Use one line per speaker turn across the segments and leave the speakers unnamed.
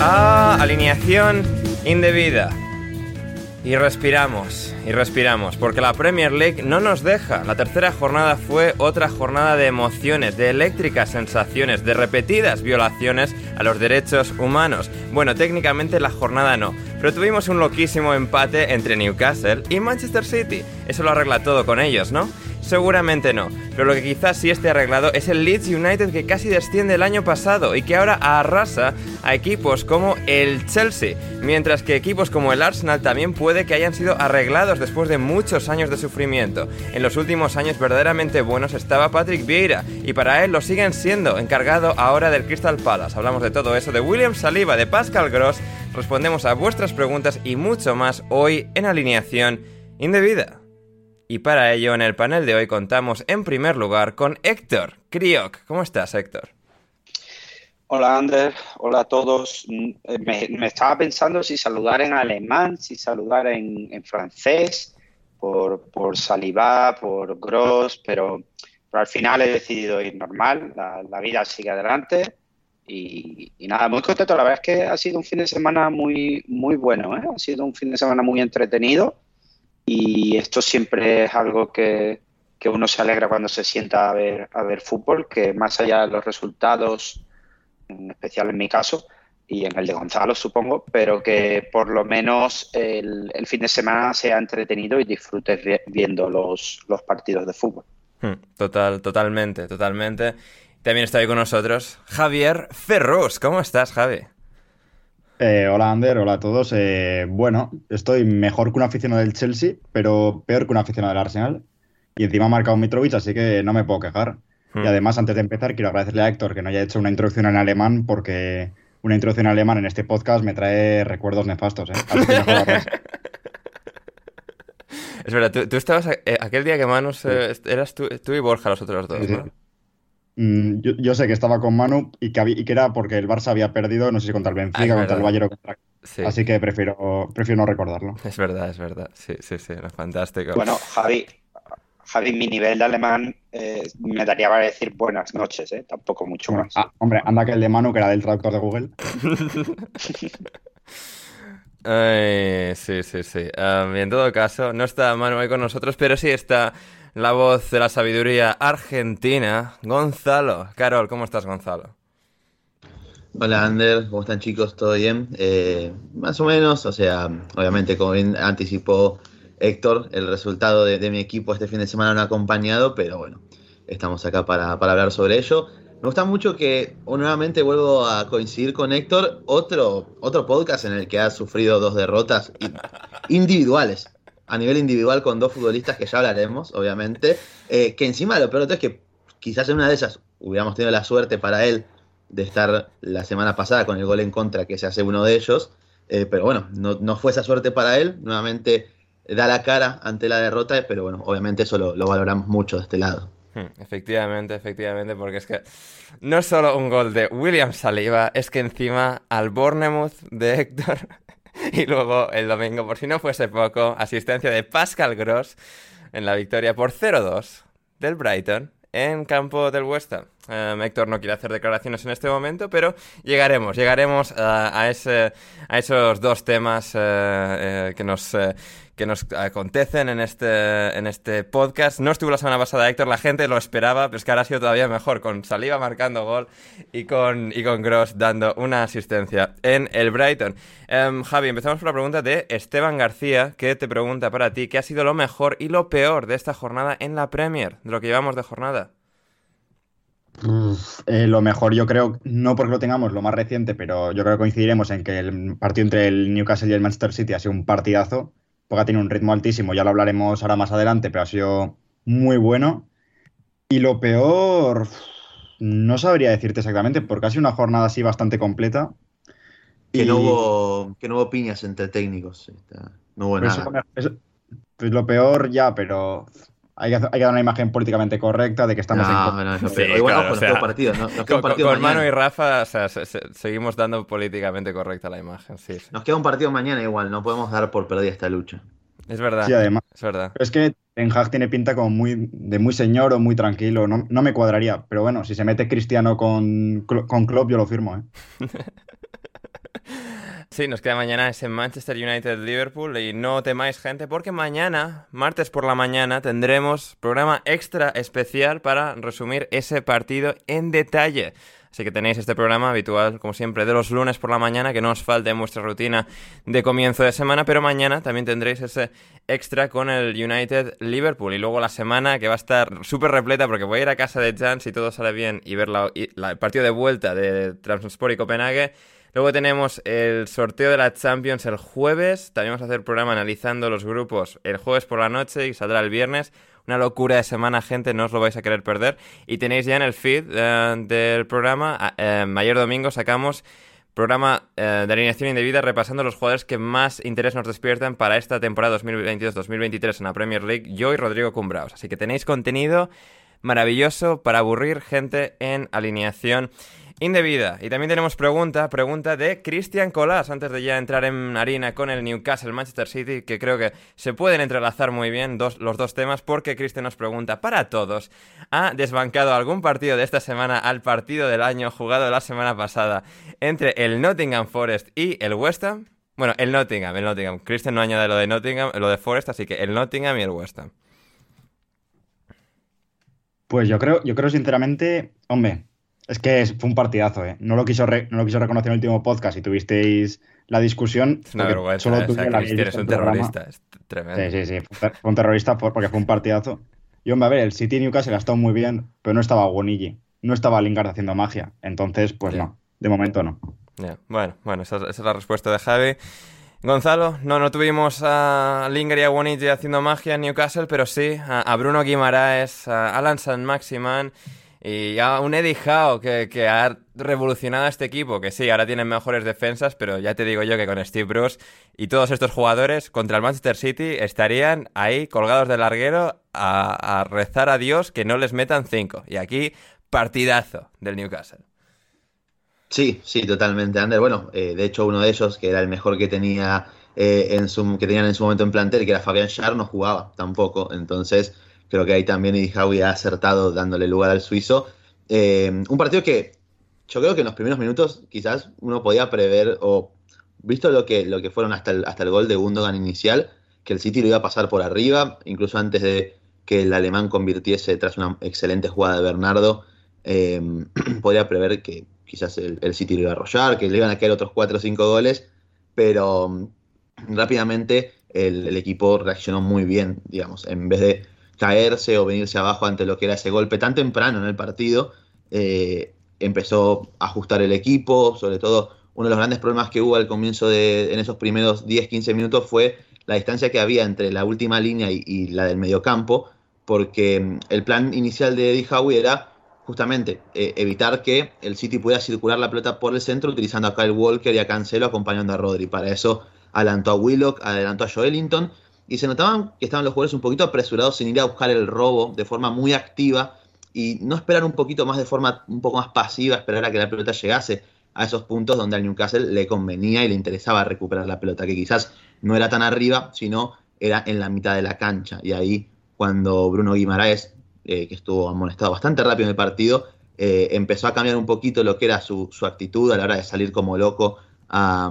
A Alineación Indebida. Y respiramos, y respiramos, porque la Premier League no nos deja. La tercera jornada fue otra jornada de emociones, de eléctricas sensaciones, de repetidas violaciones a los derechos humanos. Bueno, técnicamente la jornada no, pero tuvimos un loquísimo empate entre Newcastle y Manchester City. Eso lo arregla todo con ellos, ¿no? Seguramente no, pero lo que quizás sí esté arreglado es el Leeds United que casi desciende el año pasado y que ahora arrasa a equipos como el Chelsea, mientras que equipos como el Arsenal también puede que hayan sido arreglados después de muchos años de sufrimiento. En los últimos años verdaderamente buenos estaba Patrick Vieira y para él lo siguen siendo, encargado ahora del Crystal Palace. Hablamos de todo eso, de William Saliba, de Pascal Gross, respondemos a vuestras preguntas y mucho más hoy en alineación indebida. Y para ello, en el panel de hoy contamos en primer lugar con Héctor Crioc. ¿Cómo estás, Héctor?
Hola, Ander. Hola a todos. Me, estaba pensando si saludar en alemán, si saludar en, francés, por, por por Gross, pero, al final he decidido ir normal. La, vida sigue adelante. Y, y, nada, muy contento. La verdad es que ha sido un fin de semana muy, muy bueno. ¿eh? Ha sido un fin de semana muy entretenido y esto siempre es algo que, que, uno se alegra cuando se sienta a ver, a ver fútbol, que más allá de los resultados, en especial en mi caso, y en el de Gonzalo supongo, pero que por lo menos el, el fin de semana sea entretenido y disfrutes viendo los, los partidos de fútbol.
Total, totalmente, totalmente. También está ahí con nosotros Javier Ferrus. ¿Cómo estás, Javi?
Eh, hola Ander, hola a todos. Eh, bueno, estoy mejor que un aficionado del Chelsea, pero peor que un aficionado del Arsenal. Y encima ha marcado Mitrovic, así que no me puedo quejar. Hmm. Y además, antes de empezar, quiero agradecerle a Héctor que no haya hecho una introducción en alemán, porque una introducción en alemán en este podcast me trae recuerdos nefastos. ¿eh?
es verdad, tú, tú estabas eh, aquel día que Manus sí. eras tú, tú, y Borja los otros dos,
sí,
¿no?
Mm, yo, yo, sé que estaba con Manu y que, había, y que, era porque el Barça había perdido, no sé si contra el Benfica, ah, contra el Bayern o contra... Sí. Así que prefiero, prefiero no recordarlo.
Es verdad, es verdad. Sí, sí, sí, fantástico.
Bueno, Javi, Javi, mi nivel de alemán eh, me daría para decir buenas noches, ¿eh? Tampoco mucho
bueno,
más.
Ah, hombre, anda que el de Manu, que era del traductor de Google.
Ay, sí, sí, sí. Um, y en todo caso, no está Manu ahí con nosotros, pero sí está la voz de la sabiduría argentina, Gonzalo. Carol, ¿cómo estás, Gonzalo?
Hola, Ander, ¿cómo están chicos? ¿Todo bien? Eh, más o menos, o sea, obviamente, como bien anticipó Héctor, el resultado de, mi equipo este fin de semana no ha acompañado, pero bueno, estamos acá para, para hablar sobre ello. Me gusta mucho que nuevamente vuelvo a coincidir con Héctor, otro, otro podcast en el que ha sufrido dos derrotas individuales, a nivel individual con dos futbolistas que ya hablaremos, obviamente, eh, que encima lo peor es que quizás en una de esas hubiéramos tenido la suerte para él de estar la semana pasada con el gol en contra que se hace uno de ellos, eh, pero bueno, no, no, fue esa suerte para él, nuevamente da la cara ante la derrota, pero bueno, obviamente eso lo, lo valoramos mucho de este lado.
Hmm, efectivamente, efectivamente, porque es que no es solo un gol de William Saliba, es que encima al Bournemouth de Héctor y luego el domingo, por si no fuese poco, asistencia de Pascal Gross en la victoria por 0-2 del Brighton en campo del West Ham. Em, Héctor no quiere hacer declaraciones en este momento, pero llegaremos, llegaremos a, ese, a esos dos temas eh, eh, que nos eh, que nos acontecen en este, en este podcast. No estuvo la semana pasada Héctor, la gente lo esperaba, pero es que ahora ha sido todavía mejor, con Saliva marcando gol y con, y con Gross dando una asistencia en el Brighton. Em, Javi, empezamos por la pregunta de Esteban García, que te pregunta para ti, ¿qué ha sido lo mejor y lo peor de esta jornada en la Premier, de lo que llevamos de jornada?
Eh, lo mejor yo creo, no porque lo tengamos lo más reciente, pero yo creo que coincidiremos en que el partido entre el Newcastle y el Manchester City ha sido un partidazo porque ha tenido un ritmo altísimo, ya lo hablaremos ahora más adelante, pero ha sido muy bueno. Y lo peor, no sabría decirte exactamente, porque ha sido una jornada así bastante completa.
Que, no, hubo, que no hubo piñas entre técnicos, no hubo nada.
pues lo peor ya, pero hay que, hay que, dar una imagen políticamente correcta de que estamos
en. No, no, sí, igual queda un partido. ¿no? Nos
queda un partido con, Mano y Rafa, o sea, seguimos dando políticamente correcta la imagen. Sí,
Nos queda un partido mañana igual, no podemos dar por perdida esta lucha.
Es verdad.
Sí, además.
Es verdad.
Pero es que Ten Hag tiene pinta como muy, de muy señor o muy tranquilo. No, no me cuadraría. Pero bueno, si se mete Cristiano con, con Klopp, yo lo firmo, ¿eh?
Sí, nos queda mañana ese Manchester United-Liverpool y no temáis gente porque mañana, martes por la mañana, tendremos programa extra especial para resumir ese partido en detalle. Así que tenéis este programa habitual, como siempre, de los lunes por la mañana, que no os falte en vuestra rutina de comienzo de semana, pero mañana también tendréis ese extra con el United Liverpool. Y luego la semana que va a estar súper repleta, porque voy a ir a casa de Jan, si todo sale bien, y ver la, el partido de vuelta de Transport y Copenhague Luego tenemos el sorteo de la Champions el jueves. También vamos a hacer programa analizando los grupos el jueves por la noche y saldrá el viernes. Una locura de semana, gente, no os lo vais a querer perder. Y tenéis ya en el feed eh, del programa, eh, ayer domingo sacamos programa eh, de alineación indebida repasando los jugadores que más interés nos despiertan para esta temporada 2022-2023 en la Premier League, yo y Rodrigo Cumbraos. Así que tenéis contenido maravilloso para aburrir gente en alineación indebida. Y también tenemos pregunta, pregunta de Cristian Colás, antes de ya entrar en harina con el Newcastle Manchester City, que creo que se pueden entrelazar muy bien dos, los dos temas, porque Cristian nos pregunta, para todos, ¿ha desbancado algún partido de esta semana al partido del año jugado la semana pasada entre el Nottingham Forest y el West Ham? Bueno, el Nottingham, el Nottingham. Christian no añade lo de Nottingham, lo de Forest, así que el Nottingham y el West Ham.
Pues yo creo, yo creo sinceramente, hombre, es que fue un partidazo, ¿eh? No lo quiso, no lo quiso reconocer en el último podcast y tuvisteis la discusión.
Es una vergüenza, solo o sea, la un terrorista, es tremendo.
Sí, sí, sí, fue un terrorista porque fue un partidazo. Y hombre, a ver, el City Newcastle ha estado muy bien, pero no estaba Bonilli, no estaba Lingard haciendo magia. Entonces, pues no, de momento no.
Bueno, bueno, esa, es la respuesta de Javi. Gonzalo, no, no tuvimos a Lingard y a Bonilli haciendo magia en Newcastle, pero sí a, Bruno Guimaraes, a Alan San Maximan y a un Eddie Howe que, ha revolucionado a este equipo, que sí, ahora tienen mejores defensas, pero ya te digo yo que con Steve Bruce y todos estos jugadores contra el Manchester City estarían ahí colgados del larguero a, rezar a Dios que no les metan cinco. Y aquí, partidazo del Newcastle.
Sí, sí, totalmente, Ander. Bueno, eh, de hecho, uno de ellos, que era el mejor que tenía eh, en su, que tenían en su momento en plantel, que era Fabián Schär, no jugaba tampoco. Entonces, Creo que ahí también Eddie Howe ha acertado dándole lugar al suizo. Eh, un partido que yo creo que en los primeros minutos quizás uno podía prever, o visto lo que, lo que fueron hasta el, hasta el gol de Gundogan inicial, que el City lo iba a pasar por arriba, incluso antes de que el alemán convirtiese tras una excelente jugada de Bernardo, eh, podía prever que quizás el, City lo iba a arrollar, que le iban a caer otros 4 o 5 goles, pero mm, rápidamente el, el, equipo reaccionó muy bien, digamos, en vez de caerse o venirse abajo ante lo que era ese golpe tan temprano en el partido, eh, empezó a ajustar el equipo, sobre todo uno de los grandes problemas que hubo al comienzo de, en esos primeros 10-15 minutos fue la distancia que había entre la última línea y, la del mediocampo, porque mm, el plan inicial de Eddie Howe era justamente eh, evitar que el City pudiera circular la pelota por el centro utilizando a Kyle Walker y a Cancelo acompañando a Rodri. Para eso adelantó a Willock, adelantó a Joelinton y se notaban que estaban los jugadores un poquito apresurados sin ir a buscar el robo de forma muy activa y no esperar un poquito más de forma un poco más pasiva, esperar a que la pelota llegase a esos puntos donde al Newcastle le convenía y le interesaba recuperar la pelota, que quizás no era tan arriba, sino era en la mitad de la cancha. Y ahí cuando Bruno Guimaraes, eh, que estuvo amonestado bastante rápido en el partido, eh, empezó a cambiar un poquito lo que era su, actitud a la hora de salir como loco a,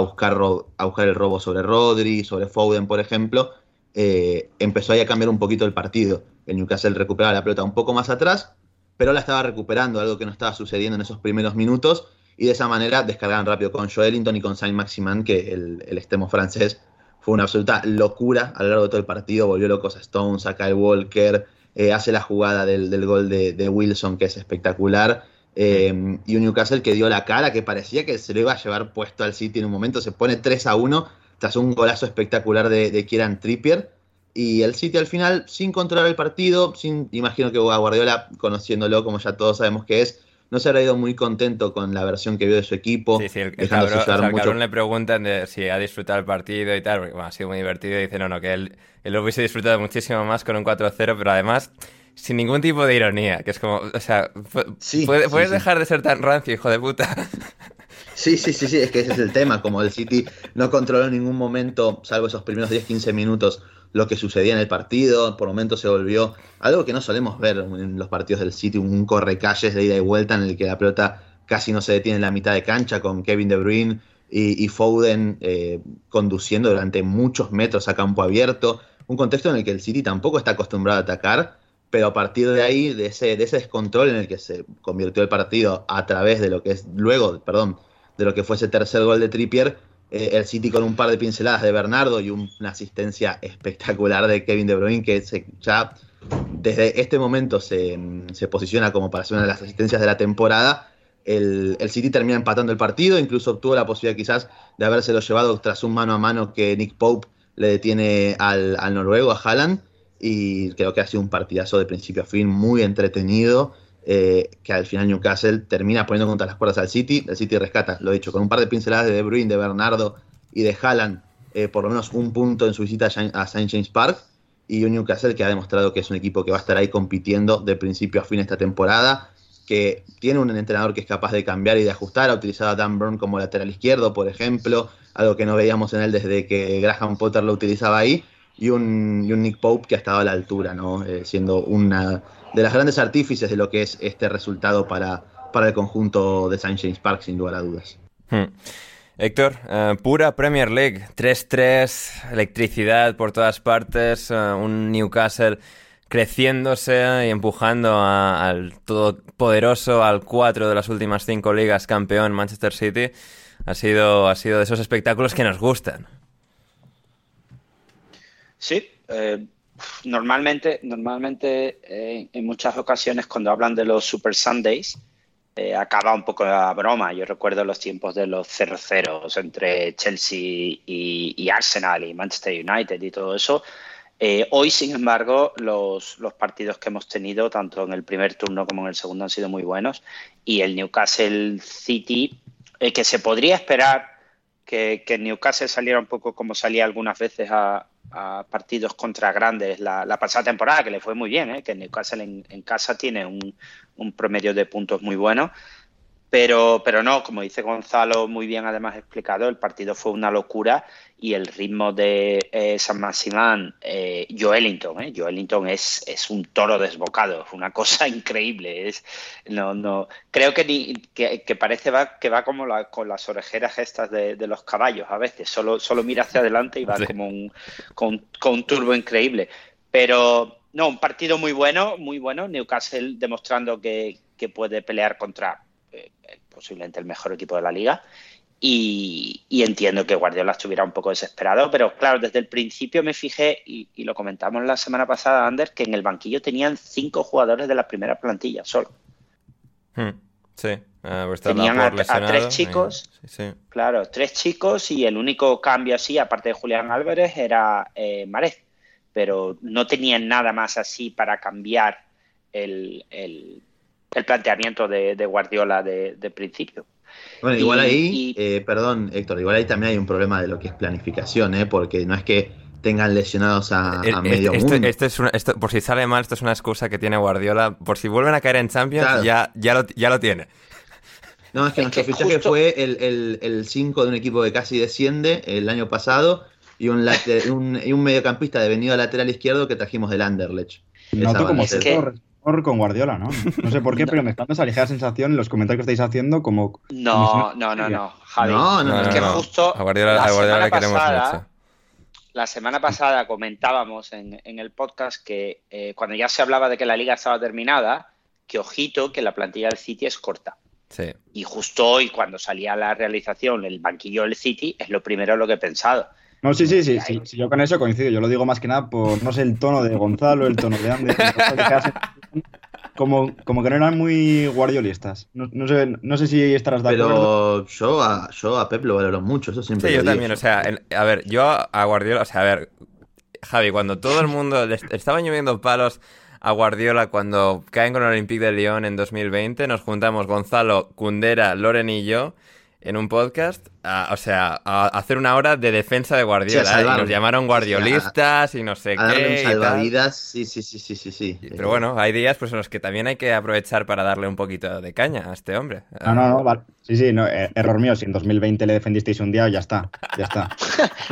buscar, a buscar el robo sobre Rodri, sobre Foden, por ejemplo, eh, empezó ahí a cambiar un poquito el partido. El Newcastle recuperaba la pelota un poco más atrás, pero la estaba recuperando, algo que no estaba sucediendo en esos primeros minutos, y de esa manera descargaban rápido con Joelinton y con Saint Maximan, que el, el extremo francés fue una absoluta locura a lo largo de todo el partido, volvió locos a Stones, a Kyle Walker, eh, hace la jugada del, gol de, Wilson, que es espectacular, eh, y un Newcastle que dio la cara, que parecía que se lo iba a llevar puesto al City en un momento, se pone 3 a 1 tras un golazo espectacular de, de Kieran Trippier, y el City al final, sin controlar el partido, sin, imagino que a Guardiola, conociéndolo como ya todos sabemos que es, no se habrá ido muy contento con la versión que vio de su equipo.
Sí, sí, el, cabrón, le preguntan de si ha disfrutado el partido y tal, porque ha sido muy divertido y dice, no, no, que él, él lo hubiese disfrutado muchísimo más con un 4-0, pero además sin ningún tipo de ironía, que es como, o sea, puedes dejar de ser tan rancio, hijo de puta.
Sí, sí, sí, sí, es que ese es el tema, como el City no controló en ningún momento, salvo esos primeros 10-15 minutos, lo que sucedía en el partido. Por momentos se volvió algo que no solemos ver en los partidos del City, un correcalles de ida y vuelta en el que la pelota casi no se detiene en la mitad de cancha con Kevin De Bruyne y, Foden eh, conduciendo durante muchos metros a campo abierto. Un contexto en el que el City tampoco está acostumbrado a atacar, pero a partir de ahí, de ese, de ese descontrol en el que se convirtió el partido a través de lo que es luego, perdón, de lo que fue ese tercer gol de Trippier, eh, el City con un par de pinceladas de Bernardo y una asistencia espectacular de Kevin De Bruyne que ya desde este momento se, posiciona como para ser una de las asistencias de la temporada. El, City termina empatando el partido, incluso obtuvo la posibilidad quizás de habérselo llevado tras un mano a mano que Nick Pope le detiene al, al noruego, a Haaland, y creo que ha sido un partidazo de principio a fin, muy entretenido. Eh, que al final Newcastle termina poniendo contra las cuerdas al City. El City rescata, lo he dicho, con un par de pinceladas de De Bruyne, de Bernardo y de Haaland, eh, por lo menos un punto en su visita a St. James Park. Y un Newcastle que ha demostrado que es un equipo que va a estar ahí compitiendo de principio a fin esta temporada, que tiene un entrenador que es capaz de cambiar y de ajustar. Ha utilizado a Dan Burn como lateral izquierdo, por ejemplo, algo que no veíamos en él desde que Graham Potter lo utilizaba ahí. Y un, Nick Pope que ha estado a la altura, ¿no? Eh, siendo una de las grandes artífices de lo que es este resultado para, para el conjunto de St. James Park, sin lugar a dudas.
Hmm. Héctor, eh, pura Premier League, 3-3, electricidad por todas partes, eh, un Newcastle creciéndose y empujando al todopoderoso, al 4 de las últimas 5 ligas campeón Manchester City. Ha sido, ha sido de esos espectáculos que nos gustan.
Sí, eh, Normalmente, normalmente eh, en muchas ocasiones cuando hablan de los Super Sundays, eh, acaba un poco la broma. Yo recuerdo los tiempos de los 0-0 entre Chelsea y, Arsenal y Manchester United y todo eso. Hoy, sin embargo, los, partidos que hemos tenido, tanto en el primer turno como en el segundo, han sido muy buenos. Y el Newcastle City, que se podría esperar que, que Newcastle saliera un poco como salía algunas veces a, partidos contra grandes la, pasada temporada, que le fue muy bien, ¿eh? que Newcastle en, casa tiene un, un, promedio de puntos muy bueno. Pero, pero no, como dice Gonzalo muy bien además explicado, el partido fue una locura y el ritmo de eh, San Maximán, eh, Joelinton, eh, Joelinton es, es un toro desbocado, es una cosa increíble. Es, no, no, creo que, ni, que, parece va, que va como con las orejeras estas de, los caballos a veces, solo, solo mira hacia adelante y va como un, con, con un turbo increíble. Pero no, un partido muy bueno, muy bueno. Newcastle demostrando que, que puede pelear contra posiblemente el mejor equipo de la liga. Y, entiendo que Guardiola estuviera un poco desesperado, pero claro, desde el principio me fijé, y, lo comentamos la semana pasada, Ander, que en el banquillo tenían cinco jugadores de la primera plantilla solo.
Hmm. Sí, eh,
Tenían a, tres
y-
chicos,
sí, sí.
claro, tres chicos y el único cambio así, aparte de Julián Álvarez, era eh, Marez. Pero no tenían nada más así para cambiar el, el- el planteamiento de, de Guardiola de, de principio.
Bueno,
Y-
igual ahí,
y-
eh, perdón, Héctor, igual ahí también hay un problema de lo que es planificación, ¿eh? Porque no es que tengan lesionados a,
El-
a medio
este-
mundo.
este es una- esto- por si sale mal, esto es una excusa que tiene Guardiola. Por si vuelven a caer en Champions,
Claro.
ya, ya, lo, ya lo tiene.
No, es que
Es
nuestro
que
fichaje
justo-
fue el 5 de un equipo que casi desciende el año pasado y un, late- un, y un mediocampista de venido lateral izquierdo que trajimos del Anderlecht.
Noto como
a
que-
resquemor con Guardiola, ¿no? No sé por qué, pero me está dando esa ligera sensación en los comentarios que estáis haciendo como...
No, no, no, no, Javi.
No, no,
es
no,
que
no.
justo
A Guardiola,
la
a Guardiola le
semana
queremos
pasada-
mucho.
La semana pasada comentábamos en, en el podcast que eh, cuando ya se hablaba de que la liga estaba terminada, que ojito que la plantilla del City es corta.
Sí.
Y justo hoy, cuando salía la realización, el banquillo del City, es lo primero lo que he pensado.
No, sí, sí, sí, sí, sí, yo con eso coincido. Yo lo digo más que nada por, no sé, el tono de Gonzalo, el tono de como, como que no eran muy guardiolistas. No, no sé, no sé si estarás de acuerdo.
Pero yo a, yo a Pep lo valoro mucho, eso siempre
Sí,
lo
yo
digo.
también. O sea, el- a ver, yo a Guardiola, o sea, a ver, Javi, cuando todo el mundo le est- estaban lloviendo palos a Guardiola cuando caen con el Olympique de Lyon en 2020, nos juntamos Gonzalo, Cundera, Loren y yo en un podcast, a- o sea, a hacer una hora de defensa de Guardiola.
Sí,
¿eh? y nos llamaron guardiolistas y no sé
A darle un
qué. y tal.
salvavidas, sí, sí, sí, sí, sí, sí.
Pero bueno, hay días pues en los que también hay que aprovechar para darle un poquito de caña a este hombre.
No, no, no, vale. Sí, sí, no, eh, error mío. Si en 2020 le defendisteis un día, ya está, ya está.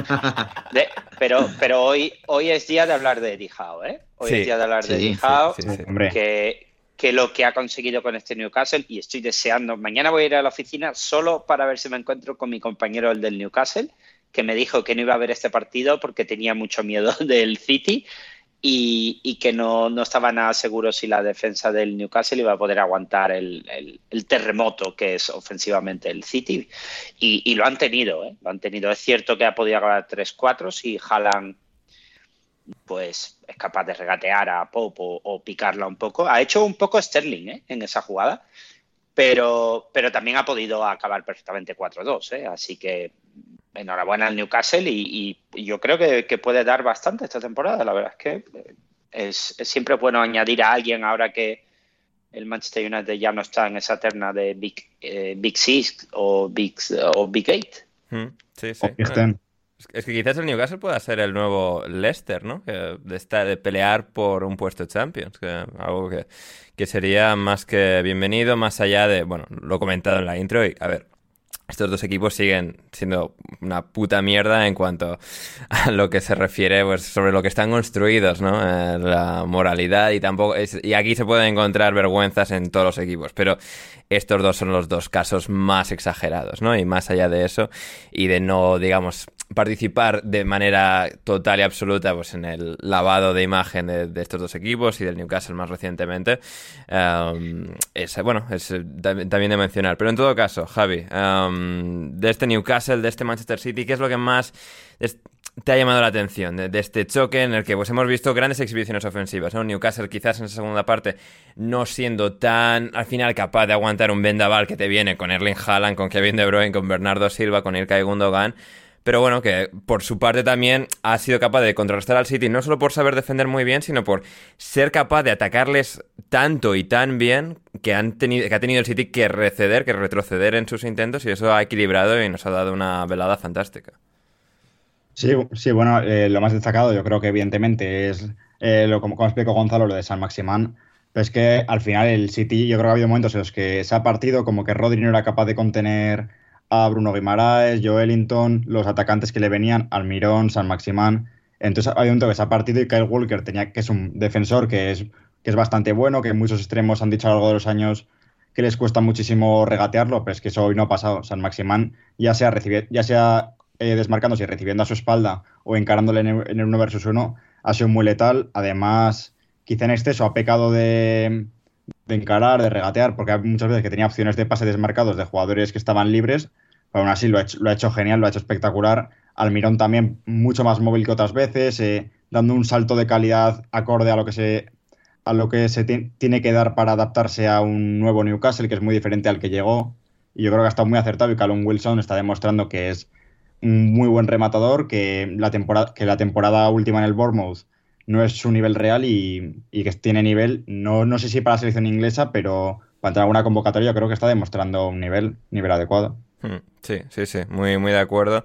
De- pero pero hoy, hoy es día de hablar de Howe, ¿eh? Hoy
Sí,
es día de hablar de
sí,
Eddie Howe,
sí, sí.
Hombre,
que, que lo que ha conseguido con este Newcastle, y estoy deseando, mañana voy a ir a la oficina solo para ver si me encuentro con mi compañero el del Newcastle, que me dijo que no iba a ver este partido porque tenía mucho miedo del City y, y que no, no estaba nada seguro si la defensa del Newcastle iba a poder aguantar el, el- terremoto que es ofensivamente el City. Y, y lo han tenido, ¿eh? Lo han tenido. Es cierto que ha podido acabar 3-4 si Haaland pues es capaz de regatear a Pop o, o picarla un poco. Ha hecho un poco Sterling ¿eh? en esa jugada, pero, pero también ha podido acabar perfectamente 4-2. ¿eh? Así que enhorabuena al Newcastle y, y yo creo que, que puede dar bastante esta temporada. La verdad es que es, es siempre bueno añadir a alguien ahora que el Manchester United ya no está en esa terna de Big, eh, Big Six o Big, o Big Eight.
Mm, Sí, sí.
o.
Es- que quizás el Newcastle pueda ser el nuevo Leicester, ¿no? Que de, de pelear por un puesto Champions, que algo que, que sería más que bienvenido, más allá de, bueno, lo he comentado en la intro y, a ver, estos dos equipos siguen siendo una puta mierda en cuanto a lo que se refiere pues, sobre lo que están construidos, ¿no? Eh, la moralidad y tampoco y aquí se pueden encontrar vergüenzas en todos los equipos, pero estos dos son los dos casos más exagerados, ¿no? Y más allá de eso y de no, digamos, participar de manera total y absoluta pues en el lavado de imagen de, estos dos equipos y del Newcastle más recientemente um, es bueno es eh, tam- también de mencionar pero en todo caso Javi um, de este Newcastle de este Manchester City ¿qué es lo que más te ha llamado la atención de, este choque en el que pues hemos visto grandes exhibiciones ofensivas, ¿no? Newcastle quizás en esa segunda parte no siendo tan al final capaz de aguantar un vendaval que te viene con Erling Haaland, con Kevin De Bruyne, con Bernardo Silva, con Ilkay Gundogan, pero bueno, que por su parte también ha sido capaz de contrarrestar al City, no solo por saber defender muy bien, sino por ser capaz de atacarles tanto y tan bien que, han tenido, que ha tenido el City que receder, que retroceder en sus intentos, y eso ha equilibrado y nos ha dado una velada fantástica.
Sí, sí, bueno, eh, lo más destacado yo creo que evidentemente es, eh, lo, como, como explicó Gonzalo, lo de San Maximán, es que al final el City, yo creo que ha habido momentos en los que se ha partido como que Rodri no era capaz de contener a Bruno Guimaraes, Joelinton, los atacantes que le venían, Almirón, San Maximán, entonces ha habido un momento que se ha partido y Kyle Walker tenía, que es un defensor que es, que es bastante bueno, que muchos extremos han dicho a lo largo de los años que les cuesta muchísimo regatearlo, pero es que eso hoy no ha pasado. San Maximán ya sea, recibi- ya sea eh, desmarcándose y recibiendo a su espalda o encarándole en el, en el uno versus uno, ha sido muy letal. Además, quizá en exceso ha pecado de, de encarar, de regatear, porque hay muchas veces que tenía opciones de pase desmarcados de jugadores que estaban libres, pero aún así lo ha hecho, lo ha hecho genial, lo ha hecho espectacular. Almirón también mucho más móvil que otras veces, eh, dando un salto de calidad acorde a lo que se a lo que se tiene que dar para adaptarse a un nuevo Newcastle, que es muy diferente al que llegó. Y yo creo que ha estado muy acertado y Callum Wilson está demostrando que es un muy buen rematador, que la temporada, que la temporada última en el Bournemouth no es su nivel real y, que tiene nivel, no, no sé si para la selección inglesa, pero para entrar a alguna convocatoria creo que está demostrando un nivel, nivel adecuado.
Hmm, sí, sí, sí, muy, muy de acuerdo.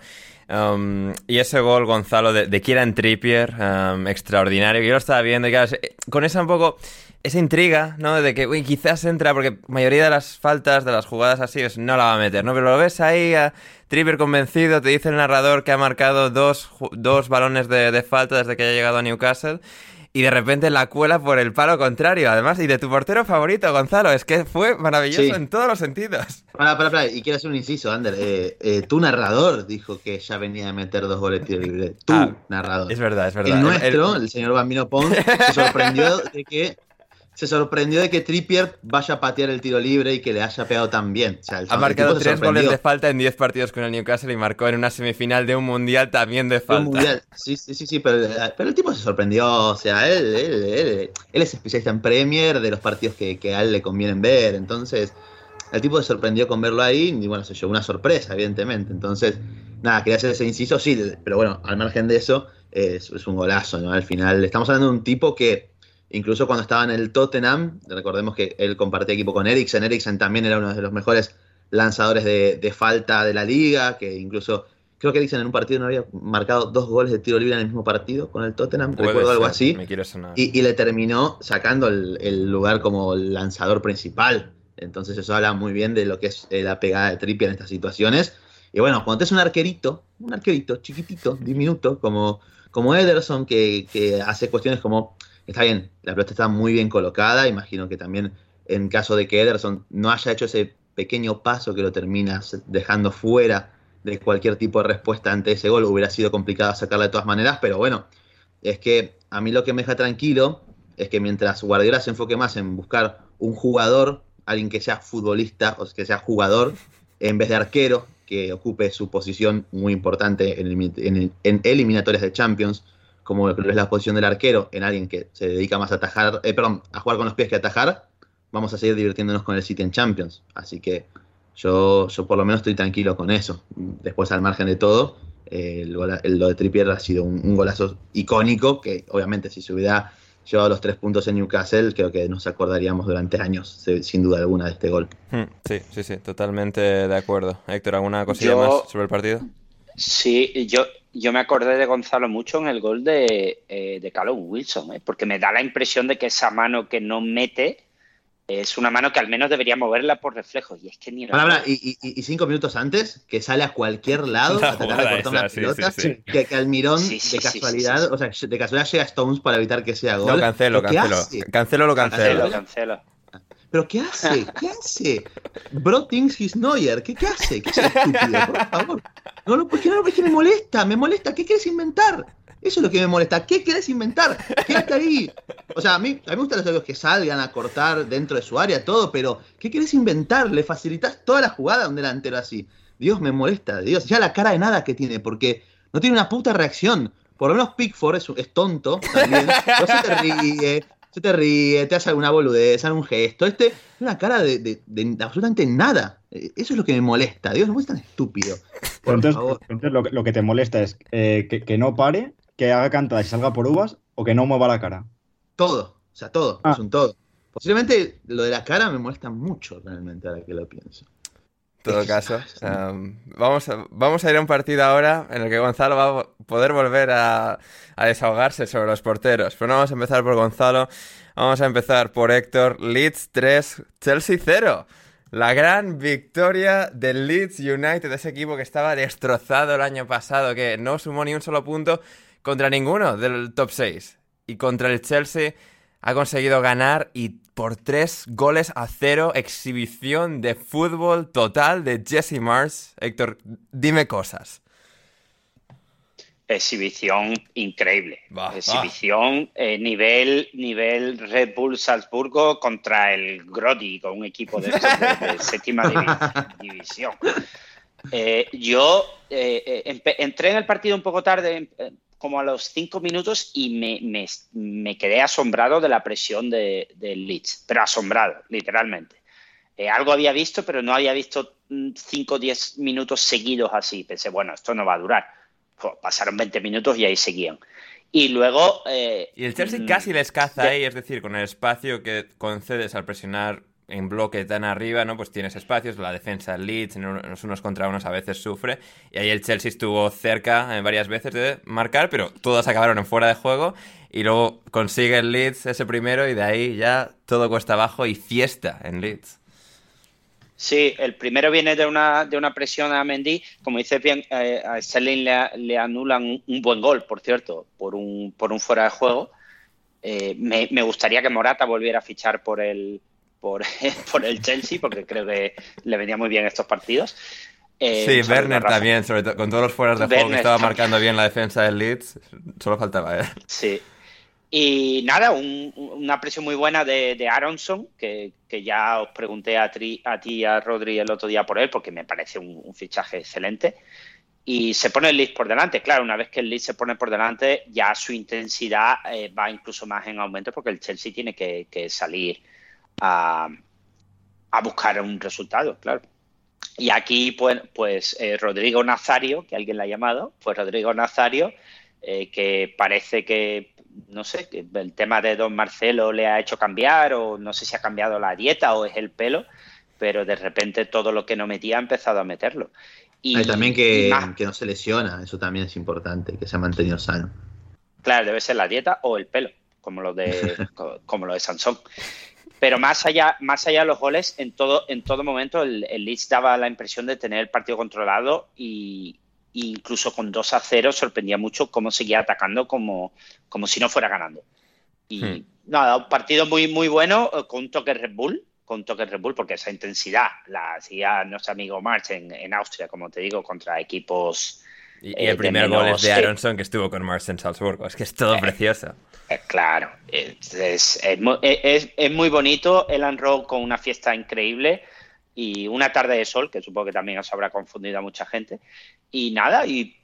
Um, y ese gol, Gonzalo, de, Kieran Trippier, um, extraordinario, yo lo estaba viendo y claro, con esa un poco, esa intriga, ¿no? De que, uy, quizás entra, porque mayoría de las faltas, de las jugadas así, es no la va a meter, ¿no? Pero lo ves ahí, a Trippier convencido, te dice el narrador que ha marcado dos, dos balones de, de falta desde que haya llegado a Newcastle y de repente la cuela por el palo contrario, además, y de tu portero favorito, Gonzalo, es que fue maravilloso en todos los sentidos.
Para, para, para, y quiero hacer un inciso, Ander, eh, eh, tu narrador dijo que ya venía a meter dos goles tiro libre, tu ah, narrador.
Es verdad, es verdad.
El nuestro, el, señor Bambino Pons, se sorprendió de que se sorprendió de que Trippier vaya a patear el tiro libre y que le haya pegado tan bien.
ha marcado tres goles de falta en 10 partidos con el Newcastle y marcó en una semifinal de un mundial también de falta. Un mundial,
sí, sí, sí, sí pero, el tipo se sorprendió. O sea, él, él, él, él es especialista en Premier de los partidos que, que, a él le convienen ver. Entonces, el tipo se sorprendió con verlo ahí y bueno, se llevó una sorpresa, evidentemente. Entonces, nada, quería hacer ese inciso, sí, pero bueno, al margen de eso, es, es un golazo, ¿no? Al final, estamos hablando de un tipo que Incluso cuando estaba en el Tottenham, recordemos que él compartía equipo con Eriksen. Eriksen también era uno de los mejores lanzadores de, falta de la liga, que incluso creo que Eriksen en un partido no había marcado dos goles de tiro libre en el mismo partido con el Tottenham, recuerdo algo así. y, le terminó sacando el, lugar como lanzador principal. Entonces eso habla muy bien de lo que es eh, la pegada de Trippier en estas situaciones. Y bueno, cuando es un arquerito, un arquerito chiquitito, diminuto, como, como Ederson, que, que hace cuestiones como está bien, la pelota está muy bien colocada, imagino que también en caso de que Ederson no haya hecho ese pequeño paso que lo termina dejando fuera de cualquier tipo de respuesta ante ese gol, hubiera sido complicado sacarla de todas maneras, pero bueno, es que a mí lo que me deja tranquilo es que mientras Guardiola se enfoque más en buscar un jugador, alguien que sea futbolista o que sea jugador, en vez de arquero, que ocupe su posición muy importante en, en eliminatorias de Champions, como es la posición del arquero, en alguien que se dedica más a atajar, eh, perdón, a jugar con los pies que a atajar, vamos a seguir divirtiéndonos con el City en Champions. Así que yo, yo por lo menos estoy tranquilo con eso. Después, al margen de todo, eh, lo de Trippier ha sido un, golazo icónico que obviamente si se hubiera llevado los tres puntos en Newcastle, creo que nos acordaríamos durante años, sin duda alguna, de este gol.
Hmm, sí, sí, sí, totalmente de acuerdo. Héctor, ¿alguna cosilla más sobre el partido?
Sí, yo, yo me acordé de Gonzalo mucho en el gol de, eh, de Callum Wilson, ¿eh? porque me da la impresión de que esa mano que no mete es una mano que al menos debería moverla por reflejo. Y es que ni
y, cinco minutos antes, que sale a cualquier lado a tratar de cortar una pelota, que, que, Almirón de casualidad, o sea, de casualidad llega a Stones para evitar que sea gol.
Lo cancelo, cancelo. Cancelo, lo cancelo.
Cancelo, cancelo.
¿Pero qué hace? ¿Qué hace? Bro thinks he's Neuer. ¿Qué, qué hace? ¿Qué hace estúpido? Por favor. No, no, porque no, porque me molesta, me molesta. ¿Qué quieres inventar? Eso es lo que me molesta. ¿Qué quieres inventar? Quédate ahí. O sea, a mí, a mí me gustan los juegos que salgan a cortar dentro de su área, todo, pero ¿qué quieres inventar? Le facilitas toda la jugada a un delantero así. Dios, me molesta. Dios, ya la cara de nada que tiene, porque no tiene una puta reacción. Por lo menos Pickford es, es tonto también. No se te ríe, se te ríe, te hace alguna boludez, algún gesto. Este es una cara de, absolutamente nada. Eh, eso es lo que me molesta. Dios, no es tan estúpido.
entonces, lo, que te molesta es eh, que, no pare, que haga cantadas y salga por uvas o que no mueva la cara.
Todo, o sea, todo, ah. es un todo. Posiblemente lo de la cara me molesta mucho realmente ahora que lo pienso.
Todo caso, vamos, a, vamos a ir a un partido ahora en el que Gonzalo va a poder volver a, desahogarse sobre los porteros. Pero no vamos a empezar por Gonzalo, vamos a empezar por Héctor. Leeds 3, Chelsea 0. La gran victoria del Leeds United, ese equipo que estaba destrozado el año pasado, que no sumó ni un solo punto contra ninguno del top 6. Y contra el Chelsea ha conseguido ganar y por tres goles a cero, exhibición de fútbol total de Jesse Mars. Héctor, dime cosas.
Exhibición increíble. Exhibición eh, nivel, nivel Red Bull Salzburgo contra el Grody, con un equipo de, séptima división. Eh, yo eh, entré en el partido un poco tarde, como a los cinco minutos y me, quedé asombrado de la presión del de Leeds, pero asombrado, literalmente. Eh, algo había visto, pero no había visto 5 o 10 minutos seguidos así. Pensé, bueno, esto no va a durar. pasaron 20 minutos y ahí seguían. Y luego...
Eh, y el Chelsea mm, casi les caza ahí, es decir, con el espacio que concedes al presionar en bloque tan arriba, ¿no? Pues tienes espacios, la defensa Leeds, unos, unos contra unos a veces sufre, y ahí el Chelsea estuvo cerca eh, varias veces de marcar, pero todas acabaron en fuera de juego, y luego consigue el Leeds ese primero, y de ahí ya todo cuesta abajo y fiesta en Leeds.
Sí, el primero viene de una, de una presión a Mendy. Como dices bien, eh, a Sterling le, anulan un, buen gol, por cierto, por un, por un fuera de juego. Eh, me, gustaría que Morata volviera a fichar por el, por, por el Chelsea, porque creo que le venía muy bien estos partidos.
Eh, sí, Werner también, sobre todo con todos los fueras de juego que estaba marcando bien la defensa del Leeds, solo faltaba él.
Sí. Y nada, una presión muy buena de, Aronson, que, ya os pregunté a, ti a ti a Rodri el otro día por él, porque me parece un, fichaje excelente. Y se pone el Leeds por delante. Claro, una vez que el Leeds se pone por delante, ya su intensidad eh, va incluso más en aumento, porque el Chelsea tiene que, que salir a, buscar un resultado, claro. Y aquí, pues, pues eh, Rodrigo Nazario, que alguien le ha llamado, pues Rodrigo Nazario, eh, que parece que, no sé, que el tema de Don Marcelo le ha hecho cambiar, o no sé si ha cambiado la dieta o es el pelo, pero de repente todo lo que no metía ha empezado a meterlo.
Y también que, que no se lesiona, eso también es importante, que se ha mantenido sano.
Claro, debe ser la dieta o el pelo, como lo de, como lo de Sansón. Pero más allá, más allá de los goles, en todo, en todo momento el, Leeds daba la impresión de tener el partido controlado y incluso con 2 a 0 sorprendía mucho cómo seguía atacando como, como si no fuera ganando. Y hmm. nada, un partido muy, muy bueno eh, con un toque Red Bull, con un toque Red Bull, porque esa intensidad la hacía nuestro amigo March en, en Austria, como te digo, contra equipos
y, el eh, primer gol es de Aronson que estuvo con Mars en Salzburgo. Es que es todo eh, precioso.
Eh, claro, es, es, es, muy bonito. Elan Rowe con una fiesta increíble y una tarde de sol, que supongo que también os habrá confundido a mucha gente. Y nada, y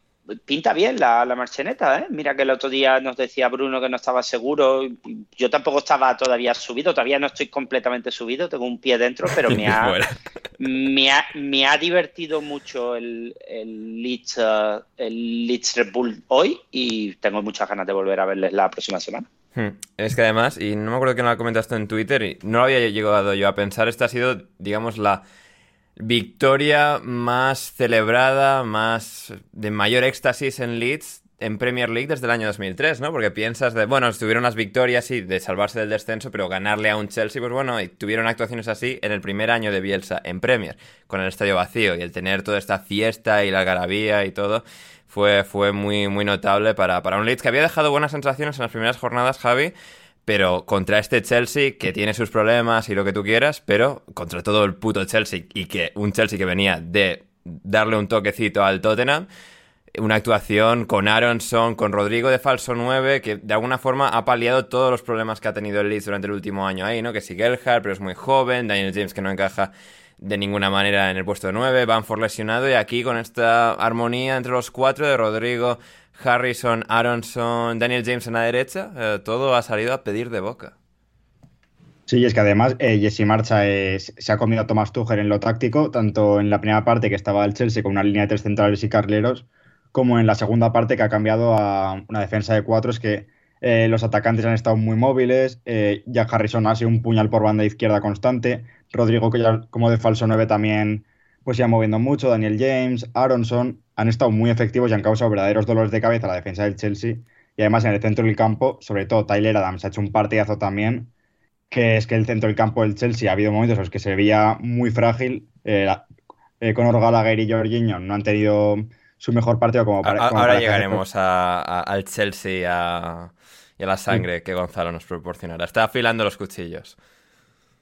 pinta bien la, la marcheneta, ¿eh? Mira que el otro día nos decía Bruno que no estaba seguro. Yo tampoco estaba todavía subido, todavía no estoy completamente subido, tengo un pie dentro, pero me ha, me ha, divertido mucho el, el, Leeds, uh, el Leeds Red Bull hoy y tengo muchas ganas de volver a verles la próxima semana.
Hmm. Es que además, y no me acuerdo que no lo comentaste en Twitter, y no lo había llegado yo a pensar, esta ha sido, digamos, la victoria más celebrada, más de mayor éxtasis en Leeds en Premier League desde el año 2003, ¿no? Porque piensas de, bueno, tuvieron las victorias, sí, de salvarse del descenso, pero ganarle a un Chelsea, pues bueno, y tuvieron actuaciones así en el primer año de Bielsa en Premier, con el estadio vacío y el tener toda esta fiesta y la garabía y todo, fue, fue muy, muy notable para, para un Leeds que había dejado buenas sensaciones en las primeras jornadas, Javi, pero contra este Chelsea que tiene sus problemas y lo que tú quieras, pero contra todo el puto Chelsea y que un Chelsea que venía de darle un toquecito al Tottenham, una actuación con Aronson, con Rodrigo de falso 9, que de alguna forma ha paliado todos los problemas que ha tenido el Leeds durante el último año ahí, ¿no? Que sí Gelhardt, pero es muy joven, Daniel James que no encaja de ninguna manera en el puesto de 9, Banford lesionado y aquí con esta armonía entre los cuatro de Rodrigo, Harrison, Aronson, Daniel James en la derecha, eh, todo ha salido a pedir de boca.
Sí, es que además eh, Jesse Marcha se ha comido a Thomas Tuchel en lo táctico, tanto en la primera parte que estaba el Chelsea con una línea de tres centrales y carleros, como en la segunda parte que ha cambiado a una defensa de cuatro. Es que eh, los atacantes han estado muy móviles, Jack Harrison ha sido un puñal por banda izquierda constante, Rodrigo que ya como de falso 9 también pues ya moviendo mucho, Daniel James, Aronson, han estado muy efectivos y han causado verdaderos dolores de cabeza a la defensa del Chelsea. Y además en el centro del campo, sobre todo Tyler Adams ha hecho un partidazo también, que es que el centro del campo del Chelsea ha habido momentos en los que se veía muy frágil. Eh, eh, Conor Gallagher y Jorginho no han tenido su mejor partido como
para... ahora llegaremos al Chelsea y a la sangre que Gonzalo nos proporcionará. Está afilando los cuchillos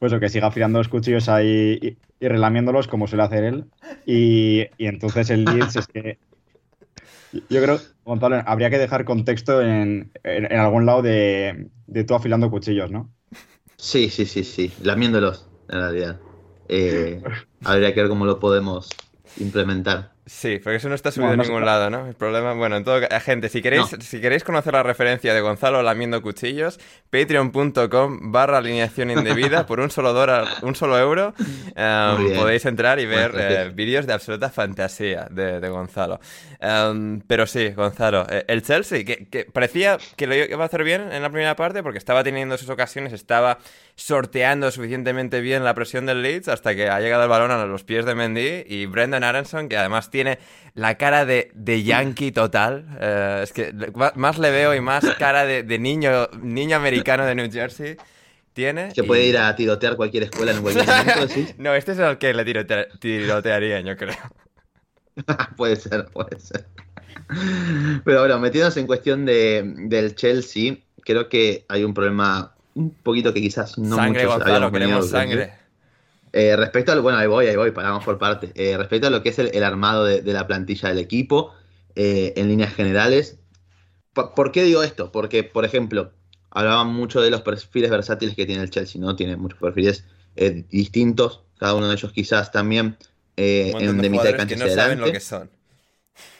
pues o que siga afilando los cuchillos ahí y, relamiéndolos como suele hacer él. Y, entonces el Leeds es que. Yo creo, Gonzalo, habría que dejar contexto en, algún lado de, de, tú afilando cuchillos, ¿no?
Sí, sí, sí, sí. Lamiéndolos, en realidad. Eh, habría que ver cómo lo podemos implementar.
Sí, porque eso no está subido en ningún lado, ¿no? El problema, bueno, en todo gente, si queréis, si queréis conocer la referencia de Gonzalo lamiendo cuchillos, patreon.com barra alineación indebida por un solo dólar, un solo euro, em, podéis entrar y ver eh, vídeos de absoluta fantasía de, Gonzalo. Em, pero sí, Gonzalo, eh, el Chelsea, que, que, parecía que lo iba a hacer bien en la primera parte porque estaba teniendo sus ocasiones, estaba sorteando suficientemente bien la presión del Leeds hasta que ha llegado el balón a los pies de Mendy y Brendan Aronson, que además tiene la cara de, de yankee total. Eh, es que más le veo y más cara de, niño, niño americano de New Jersey tiene.
Que puede ir a tirotear cualquier escuela en cualquier momento, ¿sí?
no, este es el que le tirotearía, yo creo.
puede ser, puede ser. Pero bueno, metiéndonos en cuestión de, del Chelsea, creo que hay un problema un poquito que quizás no
sangre, Gonzalo, queremos sangre.
Eh, respecto al, bueno, ahí voy, ahí voy, paramos por parte. Eh, respecto a lo que es el, armado de, la plantilla del equipo, eh, en líneas generales, ¿por, qué digo esto? Porque, por ejemplo, hablaban mucho de los perfiles versátiles que tiene el Chelsea, ¿no? Tiene muchos perfiles distintos, cada uno de ellos quizás también en de mitad de cancha
que no saben lo que son.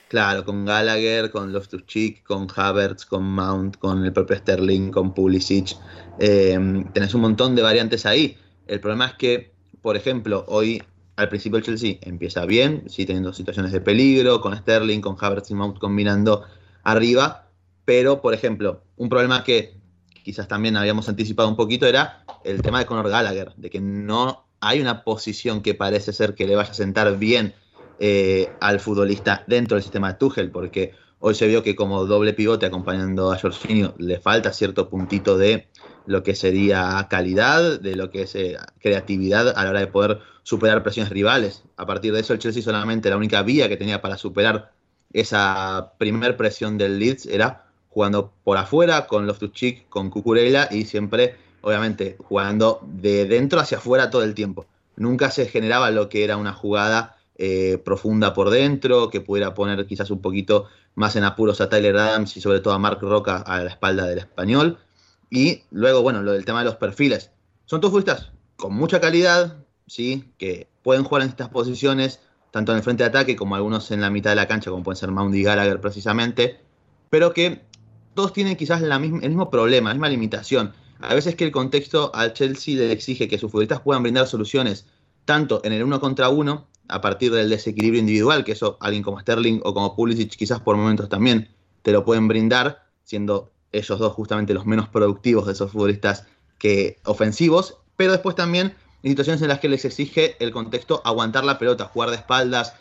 Claro, con Gallagher, con Loftus-Cheek, con Havertz, con Mount, con el propio Sterling, con Pulisic. tenés un montón de variantes ahí. El problema es que por ejemplo, hoy al principio el Chelsea empieza bien, sí teniendo situaciones de peligro, con Sterling, con Havertz y Mount combinando arriba, pero por ejemplo, un problema que quizás también habíamos anticipado un poquito era el tema de Conor Gallagher, de que no hay una posición que parece ser que le vaya a sentar bien eh, al futbolista dentro del sistema de Tuchel, porque hoy se vio que como doble pivote acompañando a Jorginho le falta cierto puntito de lo que sería calidad, de lo que es eh, creatividad a la hora de poder superar presiones rivales. A partir de eso, el Chelsea solamente la única vía que tenía para superar esa primer presión del Leeds era jugando por afuera con los Cheek, con Cucurella y siempre, obviamente, jugando de dentro hacia afuera todo el tiempo. Nunca se generaba lo que era una jugada eh, profunda por dentro, que pudiera poner quizás un poquito más en apuros a Tyler Adams y sobre todo a Mark Roca a la espalda del español. Y luego, bueno, lo del tema de los perfiles. Son todos futbolistas con mucha calidad, ¿sí? Que pueden jugar en estas posiciones, tanto en el frente de ataque como algunos en la mitad de la cancha, como pueden ser Mount y Gallagher precisamente, pero que todos tienen quizás el mismo problema, la misma limitación. A veces que el contexto al Chelsea le exige que sus futbolistas puedan brindar soluciones tanto en el uno contra uno, a partir del desequilibrio individual, que eso alguien como Sterling o como Pulisic quizás por momentos también te lo pueden brindar, siendo ellos dos justamente los menos productivos de esos futbolistas que ofensivos, pero después también en situaciones en las que les exige el contexto aguantar la pelota, jugar de espaldas,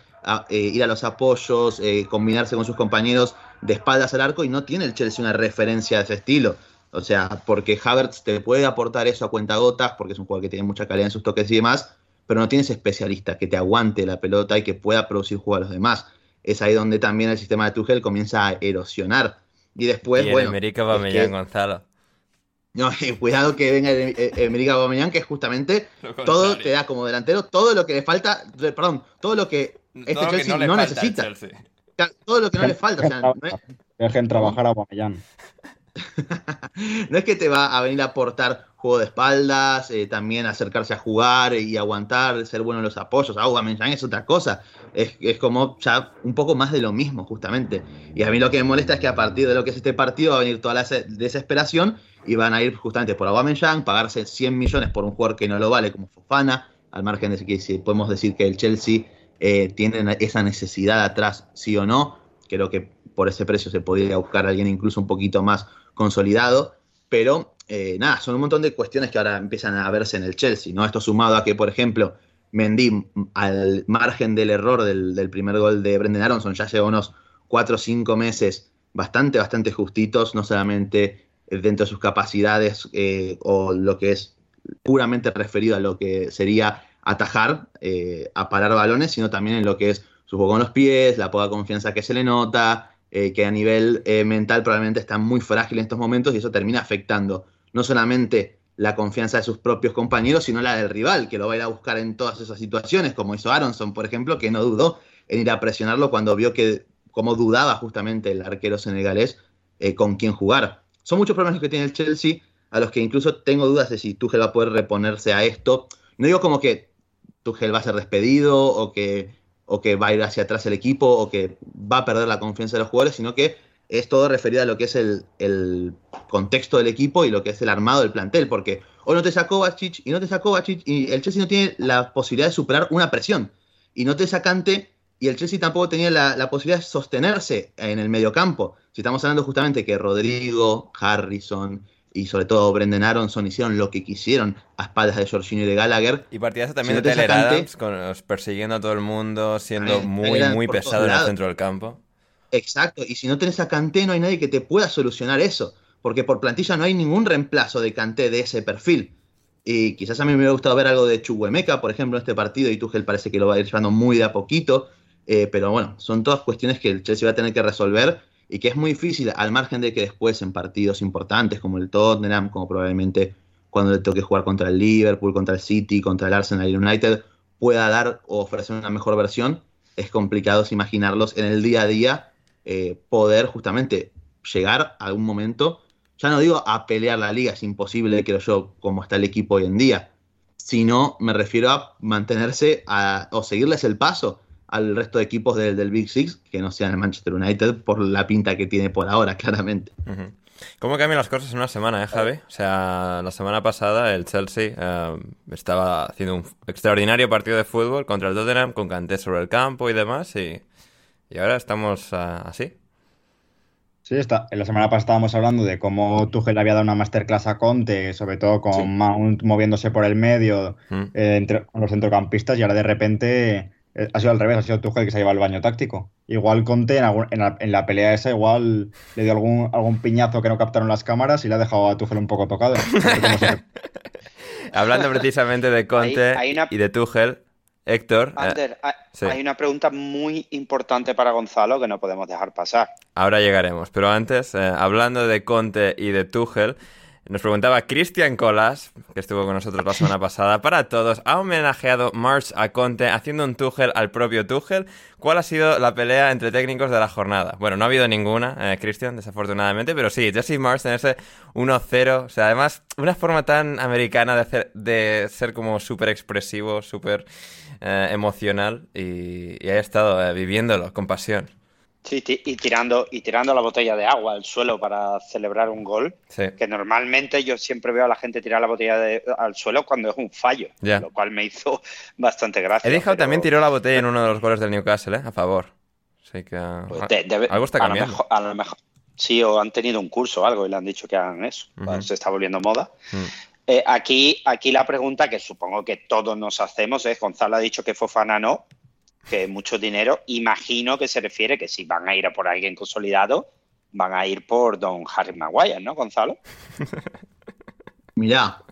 eh, ir a los apoyos, eh, combinarse con sus compañeros de espaldas al arco y no tiene el Chelsea una referencia de ese estilo. O sea, porque Havertz te puede aportar eso a cuenta gotas, porque es un jugador que tiene mucha calidad en sus toques y demás, pero no tienes especialista que te aguante la pelota y que pueda producir juego a los demás. Es ahí donde también el sistema de Tuchel comienza a erosionar y después,
y
bueno.
América Bamellán, Gonzalo.
No, cuidado que venga América Bamellán, que justamente todo te da como delantero todo lo que le falta, perdón, todo lo que este Chelsea no, necesita. Todo lo que no le falta. O sea,
Dejen trabajar a Bamellán.
no es que te va a venir a aportar juego de espaldas, eh, también acercarse a jugar y aguantar, ser bueno en los apoyos. Ah, Aubameyang es otra cosa. Es, es, como ya un poco más de lo mismo, justamente. Y a mí lo que me molesta es que a partir de lo que es este partido va a venir toda la desesperación y van a ir justamente por Aubameyang, pagarse 100 millones por un jugador que no lo vale como Fofana, al margen de que si podemos decir que el Chelsea eh, tiene esa necesidad atrás, sí o no. Creo que por ese precio se podría buscar alguien incluso un poquito más consolidado, pero eh, nada, son un montón de cuestiones que ahora empiezan a verse en el Chelsea, ¿no? Esto sumado a que, por ejemplo, Mendy, al margen del error del, primer gol de Brendan Aronson, ya lleva unos 4 o 5 meses bastante, bastante justitos, no solamente dentro de sus capacidades eh, o lo que es puramente referido a lo que sería atajar, eh, a parar balones, sino también en lo que es su juego con los pies, la poca confianza que se le nota, eh, que a nivel mental probablemente está muy frágil en estos momentos y eso termina afectando no solamente la confianza de sus propios compañeros, sino la del rival, que lo va a ir a buscar en todas esas situaciones, como hizo Aronson, por ejemplo, que no dudó en ir a presionarlo cuando vio que, como dudaba justamente el arquero senegalés, eh, con quién jugar. Son muchos problemas que tiene el Chelsea, a los que incluso tengo dudas de si Tuchel va a poder reponerse a esto. No digo como que Tuchel va a ser despedido o que o que va a ir hacia atrás el equipo o que va a perder la confianza de los jugadores, sino que es todo referido a lo que es el, el contexto del equipo y lo que es el armado del plantel, porque hoy no te sacó Bachic y no te sacó Bachic y el Chelsea no tiene la posibilidad de superar una presión y no te sacante y el Chelsea tampoco tenía la, la, posibilidad de sostenerse en el mediocampo. Si estamos hablando justamente que Rodrigo, Harrison y sobre todo Brendan Aronson hicieron lo que quisieron a espaldas de Jorginho y de Gallagher.
Y partidazo también si de Adams, con, persiguiendo a todo el mundo, siendo muy, muy pesado en el centro del campo.
Exacto, y si no tenés a Kanté no hay nadie que te pueda solucionar eso, porque por plantilla no hay ningún reemplazo de Kanté de ese perfil. Y quizás a mí me hubiera gustado ver algo de Chuguemeca, por ejemplo, en este partido, y Tuchel parece que lo va a ir llevando muy de a poquito. Eh, pero bueno, son todas cuestiones que el Chelsea va a tener que resolver y que es muy difícil, al margen de que después en partidos importantes como el Tottenham, como probablemente cuando le toque jugar contra el Liverpool, contra el City, contra el Arsenal y United, pueda dar o ofrecer una mejor versión, es complicado imaginarlos en el día a día eh, poder justamente llegar a algún momento, ya no digo a pelear la liga, es imposible, creo yo, como está el equipo hoy en día, sino me refiero a mantenerse a, o seguirles el paso al resto de equipos del, del Big Six, que no sean el Manchester United, por la pinta que tiene por ahora, claramente.
¿Cómo cambian las cosas en una semana, eh, Javi? O sea, la semana pasada el Chelsea eh, estaba haciendo un extraordinario partido de fútbol contra el Tottenham, con Kanté sobre el campo y demás, y, y ahora estamos uh, así.
Sí, está. En la semana pasada estábamos hablando de cómo Tuchel había dado una masterclass a Conte, sobre todo con sí. Mount moviéndose por el medio, mm. eh, entre los centrocampistas, y ahora de repente eh, ha sido al revés, ha sido Tuchel que se ha llevado al baño táctico. Igual Conte en, algún, en, la, en, la, pelea esa igual le dio algún, algún piñazo que no captaron las cámaras y le ha dejado a Tuchel un poco tocado.
Hablando precisamente de Conte hay, hay una... y de Tuchel, Héctor.
Ander, eh, hay, sí. hay una pregunta muy importante para Gonzalo que no podemos dejar pasar.
Ahora llegaremos, pero antes, eh, hablando de Conte y de Tuchel, nos preguntaba Cristian Colas, que estuvo con nosotros la semana pasada, para todos, ha homenajeado March a Conte haciendo un Tuchel al propio Tuchel. ¿Cuál ha sido la pelea entre técnicos de la jornada? Bueno, no ha habido ninguna, eh, Cristian, desafortunadamente, pero sí, Jesse March en ese 1-0, o sea, además, una forma tan americana de, hacer, de ser como súper expresivo, súper eh, emocional, y, ha estado eh, viviéndolo con pasión.
Sí, y tirando, y tirando la botella de agua al suelo para celebrar un gol.
Sí.
Que normalmente yo siempre veo a la gente tirar la botella de, al suelo cuando es un fallo.
Yeah.
Lo cual me hizo bastante gracia.
He dejado pero... también tiró la botella en uno de los goles del Newcastle, ¿eh? A favor. Así que.
Pues de, debe,
algo está cambiando.
A lo, mejor, a lo mejor, sí, o han tenido un curso o algo y le han dicho que hagan eso. Uh -huh. Se está volviendo moda.
Mm.
Eh, aquí, aquí la pregunta que supongo que todos nos hacemos es: Gonzalo ha dicho que Fofana no que mucho dinero. Imagino que se refiere que si van a ir a por alguien consolidado, van a ir por Don Harry Maguire, ¿no, Gonzalo?
Mirá,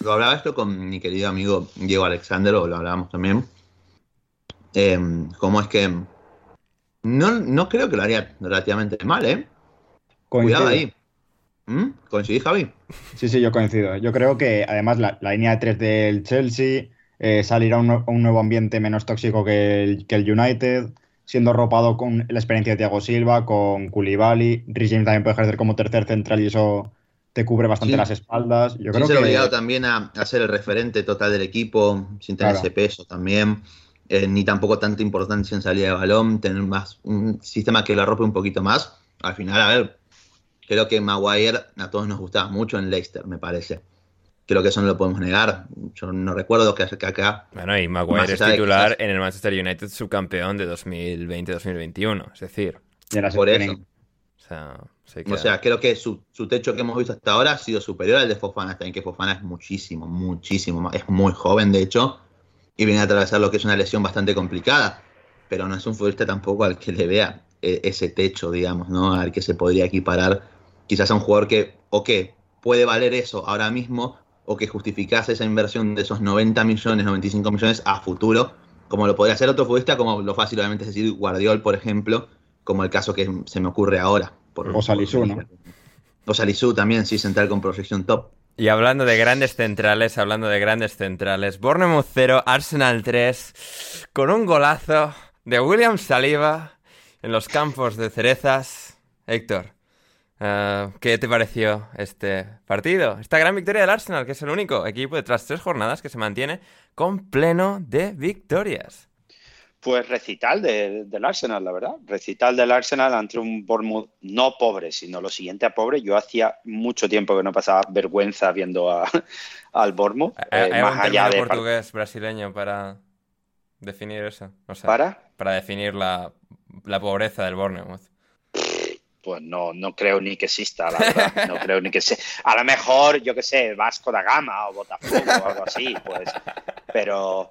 lo hablaba esto con mi querido amigo Diego Alexander, o lo hablábamos también. Eh, ¿Cómo es que no, no creo que lo haría relativamente mal, ¿eh?
Coincido.
Cuidado ahí. ¿Mm? ¿Coincidís, Javi?
Sí, sí, yo coincido. Yo creo que además la, la línea de tres del Chelsea eh, salir a un, un, nuevo ambiente menos tóxico que el, que el, United, siendo arropado con la experiencia de Thiago Silva, con Koulibaly, Rhys James también puede ejercer como tercer central y eso te cubre bastante
sí.
las espaldas. Yo creo
sí,
que
obligado también a, a, ser el referente total del equipo, sin tener claro. ese peso también. Eh, ni tampoco tanta importancia en salida de balón, tener más un sistema que lo arrope un poquito más. Al final, a ver, creo que Maguire a todos nos gustaba mucho en Leicester, me parece creo que eso no lo podemos negar. Yo no recuerdo que, que acá.
Bueno, y Maguire es titular quizás... en el Manchester United subcampeón de 2020-2021. Es decir,
por eso.
O sea,
o sea, creo que su, su, techo que hemos visto hasta ahora ha sido superior al de Fofana. También que Fofana es muchísimo, muchísimo. Es muy joven, de hecho, y viene a atravesar lo que es una lesión bastante complicada. Pero no es un futbolista tampoco al que le vea eh, ese techo, digamos, ¿no? Al que se podría equiparar quizás a un jugador que, o que puede valer eso ahora mismo, o que justificase esa inversión de esos 90 millones, 95 millones a futuro, como lo podría hacer otro futbolista, como lo fácil obviamente es decir Guardiol, por ejemplo, como el caso que se me ocurre ahora. Por,
o Salisu, ¿no?
O Salisu también, sí, central con proyección top.
Y hablando de grandes centrales, hablando de grandes centrales, Bournemouth 0, Arsenal 3, con un golazo de William Saliba en los campos de cerezas. Héctor, Uh, ¿Qué te pareció este partido? Esta gran victoria del Arsenal, que es el único equipo de tras tres jornadas que se mantiene con pleno de victorias.
Pues recital del Arsenal, la verdad. Recital del Arsenal ante un Bournemouth no pobre, sino lo siguiente a pobre. Yo hacía mucho tiempo que no pasaba vergüenza viendo a, al Bournemouth.
¿Hay, eh, más allá de portugués brasileño para definir eso?
¿Para?
Para definir la, la pobreza del Bournemouth.
Pues no, no creo ni que exista, la verdad. No creo ni que sea. A lo mejor, yo que sé, Vasco da Gama o Botafogo o algo así, pues. Pero,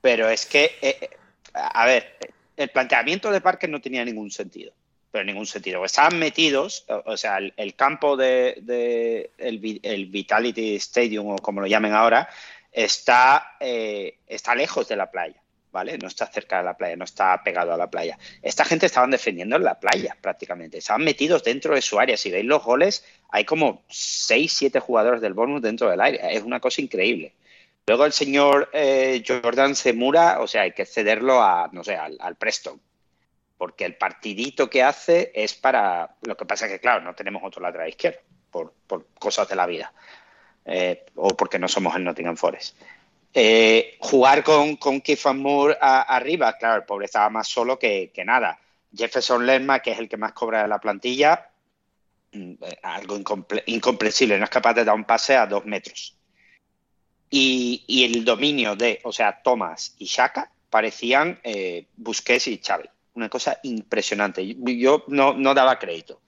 pero es que, eh, eh, a ver, el planteamiento de Parque no tenía ningún sentido. Pero ningún sentido. Estaban metidos, o sea, el, campo de, el, Vitality Stadium, o como lo llamen ahora, está, eh, está lejos de la playa. ¿Vale? No está cerca de la playa, no está pegado a la playa. Esta gente estaban defendiendo en la playa prácticamente. Estaban metidos dentro de su área. Si veis los goles, hay como 6, 7 jugadores del bonus dentro del área. Es una cosa increíble. Luego el señor eh, Jordan Semura, o sea, hay que cederlo a, no sé, al, Preston. Porque el partidito que hace es para. Lo que pasa es que, claro, no tenemos otro lateral izquierdo, por, cosas de la vida. Eh, o porque no somos el Nottingham Forest. Eh, jugar con, con Moore arriba, claro, el pobre estaba más solo que, nada. Jefferson Lerma, que es el que más cobra de la plantilla, mm, algo incomprensible, no es capaz de dar un pase a dos metros y, el dominio de, o sea, Thomas y Shaka parecían eh, Busquets y Xavi. Una cosa impresionante. Yo no, no daba crédito.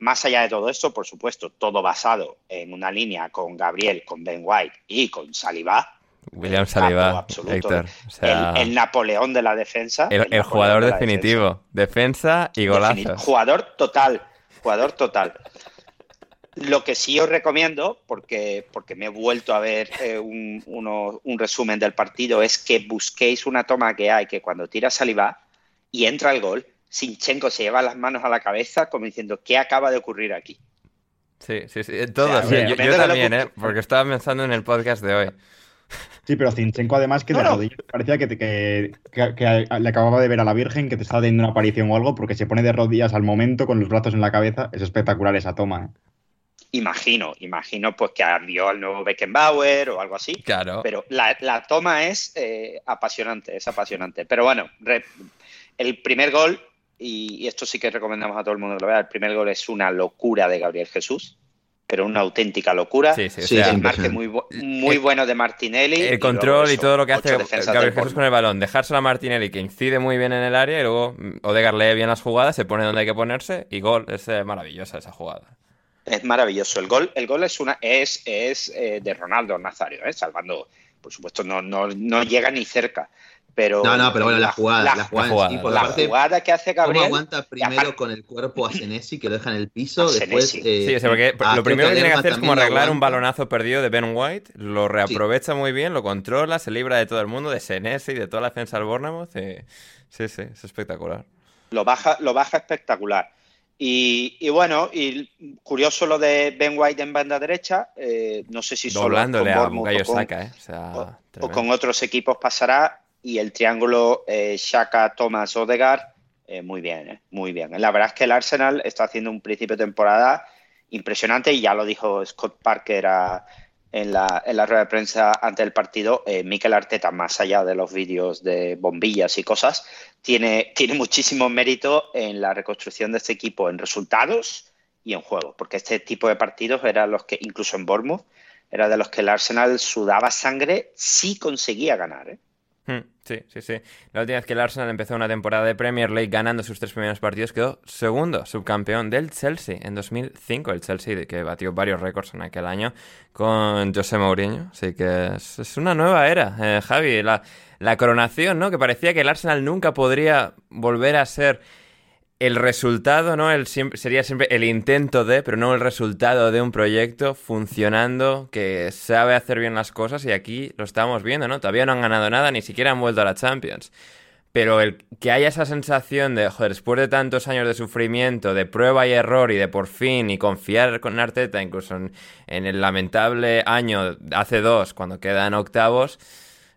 Más allá de todo esto, por supuesto, todo basado en una línea con Gabriel, con Ben White y con Saliba.
William Saliba, Héctor.
el, Napoleón de la defensa.
El, jugador definitivo. defensa. y golazo.
Jugador total. Jugador total. Lo que sí os recomiendo, porque, porque me he vuelto a ver eh, un, un, resumen del partido, es que busquéis una toma que hay que cuando tira Saliba y entra el gol, Sinchenko se lleva las manos a la cabeza como diciendo, ¿qué acaba de ocurrir aquí?
Sí, sí, sí, todo. yo, también, ¿eh? Porque estaba pensando en el podcast de hoy.
Sí, pero Zinchenko además que de rodillas parecía que, que, que, le acababa de ver a la Virgen, que te estaba teniendo una aparición o algo, porque se pone de rodillas al momento con los brazos en la cabeza. Es espectacular esa toma. ¿eh?
Imagino, imagino pues que vio al nuevo Beckenbauer o algo así.
Claro.
Pero la, toma es eh, apasionante, es apasionante. Pero bueno, el primer gol, y, esto sí que recomendamos a todo el mundo que lo vea, el primer gol es una locura de Gabriel Jesús, pero una auténtica locura.
Sí, sí, el
marque muy, muy bueno de Martinelli.
El control y todo lo que hace Gabriel Jesús con el balón, dejárselo a Martinelli que incide muy bien en el área y luego Odegaard lee bien las jugadas, se pone donde hay que ponerse y gol, es eh, maravillosa esa jugada.
Es maravilloso. El gol, el gol es una, es, es eh, de Ronaldo Nazario, ¿eh? salvando, por supuesto, no, no, no llega ni cerca. Pero,
no, no, pero bueno, la, jugada, la,
jugada, que hace Gabriel.
¿Cómo aguanta primero con el cuerpo a Senesi, que lo deja en el piso? Después,
eh, sí, porque lo primero que tiene que hacer es como arreglar un balonazo perdido de Ben White, lo reaprovecha muy bien, lo controla, se libra de todo el mundo, de Senesi, de toda la defensa del Bournemouth. sí, sí, es espectacular.
Lo baja, lo baja espectacular. Y, bueno, y curioso lo de Ben White en banda derecha, eh, no sé si solo con
a o, con, ¿eh?
o, con otros equipos pasará, y el triángulo eh, Shaka, Thomas, Odegaard, eh, muy bien, muy bien. La verdad es que el Arsenal está haciendo un principio de temporada impresionante y ya lo dijo Scott Parker a, en la, en la rueda de prensa ante el partido, eh, Mikel Arteta, más allá de los vídeos de bombillas y cosas, tiene, tiene muchísimo mérito en la reconstrucción de este equipo en resultados y en juego, porque este tipo de partidos eran los que, incluso en Bournemouth, era de los que el Arsenal sudaba sangre si conseguía ganar. ¿eh?
Hmm, sí, sí, sí. La última vez que el Arsenal empezó una temporada de Premier League ganando sus tres primeros partidos quedó segundo, subcampeón del Chelsea en 2005. El Chelsea que batió varios récords en aquel año con José Mourinho. Así que es, una nueva era, eh, Javi. La, la coronación, ¿no? Que parecía que el Arsenal nunca podría volver a ser el resultado, ¿no? El sería siempre el intento de, pero no el resultado de un proyecto funcionando, que sabe hacer bien las cosas y aquí lo estamos viendo, ¿no? Todavía no han ganado nada, ni siquiera han vuelto a la Champions. Pero el que haya esa sensación de, después de tantos años de sufrimiento, de prueba y error y de por fin y confiar con Arteta, incluso en, el lamentable año hace dos, cuando quedan octavos,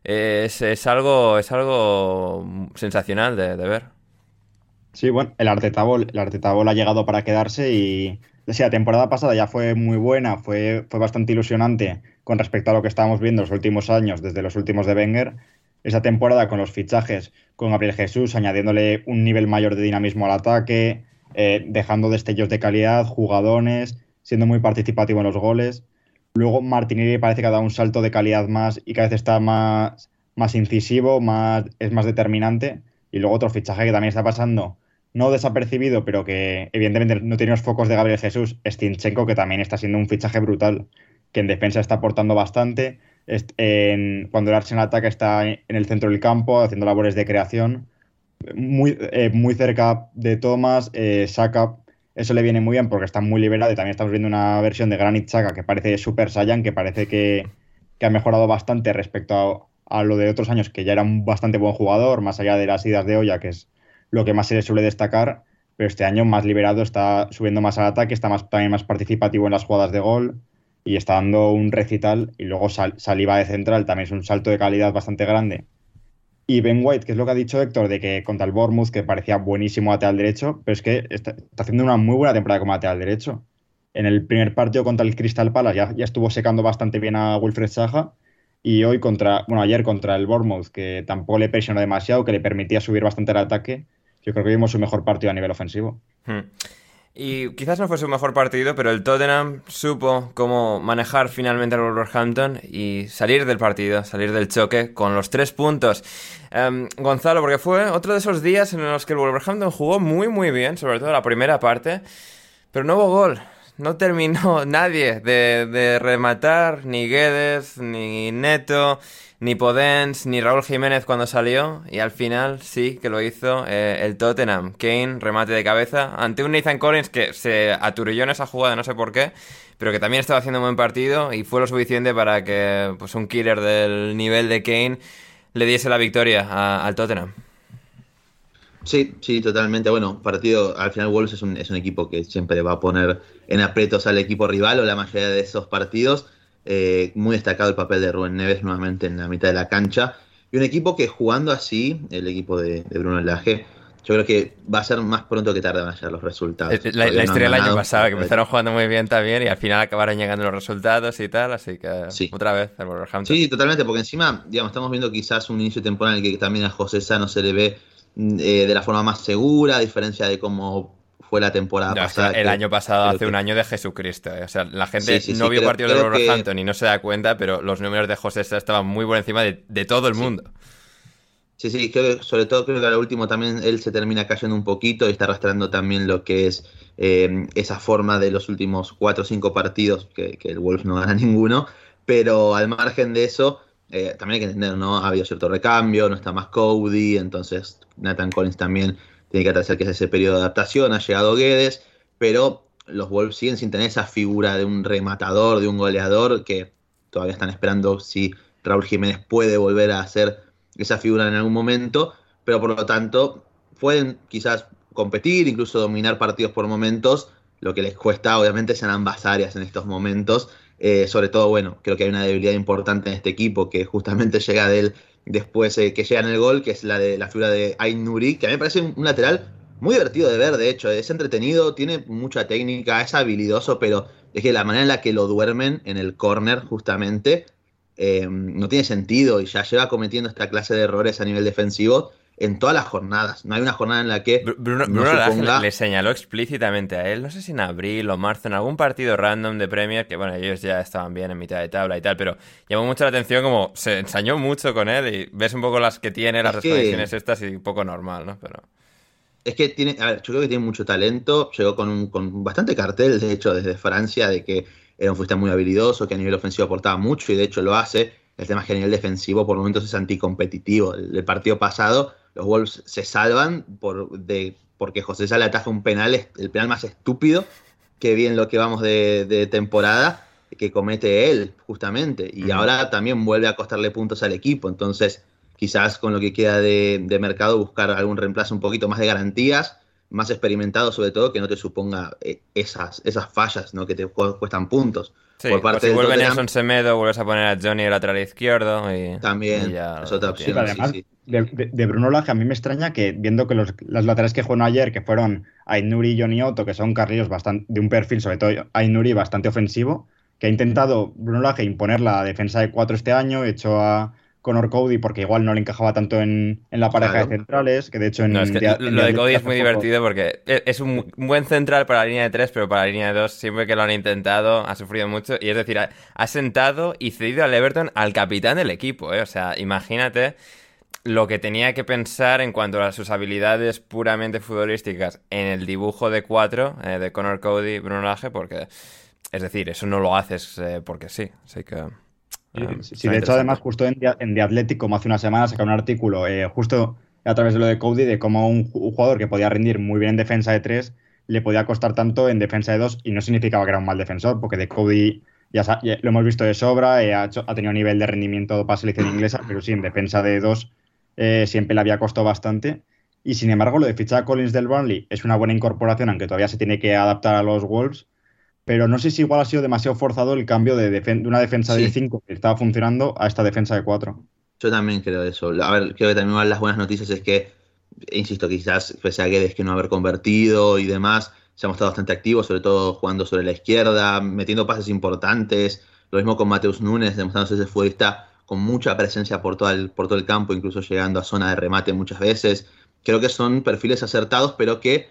es, es, algo, es algo sensacional de ver.
Sí, bueno, el Arteta el ha llegado para quedarse y la temporada pasada ya fue muy buena, fue, fue bastante ilusionante con respecto a lo que estábamos viendo los últimos años, desde los últimos de Wenger. esa temporada con los fichajes con Gabriel Jesús, añadiéndole un nivel mayor de dinamismo al ataque, eh, dejando destellos de calidad, jugadones, siendo muy participativo en los goles. Luego Martinelli parece que ha dado un salto de calidad más y cada vez está más, más incisivo, más, es más determinante. Y luego otro fichaje que también está pasando, no desapercibido, pero que evidentemente no tiene los focos de Gabriel Jesús, Stinchenko, que también está siendo un fichaje brutal, que en defensa está aportando bastante. Cuando el Arsenal ataca está en el centro del campo, haciendo labores de creación. Muy, eh, muy cerca de Thomas, eh, saca eso le viene muy bien porque está muy liberado y también estamos viendo una versión de Granit Xhaka que parece Super Saiyan, que parece que, ha mejorado bastante respecto a, lo de otros años, que ya era un bastante buen jugador, más allá de las idas de olla, que es lo que más se le suele destacar, pero este año más liberado, está subiendo más al ataque, está más, también más participativo en las jugadas de gol y está dando un recital y luego saliva de central, también es un salto de calidad bastante grande y Ben White, que es lo que ha dicho Héctor, de que contra el Bournemouth, que parecía buenísimo lateral derecho, pero es que está, haciendo una muy buena temporada como lateral derecho. En el primer partido contra el Crystal Palace ya, ya estuvo secando bastante bien a Wilfred Saja. Y hoy contra, bueno, ayer contra el Bournemouth, que tampoco le presionó demasiado, que le permitía subir bastante el ataque. Yo creo que vimos su mejor partido a nivel ofensivo.
Hmm. Y quizás no fue su mejor partido, pero el Tottenham supo cómo manejar finalmente al Wolverhampton y salir del partido, salir del choque con los tres puntos. Em, Gonzalo, porque fue otro de esos días en los que el Wolverhampton jugó muy muy bien, sobre todo la primera parte, pero no hubo gol. No terminó nadie de, de rematar, ni Guedes, ni Neto, ni Podens, ni Raúl Jiménez cuando salió. Y al final sí que lo hizo eh, el Tottenham. Kane, remate de cabeza, ante un Nathan Collins que se aturilló en esa jugada, no sé por qué, pero que también estaba haciendo un buen partido y fue lo suficiente para que pues, un killer del nivel de Kane le diese la victoria al Tottenham.
Sí, sí, totalmente. Bueno, partido, al final Wolves es un, es un equipo que siempre va a poner en aprietos al equipo rival o la mayoría de esos partidos. Eh, muy destacado el papel de Rubén Neves nuevamente en la mitad de la cancha. Y un equipo que jugando así, el equipo de, Bruno Laje, yo creo que va a ser más pronto que tarde van a llegar los resultados.
La, historia del año pasado, que empezaron jugando muy bien también y al final acabaron llegando los resultados y tal, así que otra vez el Wolverhampton.
Sí, totalmente, porque encima, digamos, estamos viendo quizás un inicio temporal en el que también a José Sano se le ve eh, de la forma más segura, a diferencia de cómo fue la temporada pasada.
el año pasado, hace un año de Jesucristo. Eh. O sea, la gente no vio partidos de Wolverhampton y no se da cuenta, pero los números de José estaban muy por encima de, todo el mundo.
Sí, sí, creo que, sobre todo creo que al último también él se termina cayendo un poquito y está arrastrando también lo que es eh, esa forma de los últimos cuatro o cinco partidos, que, el Wolves no gana ninguno, pero al margen de eso, eh, también hay que entender, ¿no? Ha habido cierto recambio, no está más Cody, entonces Nathan Collins también tiene que hacer que es ese periodo de adaptación, ha llegado Guedes, pero los Wolves siguen sin tener esa figura de un rematador, de un goleador, que todavía están esperando si Raúl Jiménez puede volver a ser esa figura en algún momento, pero por lo tanto pueden quizás competir, incluso dominar partidos por momentos, lo que les cuesta obviamente es en ambas áreas en estos momentos, eh, sobre todo, bueno, creo que hay una debilidad importante en este equipo que justamente llega del después eh, que llega en el gol, que es la de la figura de Ainuri, que a mí me parece un, lateral muy divertido de ver, de hecho, es entretenido, tiene mucha técnica, es habilidoso, pero es que la manera en la que lo duermen en el corner, justamente, eh, no tiene sentido y ya lleva cometiendo esta clase de errores a nivel defensivo en todas las jornadas. No hay una jornada en la que.
Bruno, le señaló explícitamente a él, no sé si en abril o marzo, en algún partido random de Premier, que bueno, ellos ya estaban bien en mitad de tabla y tal, pero llamó mucho la atención como se ensañó mucho con él y ves un poco las que tiene, las desconexiones estas y un poco normal, ¿no? Pero.
Es que tiene, a ver, yo creo que tiene mucho talento, llegó con, un, con bastante cartel, de hecho, desde Francia, de que era un futbolista muy habilidoso, que a nivel ofensivo aportaba mucho y de hecho lo hace. El tema es que a nivel defensivo por momentos es anticompetitivo. el partido pasado los Wolves se salvan por, de, porque José Sala ataja un penal, el penal más estúpido que vi en lo que vamos de, temporada, que comete él, justamente. Y ahora también vuelve a costarle puntos al equipo. Entonces, quizás con lo que queda de, de mercado, buscar algún reemplazo un poquito más de garantías más experimentado sobre todo, que no te suponga eh, esas, esas fallas ¿no? que te cuestan puntos.
Sí, por parte si vuelve Nelson Semedo, vuelves a poner a Johnny el lateral izquierdo. Y,
también, es otra opción.
además, De, Bruno Lage, a mí me extraña que viendo que los, las laterales que jugaron ayer, que fueron Ainuri y Johnny Otto, que son carrillos bastante, de un perfil, sobre todo Ainuri, bastante ofensivo, que ha intentado Bruno Lage imponer la defensa de cuatro este año, hecho a, Conor Cody porque igual no le encajaba tanto en, la pareja de centrales, que de hecho en...
lo de Cody es muy divertido porque e, es un, buen central para la línea de tres, pero para la línea de dos siempre que lo han intentado ha sufrido mucho y es decir, ha, sentado y cedido al Everton al capitán del equipo, ¿eh? o sea, imagínate lo que tenía que pensar en cuanto a sus habilidades puramente futbolísticas en el dibujo de cuatro eh, de Conor Cody Bruno Lage, porque, es decir, eso no lo haces eh, porque sí, así que...
sí, de hecho, además, justo en, en The Athletic, como hace una semana, saca un artículo eh, justo a través de lo de Cody, de cómo un, jugador que podía rendir muy bien en defensa de tres le podía costar tanto en defensa de dos y no significaba que era un mal defensor, porque de Cody ya, lo hemos visto de sobra, ha, ha, tenido nivel de rendimiento para selección inglesa, pero sí, en defensa de dos eh, siempre le había costado bastante. Y sin embargo, lo de fichar a Collins del Burnley es una buena incorporación, aunque todavía se tiene que adaptar a los Wolves. Pero no sé si igual ha sido demasiado forzado el cambio de, una defensa de 5 que estaba funcionando a esta defensa de 4.
Yo también creo eso. A ver, creo que también una de las buenas noticias es que, insisto, quizás pese a Guedes que no haber convertido y demás, se ha mostrado bastante activo, sobre todo jugando sobre la izquierda, metiendo pases importantes. Lo mismo con Mateus Núñez, demostrándose ese futbolista con mucha presencia por todo, el, por todo el campo, incluso llegando a zona de remate muchas veces. Creo que son perfiles acertados, pero que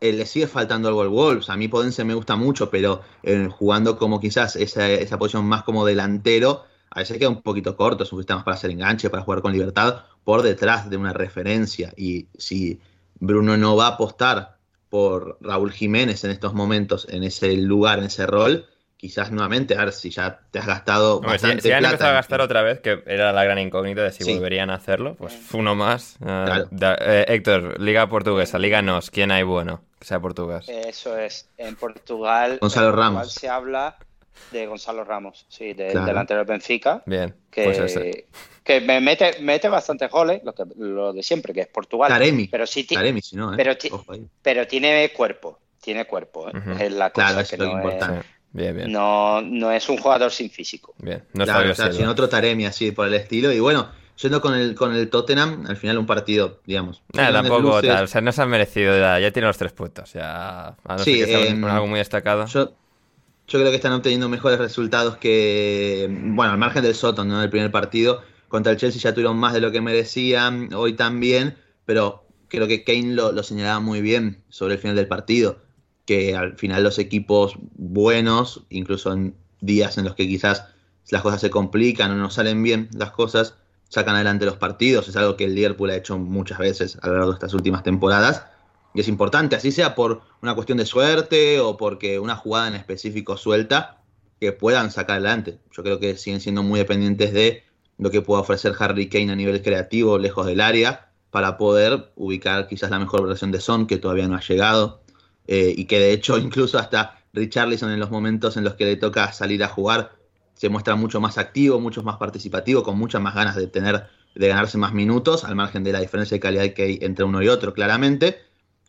eh, le sigue faltando algo al Wolves. A mí Podense me gusta mucho, pero eh, jugando como quizás esa, esa, posición más como delantero, a veces queda un poquito corto, es un para hacer enganche, para jugar con libertad, por detrás de una referencia. Y si Bruno no va a apostar por Raúl Jiménez en estos momentos, en ese lugar, en ese rol, quizás nuevamente, a ver si ya te has gastado. bastante
si, han empezado a gastar otra vez, que era la gran incógnita de si volverían a hacerlo, pues uno más. Eh, eh, Héctor, Liga Portuguesa, Líganos, ¿quién hay bueno que sea portugués?
Eso es, en Portugal,
Gonzalo Ramos.
se habla de Gonzalo Ramos, sí, del delantero del Benfica.
Bien,
que, pues que me mete, mete bastante goles, lo, que, lo de siempre, que es Portugal.
Taremi,
pero sí,
Taremi, si no,
¿eh? pero, pero, tiene cuerpo, tiene cuerpo, es la cosa
claro, que no importante.
Es, no, no es un jugador sin físico.
Bien,
no claro, sin otro Taremi así por el estilo. Y bueno, yendo con el, con el Tottenham, al final un partido, digamos.
Nada, tampoco tal. O sea, no se han merecido, ya, ya tiene los tres puntos. Ya, a no sí, que em, algo muy destacado.
Yo, yo creo que están obteniendo mejores resultados que, bueno, al margen del Soton, ¿no? Del primer partido. Contra el Chelsea ya tuvieron más de lo que merecían, hoy también, pero creo que Kane lo, lo señalaba muy bien sobre el final del partido que al final los equipos buenos, incluso en días en los que quizás las cosas se complican o no salen bien las cosas, sacan adelante los partidos. Es algo que el Liverpool ha hecho muchas veces a lo largo de estas últimas temporadas. Y es importante, así sea por una cuestión de suerte o porque una jugada en específico suelta, que puedan sacar adelante. Yo creo que siguen siendo muy dependientes de lo que pueda ofrecer Harry Kane a nivel creativo, lejos del área, para poder ubicar quizás la mejor versión de Son, que todavía no ha llegado. Eh, y que de hecho incluso hasta Richarlison en los momentos en los que le toca salir a jugar se muestra mucho más activo, mucho más participativo, con muchas más ganas de tener, de ganarse más minutos, al margen de la diferencia de calidad que hay entre uno y otro, claramente.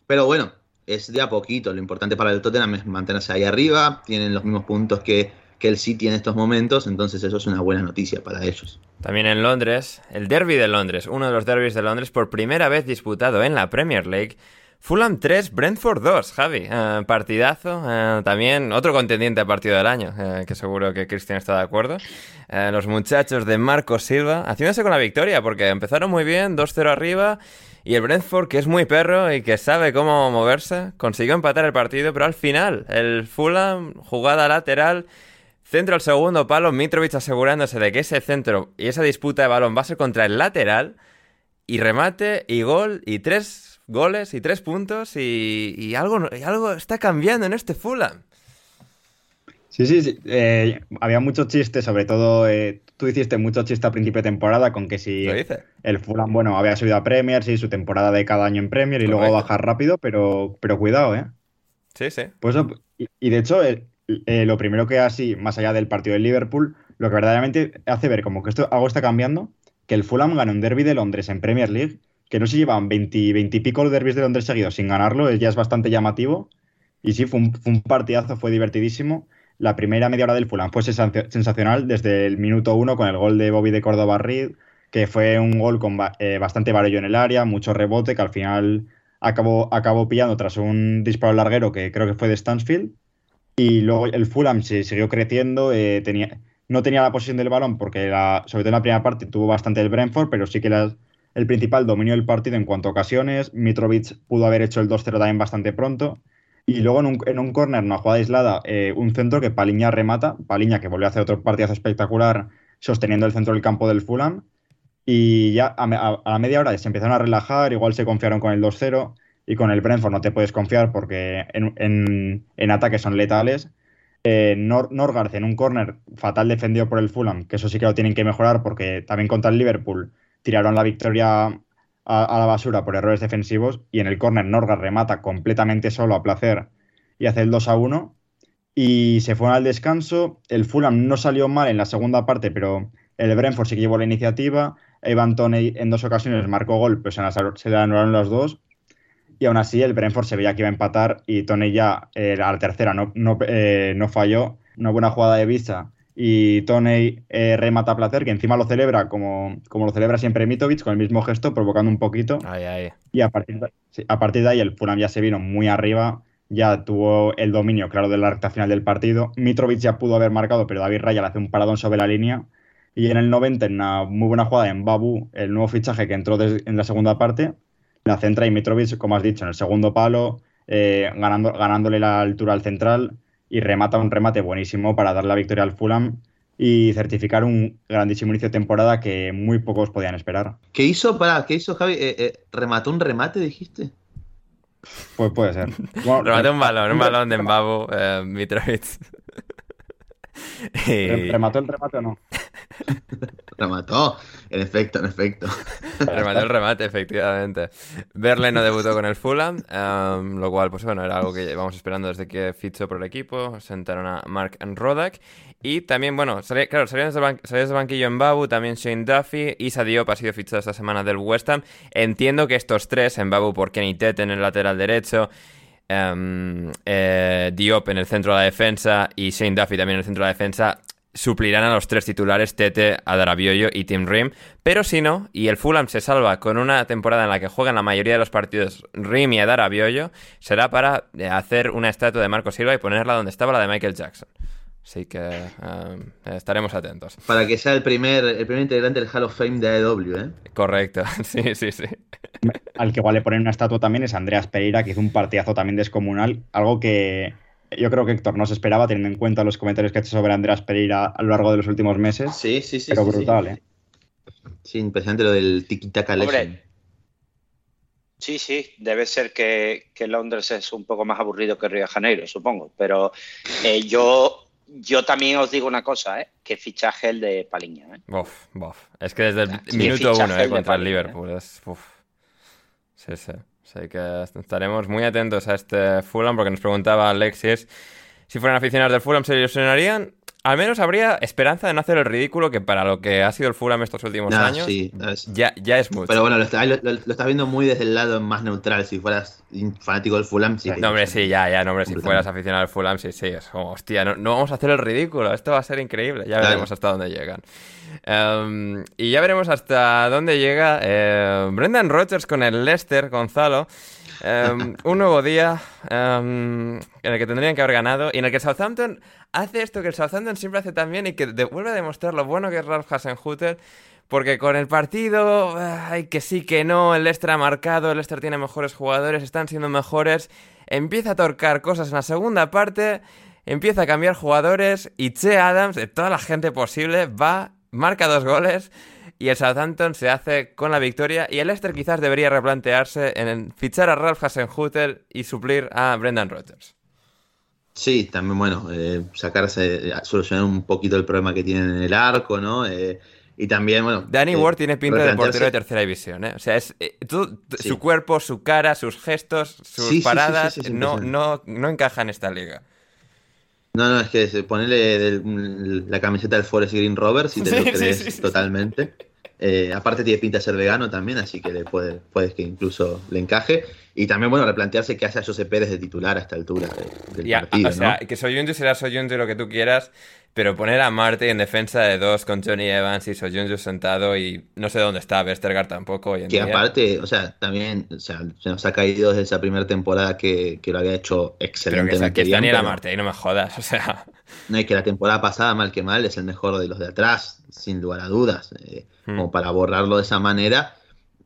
Pero bueno, es de a poquito. Lo importante para el Tottenham es mantenerse ahí arriba, tienen los mismos puntos que, que el City en estos momentos, entonces eso es una buena noticia para ellos.
También en Londres, el derby de Londres, uno de los derbis de Londres por primera vez disputado en la Premier League Fulham 3, Brentford 2, Javi. Eh, partidazo. Eh, también otro contendiente a partido del año, eh, que seguro que Cristian está de acuerdo. los muchachos de Marco Silva haciéndose con la victoria, porque empezaron muy bien, 2-0 arriba. Y el Brentford, que es muy perro y que sabe cómo moverse, consiguió empatar el partido, pero al final, el Fulham, jugada lateral, centro al segundo palo, Mitrovic asegurándose de que ese centro y esa disputa de balón va a ser contra el lateral, y remate, y gol, y tres goles y tres puntos y, algo, algo está cambiando en este Fulham.
Sí, sí, sí. Eh, había muchos chistes, sobre todo eh, tú hiciste mucho chiste a principio de temporada con que si el Fulham, bueno, había subido a Premier, sí, su temporada de cada año en Premier y luego bajar rápido, pero, pero cuidado, ¿eh?
Sí, sí.
Pues, y, de hecho, eh, lo primero que así, más allá del partido del Liverpool, lo que verdaderamente hace ver como que esto, algo está cambiando, que el Fulham gana un derby de Londres en Premier League que no se llevan 20, 20 y derbis de Londres seguidos sin ganarlo, ya es bastante llamativo. Y sí, fue un, partidazo, fue divertidísimo. La primera media hora del Fulham fue sensacional desde el minuto uno con el gol de Bobby de Córdoba Reed, que fue un gol con eh, bastante varello en el área, mucho rebote, que al final acabó, acabó pillando tras un disparo larguero que creo que fue de Stansfield. Y luego el Fulham se siguió creciendo, eh, tenía, no tenía la posición del balón porque sobre todo en la primera parte tuvo bastante el Brentford, pero sí que el principal dominio del partido en cuanto a ocasiones. Mitrovic pudo haber hecho el 2-0 también bastante pronto. Y luego en un, en un córner, una jugada aislada, eh, un centro que Paliña remata. Paliña que volvió a hacer otro partidazo espectacular sosteniendo el centro del campo del Fulham. Y ya a, la media hora se empezaron a relajar, igual se confiaron con el 2-0 y con el Brentford no te puedes confiar porque en, en, en ataque son letales. Eh, Nor en un córner fatal defendido por el Fulham, que eso sí que lo tienen que mejorar porque también contra el Liverpool tiraron la victoria a, la basura por errores defensivos y en el córner Norgard remata completamente solo a placer y hace el 2 a 1 y se fueron al descanso. El Fulham no salió mal en la segunda parte, pero el Brentford sí que llevó la iniciativa. Evan Toney en dos ocasiones marcó gol, pero se, le anularon los dos. Y aún así el Brentford se veía que iba a empatar y Toney ya a la tercera no, no, eh, no, falló. Una buena jugada de vista y Toney eh, remata a placer, que encima lo celebra como, como lo celebra siempre Mitovic, con el mismo gesto, provocando un poquito. Y a partir, de, a partir de ahí el Fulham ya se vino muy arriba ya tuvo el dominio, claro, de la recta final del partido. Mitrovic ya pudo haber marcado, pero David Raya le hace un paradón sobre la línea. Y en el 90, en una muy buena jugada en Babu, el nuevo fichaje que entró en la segunda parte, la centra y Mitrovic, como has dicho, en el segundo palo, eh, ganando, ganándole la altura al central y remata un remate buenísimo para dar la victoria al Fulham y certificar un grandísimo inicio de temporada que muy pocos podían esperar.
¿Qué hizo, para, qué hizo Javi? Eh, eh, ¿Remató un remate, dijiste?
Pues puede ser.
Remató un balón, un balón de Mbabu, eh, Mitrovic.
¿Remató el remate o no?
remató, en efecto, en efecto.
remató el remate, efectivamente. Berle no debutó con el Fulham, em, lo cual, pues bueno, era algo que llevamos esperando desde que fichó por el equipo. Sentaron a Mark Rodak. Y también, bueno, claro, salían desde, el banquillo en Babu, también Shane Duffy y Diop ha sido fichado esta semana del West Ham. Entiendo que estos tres, en Babu por Kenny Tete en el lateral derecho, um, Diop en el centro de la defensa y Shane Duffy también en el centro de la defensa, suplirán a los tres titulares Tete, Adarabioyo y Tim Rim. Pero si no, y el Fulham se salva con una temporada en la que juegan la mayoría de los partidos Rim y Adarabioyo, será para eh, hacer una estatua de Marco Silva y ponerla donde estaba la de Michael Jackson. Así que em, estaremos atentos.
Para que sea el primer, el primer integrante del Hall of Fame de AEW, ¿eh?
Correcto, sí, sí, sí.
Al que igual le ponen una estatua también es Andreas Pereira, que hizo un partidazo también descomunal, algo que yo creo que Héctor no se esperaba, teniendo en cuenta los comentarios que ha hecho sobre Andreas Pereira a lo largo de los últimos meses.
Sí, sí, sí.
Pero brutal, ¿eh?
Sí, impresionante lo del tiki-taka
Sí, sí, debe ser que, Londres es un poco más aburrido que Río de Janeiro, supongo. Pero eh, yo yo también os digo una cosa, ¿eh? Que fichaje el de Paliña, ¿eh?
Bof, Es que desde el minuto uno, ¿eh? Contra el Liverpool. Es, Sí, sí. Así que estaremos muy atentos a este Fulham porque nos preguntaba Alexis si fueran aficionados del Fulham se ilusionarían al menos habría esperanza de no hacer el ridículo que para lo que ha sido el Fulham estos últimos años ya, ya es mucho.
Pero bueno, lo, estás viendo muy desde el lado más neutral. Si fueras fanático del Fulham, sí.
No, hombre, sí, ya, ya, no, hombre, si fueras aficionado al Fulham, sí, sí. Es como, hostia, no, vamos a hacer el ridículo. Esto va a ser increíble. Ya veremos hasta dónde llegan. Em, y ya veremos hasta dónde llega eh, Brendan Rodgers con el Leicester, Gonzalo. Em, un nuevo día em, en el que tendrían que haber ganado y en el que Southampton hace esto que el Southampton siempre hace también y que vuelve a demostrar lo bueno que es Ralph Hasenhutter. Porque con el partido, ay, que sí, que no, el Leicester ha marcado, el Leicester tiene mejores jugadores, están siendo mejores, empieza a torcar cosas en la segunda parte, empieza a cambiar jugadores y Che Adams, de toda la gente posible, va, marca dos goles y el Southampton se hace con la victoria y el Leicester quizás debería replantearse en fichar a Ralph Hasenhutter y suplir a Brendan Rodgers.
Sí, también, bueno, eh, sacarse, solucionar un poquito el problema que tienen en el arco, ¿no? Eh, y también, bueno.
Danny
eh,
Ward tiene pinta de portero de tercera división, ¿eh? O sea, es, su cuerpo, su cara, sus gestos, sus paradas, no, no, no encaja en esta liga.
No, no, es que ponerle la camiseta del Forest Green Rovers y te lo crees totalmente. Eh, aparte tiene pinta de ser vegano también, así que le puede, puedes que incluso le encaje. Y también, bueno, replantearse qué hace a José Pérez de titular a esta altura del partido. O sea,
que Soyuncu será Soyuncu lo que tú quieras, Pero poner a Marte en defensa de dos con Johnny Evans y Soyuncu sentado y no sé dónde está Vestergaard tampoco hoy en
Que
día.
aparte, o sea, también o sea, se nos ha caído desde esa primera temporada que, que lo había hecho
Pero que,
excelentemente
que está
bien.
Daniel
pero-
Marte, ahí no me jodas, o sea...
No, y que la temporada pasada, mal que mal, es el mejor de los de atrás, sin lugar a dudas. eh,
Hmm.
Como para borrarlo de esa manera.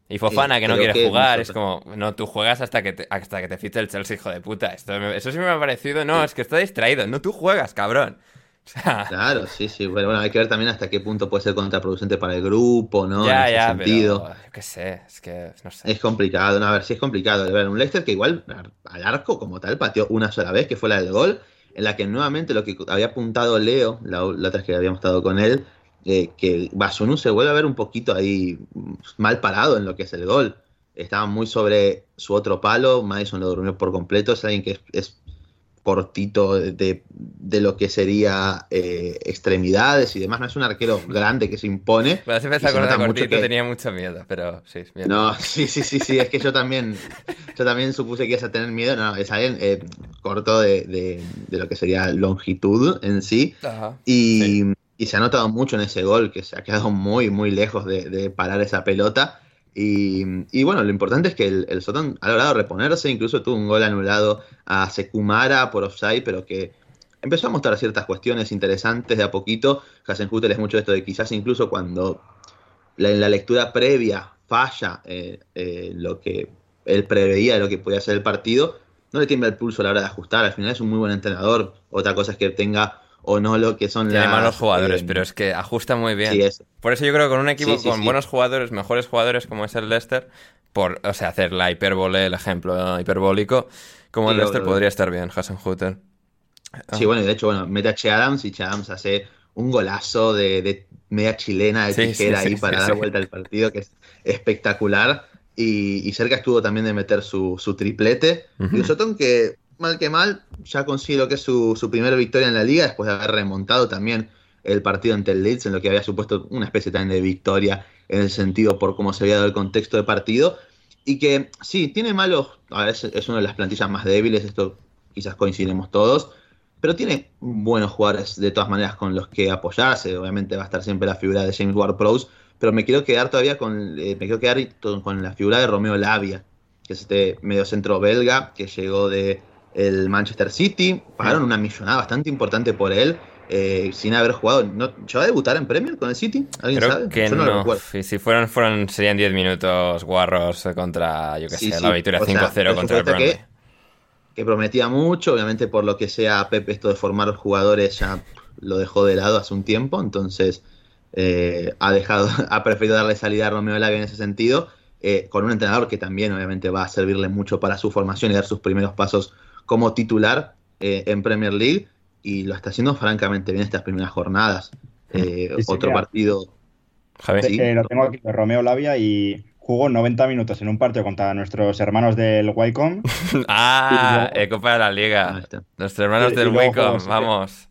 Y Fofana
Eh,
que no quiere
que
jugar, es como, no, tú juegas hasta que te, hasta que te fiche el Chelsea, hijo de puta. Esto eso sí me ha parecido, no, es que está distraído, no tú juegas, cabrón. O sea,
Claro, sí, sí. Bueno, bueno, hay que ver también hasta qué punto puede ser contraproducente para el grupo, ¿no?
ya,
en ese
ya,
sentido.
pero yo qué sé, es que no sé.
Es complicado, no, a ver, sí es complicado. A ver, un Leicester que igual al arco como tal pateó una sola vez, que fue la del gol, en la que nuevamente lo que había apuntado Leo, la, la otra vez que habíamos estado con él, eh, que Basunu se vuelve a ver un poquito ahí mal parado en lo que es el gol. Estaba muy sobre su otro palo, Madison lo durmió por completo, es alguien que es, es cortito de, de- lo que sería eh, extremidades y demás, no es un arquero grande que se impone.
Pero siempre se
nota mucho
cortito,
que-
tenía mucho miedo, pero sí, bien.
no, sí, sí, sí, sí, es que yo también, yo también supuse que ibas a tener miedo, no, es alguien eh, corto de, de- de lo que sería longitud en sí,
Ajá.
y, y se ha notado mucho en ese gol, que se ha quedado muy, muy lejos de, de parar esa pelota, y, bueno, lo importante es que el, el Soton ha logrado reponerse, incluso tuvo un gol anulado a Sekumara por offside, pero que empezó a mostrar ciertas cuestiones interesantes de a poquito, Hasenhutel es mucho de esto de quizás incluso cuando en la lectura previa falla eh, eh, lo que él preveía de lo que podía ser el partido, no le tiembla el pulso a la hora de ajustar. Al final es un muy buen entrenador. Otra cosa es que tenga o no lo que son
Tiene
las,
malos jugadores,
eh,
pero es que ajusta muy bien.
sí, eso.
Por eso yo creo que con un equipo
Sí, sí,
con buenos jugadores, mejores jugadores como es el Leicester, por, o sea, hacer la hipérbole, el ejemplo hiperbólico, como el Leicester
lo-
podría estar bien, Hasenhutel.
Sí, bueno, y de hecho, bueno, mete a Che Adams y Che Adams hace un golazo de, de media chilena de tijera ahí para dar vuelta al partido, que es espectacular. Y, y cerca estuvo también de meter su, su triplete.
Ujú.
Y un Sotón que, mal que mal, ya consigue lo que es su, su primera victoria en la liga, después de haber remontado también el partido ante el Leeds, en lo que había supuesto una especie también de victoria en el sentido por cómo se había dado el contexto de partido. Y que sí, tiene malos, a ver, es, una de las plantillas más débiles, esto quizás coincidimos todos, pero tiene buenos jugadores de todas maneras con los que apoyarse. Obviamente va a estar siempre la figura de James Ward-Prowse, pero me quiero quedar todavía con, eh, me quiero quedar con la figura de Romeo Lavia, que es este mediocentro belga que llegó de el Manchester City. Pagaron una millonada bastante importante por él. eh, sin haber jugado, ¿no, ¿llegó a debutar en Premier con el City? ¿Alguien
Creo
sabe?
que
Yo
no.
lo recuerdo.
Si fueron, fueron, serían 10 minutos guarros contra, yo qué
Sí,
sé,
sí,
la victoria
o sea,
5-0
es un
contra el Burnley.
que- que prometía mucho, obviamente por lo que sea Pep esto de formar jugadores ya lo dejó de lado hace un tiempo, entonces eh, ha dejado, ha preferido darle salida a Romeo Lavia en ese sentido, eh, con un entrenador que también obviamente va a servirle mucho para su formación y dar sus primeros pasos como titular eh, en Premier League, y lo está haciendo francamente bien estas primeras jornadas. Eh,
Sí, sí,
otro
mira.
partido. Sí.
Eh, lo tengo aquí, de Romeo Lavia, y jugó 90 minutos en un partido contra nuestros hermanos del Wycombe.
Ah,
Y luego-
Copa de la Liga. Nuestros hermanos
Y- y
del Wycombe,
jugó-
vamos.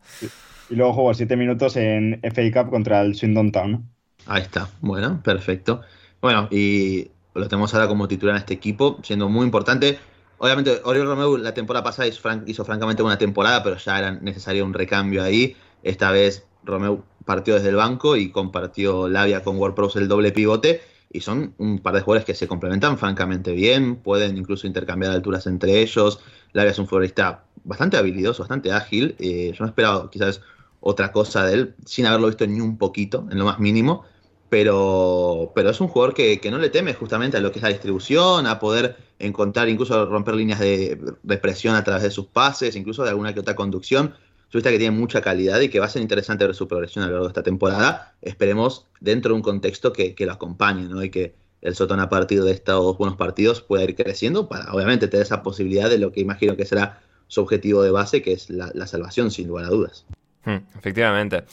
Y luego jugó 7 minutos en FA Cup contra el Swindon Town.
Ahí está, bueno, perfecto. Bueno, y lo tenemos ahora como titular en este equipo, siendo muy importante. Obviamente, Oriol Romeu la temporada pasada hizo, fran- hizo francamente buena temporada, pero ya era necesario un recambio ahí. Esta vez Romeu partió desde el banco y compartió Labia con WordPress el doble pivote. Y son un par de jugadores que se complementan francamente bien, pueden incluso intercambiar alturas entre ellos. Labia es un futbolista bastante habilidoso, bastante ágil. eh, yo no esperaba quizás otra cosa de él, sin haberlo visto ni un poquito, en lo más mínimo pero, pero es un jugador que, que no le teme justamente a lo que es la distribución, a poder encontrar, incluso romper líneas de, de presión a través de sus pases, incluso de alguna que otra conducción. Futbolista que tiene mucha calidad y que va a ser interesante ver su progresión a lo largo de esta temporada. Esperemos dentro de un contexto que, que lo acompañe, ¿no? Y que el Sotón a partir de estos buenos partidos pueda ir creciendo para obviamente tener esa posibilidad de lo que imagino que será su objetivo de base, que es la, la salvación, sin lugar a dudas.
Hmm, efectivamente.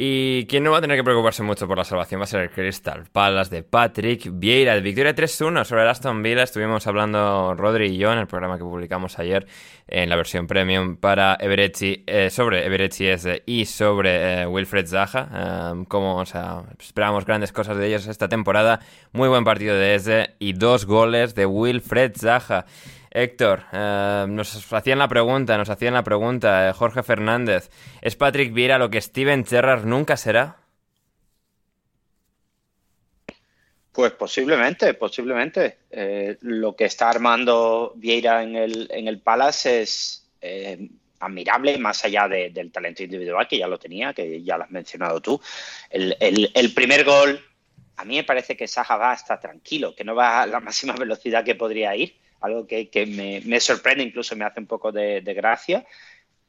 Y quien no va a tener que preocuparse mucho por la salvación va a ser el Crystal Palace de Patrick Vieira. De victoria 3-1 sobre Aston Villa. Estuvimos hablando Rodri y yo en el programa que publicamos ayer en la versión premium para Everetti, eh, sobre Everetti y sobre eh, Wilfred Zaha. Eh, como, o sea, esperábamos grandes cosas de ellos esta temporada. Muy buen partido de Eze y dos goles de Wilfred Zaha. Héctor, eh, nos hacían la pregunta, nos hacían la pregunta, eh, Jorge Fernández, ¿es Patrick Vieira lo que Steven Gerrard nunca será?
Pues posiblemente, posiblemente. Eh, lo que está armando Vieira en el, en el Palace es admirable, más allá del talento individual, que ya lo tenía, que ya lo has mencionado tú. El, el primer gol, a mí me parece que Saja va hasta tranquilo, que no va a la máxima velocidad que podría ir algo que, me, sorprende, incluso me hace un poco de, gracia.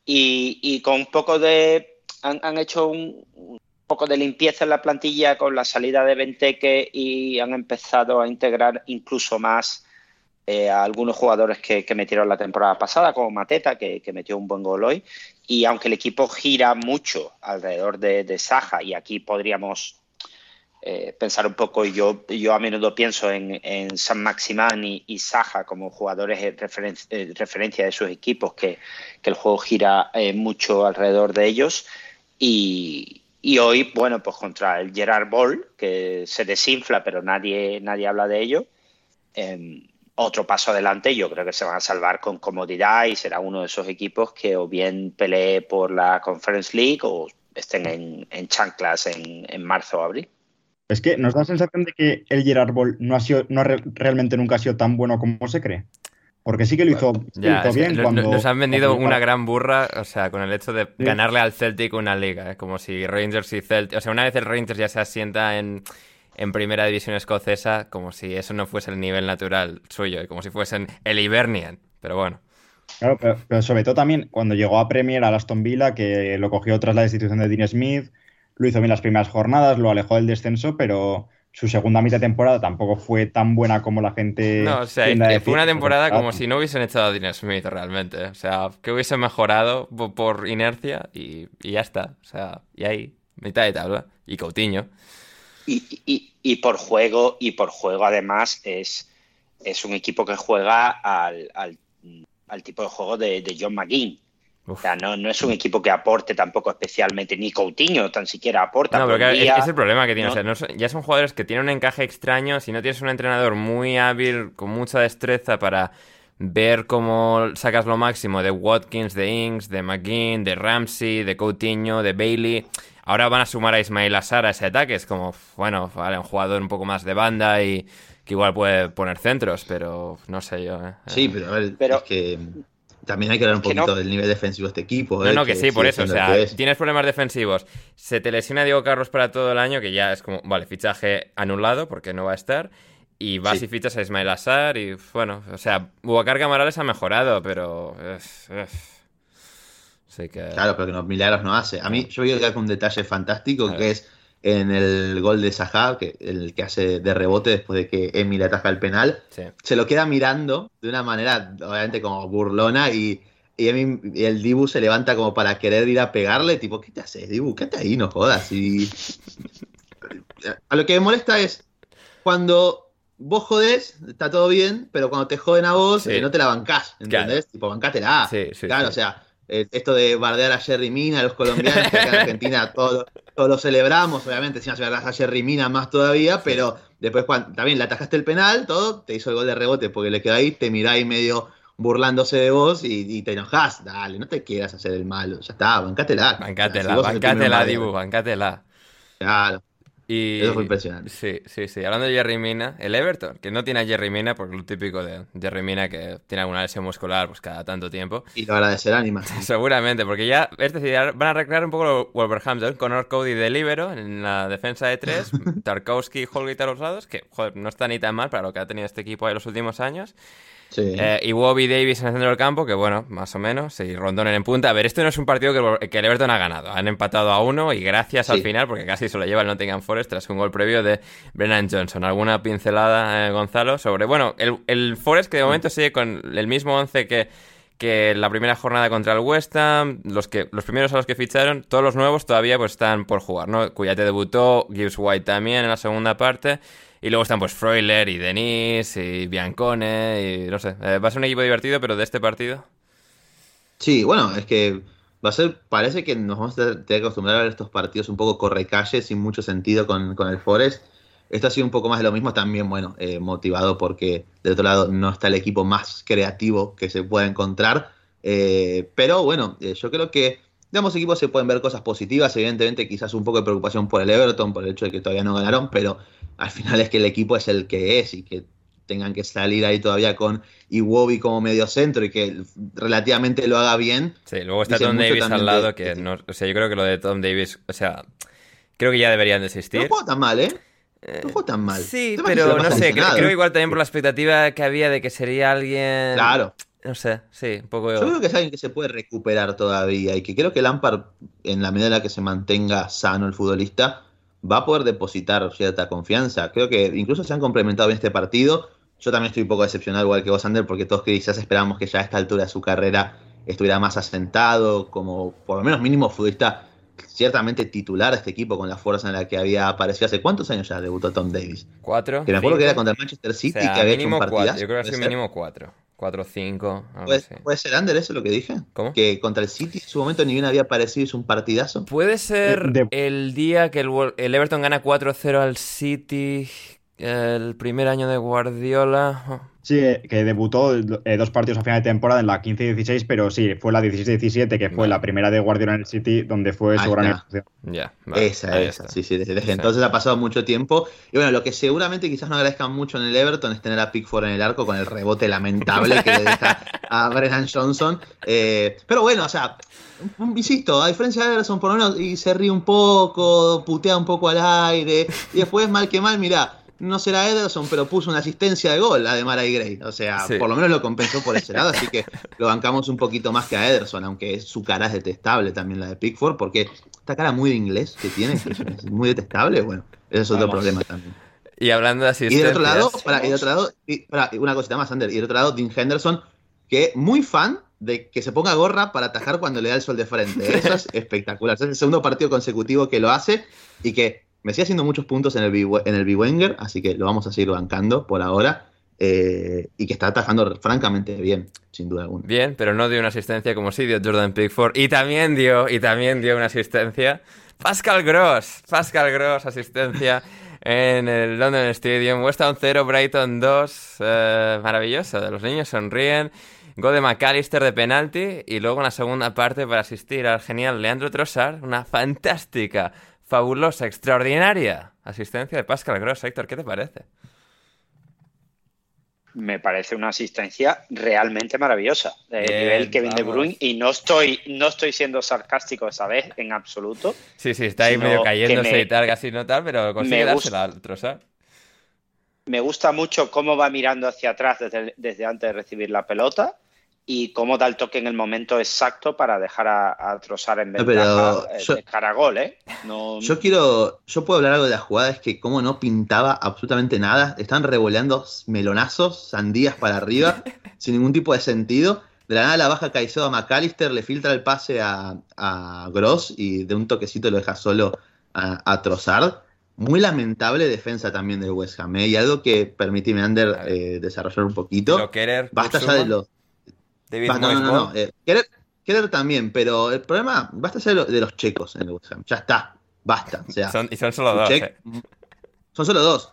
Y, con un poco de... Han, hecho un, poco de limpieza en la plantilla con la salida de Venteque y han empezado a integrar incluso más eh, a algunos jugadores que, metieron la temporada pasada, como Mateta, que, metió un buen gol hoy. Y aunque el equipo gira mucho alrededor de, de Saja, y aquí podríamos eh, pensar un poco, yo, yo a menudo pienso en, San Maximán y, Saja como jugadores de eh, referencia de sus equipos, que, el juego gira eh, mucho alrededor de ellos. Y, hoy, bueno, pues contra el Gerard Ball, que se desinfla, pero nadie, nadie habla de ello. Em, otro paso adelante, yo creo que se van a salvar con comodidad y será uno de esos equipos que o bien pelee por la Conference League o estén en, en chanclas en, en marzo o abril.
Es que nos da la sensación de que el Gerard Ball no ha sido, no realmente nunca ha sido tan bueno como se cree. Porque sí que lo hizo, bien cuando.
Nos han vendido una gran burra, o sea, con el hecho de ganarle al Celtic una liga. Es como si Rangers y Celtic. O sea, una vez el Rangers ya se asienta en, en primera división escocesa, como si eso no fuese el nivel natural suyo, como si fuesen el Hibernian. Pero bueno.
Claro, pero, sobre todo también cuando llegó a Premier a Aston Villa, que lo cogió tras la destitución de Dean Smith lo hizo bien las primeras jornadas, lo alejó del descenso, pero su segunda mitad de temporada tampoco fue tan buena como la gente.
No, o sea, fue una temporada como si no hubiesen echado a Dean Smith realmente. O sea, que hubiese mejorado por inercia y, ya está. O sea, y ahí, mitad de tabla. Y Coutinho.
Y, por juego, y por juego además, es, es un equipo que juega al, tipo de juego de, de John McGinn o sea, no, no es un equipo que aporte tampoco especialmente, ni Coutinho tan siquiera aporta.
No, pero es, el problema que tiene. ya son jugadores que tienen un encaje extraño. Si no tienes un entrenador muy hábil, con mucha destreza para ver cómo sacas lo máximo de Watkins, de Ings, de McGinn, de Ramsey, de Coutinho, de Bailey. Ahora van a sumar a Ismail Assar a ese ataque. Es como, bueno, vale, un jugador un poco más de banda y que igual puede poner centros, pero no sé yo. ¿eh?
Sí, pero a ver, pero... es que también hay que hablar un poquito del nivel defensivo de este equipo.
No, no, que, sí, por eso. O sea, tienes problemas defensivos. Se te lesiona Diego Carlos para todo el año, que ya es como, vale, fichaje anulado porque no va a estar. Y vas y fichas a Ismael Assar y, bueno, o sea, Bubacar Camarales ha mejorado, pero...
que... Claro, pero que no, milagros no hace. A mí, yo veo que hay un detalle fantástico que es en el gol de Sajá, que el que hace de rebote después de que Emi le ataja el penal, se lo queda mirando de una manera obviamente como burlona y, y, el Dibu se levanta como para querer ir a pegarle, tipo, ¿qué te haces, Dibu? Quédate ahí, no jodas. Y a lo que me molesta es cuando vos jodés, está todo bien, pero cuando te joden a vos, eh, no te la bancás, ¿entendés? Tipo, bancátela. Sí, claro, o sea, eh, esto de bardear a Jerry Mina, a los colombianos, que acá en Argentina todo, lo celebramos, obviamente, si no se a Jerry Mina más todavía, pero después cuando también le atajaste el penal, todo, te hizo el gol de rebote porque le quedó ahí, te mirá ahí medio burlándose de vos y, te enojás, dale, no te quieras hacer el malo, ya está, bancátela.
Bancátela, bancátela, Dibu, bancátela.
Claro.
Y,
Eso fue impresionante.
Sí, sí, sí. Hablando de Jerry Mina, el Everton, que no tiene a Jerry Mina, porque lo típico de Jerry Mina, que tiene alguna lesión muscular pues cada tanto tiempo.
Y lo agradecerá ánima.
Seguramente, porque ya, es decir, van a recrear un poco Wolverhampton, con Cody de libero en la defensa de tres, Tarkowski y Holgate a los lados, que joder, no está ni tan mal para lo que ha tenido este equipo en los últimos años. Eh, y Bobby Davis en el centro del campo, que bueno, más o menos, y Rondón en punta. A ver, esto no es un partido que, el Everton ha ganado. Han empatado a uno y gracias al final, porque casi se lo lleva el Nottingham Forest tras un gol previo de Brennan Johnson. ¿Alguna pincelada, eh, Gonzalo, sobre... Bueno, el, el Forest que de momento sigue con el mismo once que que la primera jornada contra el West Ham, los, que, los primeros a los que ficharon, todos los nuevos todavía pues están por jugar, ¿no? Cuyate debutó, Gibbs White también en la segunda parte, y luego están pues Freuler y Denis y Biancone y no sé. Eh, va a ser un equipo divertido, pero de este partido.
Sí, bueno, es que va a ser, parece que nos vamos a tener que acostumbrar a ver estos partidos un poco correcalles sin mucho sentido con, con el Forest. Esto ha sido un poco más de lo mismo, también, bueno, eh, motivado porque del otro lado no está el equipo más creativo que se pueda encontrar. Eh, pero bueno, yo creo que de ambos equipos se pueden ver cosas positivas. Evidentemente, quizás un poco de preocupación por el Everton, por el hecho de que todavía no ganaron, pero al final es que el equipo es el que es y que tengan que salir ahí todavía con Iwobi como medio centro y que relativamente lo haga bien.
Sí, luego está Tom Davis al lado, que, no, o sea, yo creo que lo de Tom Davis, o sea, creo que ya deberían desistir.
No juega tan mal, ¿eh? No juega tan mal.
Sí, pero no sé, creo, creo, igual también por la expectativa que había de que sería alguien...
Claro.
No sé, sí, un poco...
Yo creo que es alguien que se puede recuperar todavía y que creo que Lampard, en la medida en la que se mantenga sano el futbolista, va a poder depositar cierta confianza. Creo que incluso se han complementado en este partido. Yo también estoy un poco decepcionado, igual que vos, Ander, porque todos quizás esperamos que ya a esta altura de su carrera estuviera más asentado, como por lo menos mínimo futbolista ciertamente titular a este equipo con la fuerza en la que había aparecido. ¿Hace cuántos años ya debutó Tom Davis?
Cuatro.
Que me acuerdo que era contra el Manchester City, que había hecho un partidazo.
Yo creo que ha sido mínimo cuatro. Cuatro o cinco.
¿Puede, ¿Puede, ser, Ander, eso es lo que dije?
¿Cómo?
Que contra el City en su momento ni bien había aparecido, es un partidazo.
Puede ser de... el día que el, el Everton gana 4-0 al City, el primer año de Guardiola.
Sí, que debutó eh, dos partidos a final de temporada en la 15-16, pero sí, fue la 16-17, que fue vale. la primera de Guardiola en el City, donde fue
Ahí
su gran ejecución.
Ya, vale,
esa,
ahí
esa.
está.
Sí, sí, desde, desde entonces ha pasado mucho tiempo. Y bueno, lo que seguramente quizás no agradezcan mucho en el Everton es tener a Pickford en el arco con el rebote lamentable que le deja a Brennan Johnson. Eh, pero bueno, o sea, insisto, a diferencia de Ederson, por lo menos, y se ríe un poco, putea un poco al aire, y después, mal que mal, mirá, no será Ederson, pero puso una asistencia de gol, la de Mara Gray. O sea,
Sí.
por lo menos lo compensó por ese lado, así que lo bancamos un poquito más que a Ederson, aunque su cara es detestable también la de Pickford, porque esta cara muy de inglés que tiene, que es muy detestable, bueno, ese es otro
Vamos.
problema también.
Y hablando de
Y
asistencias...
del otro lado, para, y del otro lado, y, pará, una cosita más, Ander, y del otro lado, Dean Henderson, que muy fan de que se ponga gorra para atajar cuando le da el sol de frente. Eso es espectacular. Es el segundo partido consecutivo que lo hace y que me sigue haciendo muchos puntos en el en el así que lo vamos a seguir bancando por ahora. eh, y que está atajando francamente bien, sin duda alguna.
Bien, pero no dio una asistencia como sí dio Jordan Pickford. Y también dio, y también dio una asistencia Pascal Gross. Pascal Gross, asistencia en el London Stadium. West Ham 0, Brighton 2. Eh, maravilloso, los niños sonríen. Gol de McAllister de penalti. Y luego una segunda parte para asistir al genial Leandro Trossard. Una fantástica, fabulosa, extraordinaria asistencia de Pascal Gross. Héctor, ¿qué te parece?
Me parece una asistencia realmente maravillosa. De
Bien,
nivel Kevin De. Bruyne. Y no estoy, no estoy siendo sarcástico esa vez en absoluto.
Sí, sí, está ahí medio cayéndose
me-
y tal, casi no tal, pero consigue dársela al Trossard.
Me gusta mucho cómo va mirando hacia atrás desde, desde antes de recibir la pelota y cómo da el toque en el momento exacto para dejar a, a Trossard en ventaja
pero
eh,
yo-
de cara a gol, ¿eh? No,
Yo quiero, yo puedo hablar algo de la jugada, es que como no pintaba absolutamente nada, están revoleando melonazos, sandías para arriba, sin ningún tipo de sentido. De la nada la baja Caicedo a McAllister, le filtra el pase a, a Gross y de un toquecito lo deja solo a, a Trossard. Muy lamentable defensa también del West Ham, ¿eh? y algo que permitime, Ander, eh, desarrollar un poquito.
Lo querer,
Basta ya de los
David
Va, no, no, no, eh, querer, querer también, pero el problema basta ser de los checos en el West Ham. Ya está, basta. O sea,
Son- y son solo dos,
Suchek,
eh.
son solo dos.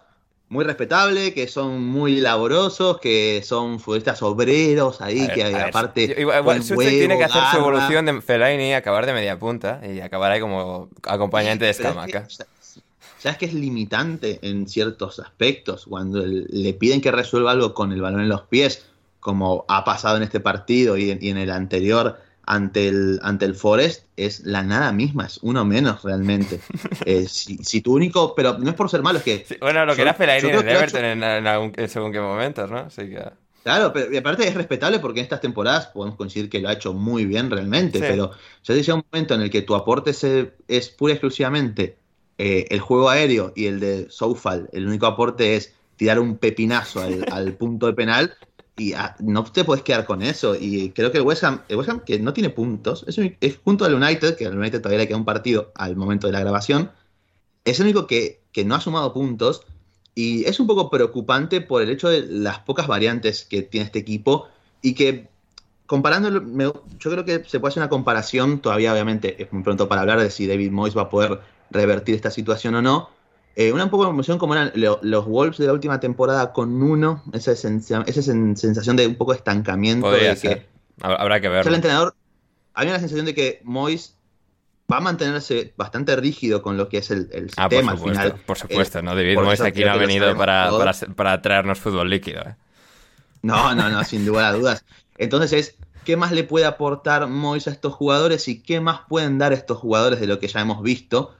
Muy respetable, que son muy laborosos, que son futbolistas obreros ahí,
ver,
que aparte.
yo- Igual, igual
huevo,
tiene que hacer su
garra.
evolución de Fellaini y acabar de media punta y acabar ahí como acompañante de Escamaca.
¿Sabes que es limitante en ciertos aspectos? Cuando le piden que resuelva algo con el balón en los pies, como ha pasado en este partido y en, y en el anterior ante el, ante el Forest, es la nada misma, es uno menos realmente. Eh, si, si tu único, pero no es por ser malo, es que
Sí, bueno, lo que era Fellaini en Everton en, en algún- en según qué momentos, ¿no? Así que...
Claro, pero y aparte es respetable porque en estas temporadas podemos coincidir que lo ha hecho muy bien realmente,
Sí.
pero ya llega un momento en el que tu aporte se- es pura y exclusivamente eh, el juego aéreo y el de Soufal, el único aporte es tirar un pepinazo al, al punto de penal y ah, no te puedes quedar con eso. Y creo que el West Ham, el West Ham que no tiene puntos, es, un- junto al United, que al United todavía le queda un partido al momento de la grabación, es el único que, que no ha sumado puntos. Y es un poco preocupante por el hecho de las pocas variantes que tiene este equipo y que comparándolo, me- yo creo que se puede hacer una comparación, todavía obviamente es muy pronto para hablar de si David Moyes va a poder revertir esta situación o no, Eh, una poco de emoción como eran los Wolves de la última temporada con uno, esa, esa sensación de un poco de estancamiento. de que,
Habrá que verlo.
el entrenador, había la sensación de que Mois va a mantenerse bastante rígido con lo que es el, el
ah,
sistema
por supuesto,
al final.
Por supuesto, ¿no? David Mois aquí no ha venido para, para, para, traernos fútbol líquido. ¿eh?
No, no, no, sin duda a dudas. Entonces es, ¿qué más le puede aportar Mois a estos jugadores y qué más pueden dar estos jugadores de lo que ya hemos visto?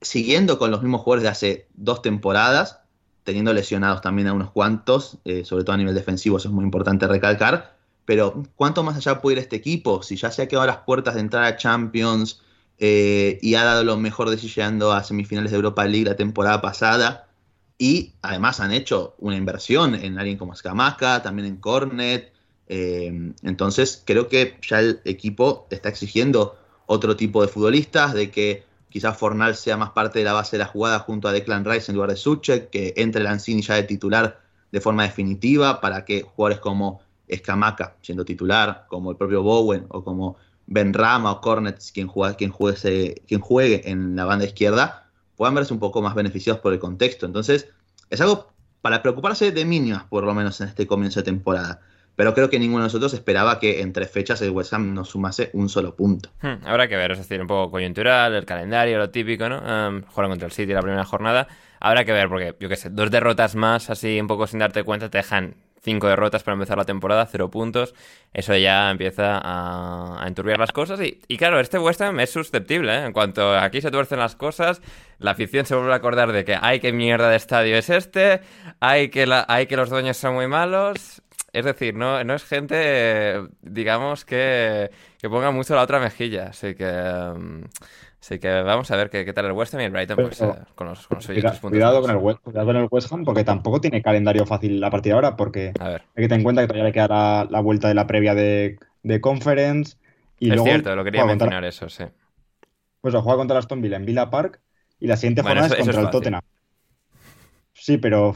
Siguiendo con los mismos jugadores de hace dos temporadas, teniendo lesionados también a unos cuantos, eh, sobre todo a nivel defensivo, eso es muy importante recalcar. Pero, ¿cuánto más allá puede ir este equipo? Si ya se ha quedado a las puertas de entrar a Champions, eh, y ha dado lo mejor de sí llegando a semifinales de Europa League la temporada pasada. Y además han hecho una inversión en alguien como Scamaca, también en Cornet. Eh, entonces creo que ya el equipo está exigiendo otro tipo de futbolistas, de que quizás Fornal sea más parte de la base de la jugada junto a Declan Rice en lugar de Suchek, que entre Lanzini ya de titular de forma definitiva para que jugadores como Scamaca siendo titular, como el propio Bowen o como ben Rama o Cornet, quien, quien, juegue, quien juegue en la banda izquierda, puedan verse un poco más beneficiados por el contexto. Entonces, es algo para preocuparse de mínimas, por lo menos en este comienzo de temporada. Pero creo que ninguno de nosotros esperaba que entre fechas el West Ham no sumase un solo punto.
Hmm, habrá que ver, es decir, un poco coyuntural, el calendario, lo típico, ¿no? Um, jugaron contra el City la primera jornada. Habrá que ver, porque yo qué sé, dos derrotas más, así un poco sin darte cuenta, te dejan cinco derrotas para empezar la temporada, cero puntos. Eso ya empieza a, enturbiar las cosas. Y, claro, este West Ham es susceptible. ¿eh? En cuanto aquí se tuercen las cosas, la afición se vuelve a acordar de que hay que mierda de estadio es este, hay que, la, hay que los dueños son muy malos. Es decir, no, no es gente, digamos, que, que ponga mucho la otra mejilla. Así que... Mm, Así que vamos a ver qué, tal el West Ham y el Brighton pues, eh, con los, con
puntos. Cuidado con, el West, cuidado con el West Ham porque tampoco tiene calendario fácil a partir de ahora porque hay que tener en cuenta que todavía le queda la, vuelta de la previa de, de Conference. Y
es cierto, lo quería mencionar eso, sí.
Pues lo juega contra el Aston Villa en Villa Park y la siguiente jornada es contra el Tottenham. Sí, pero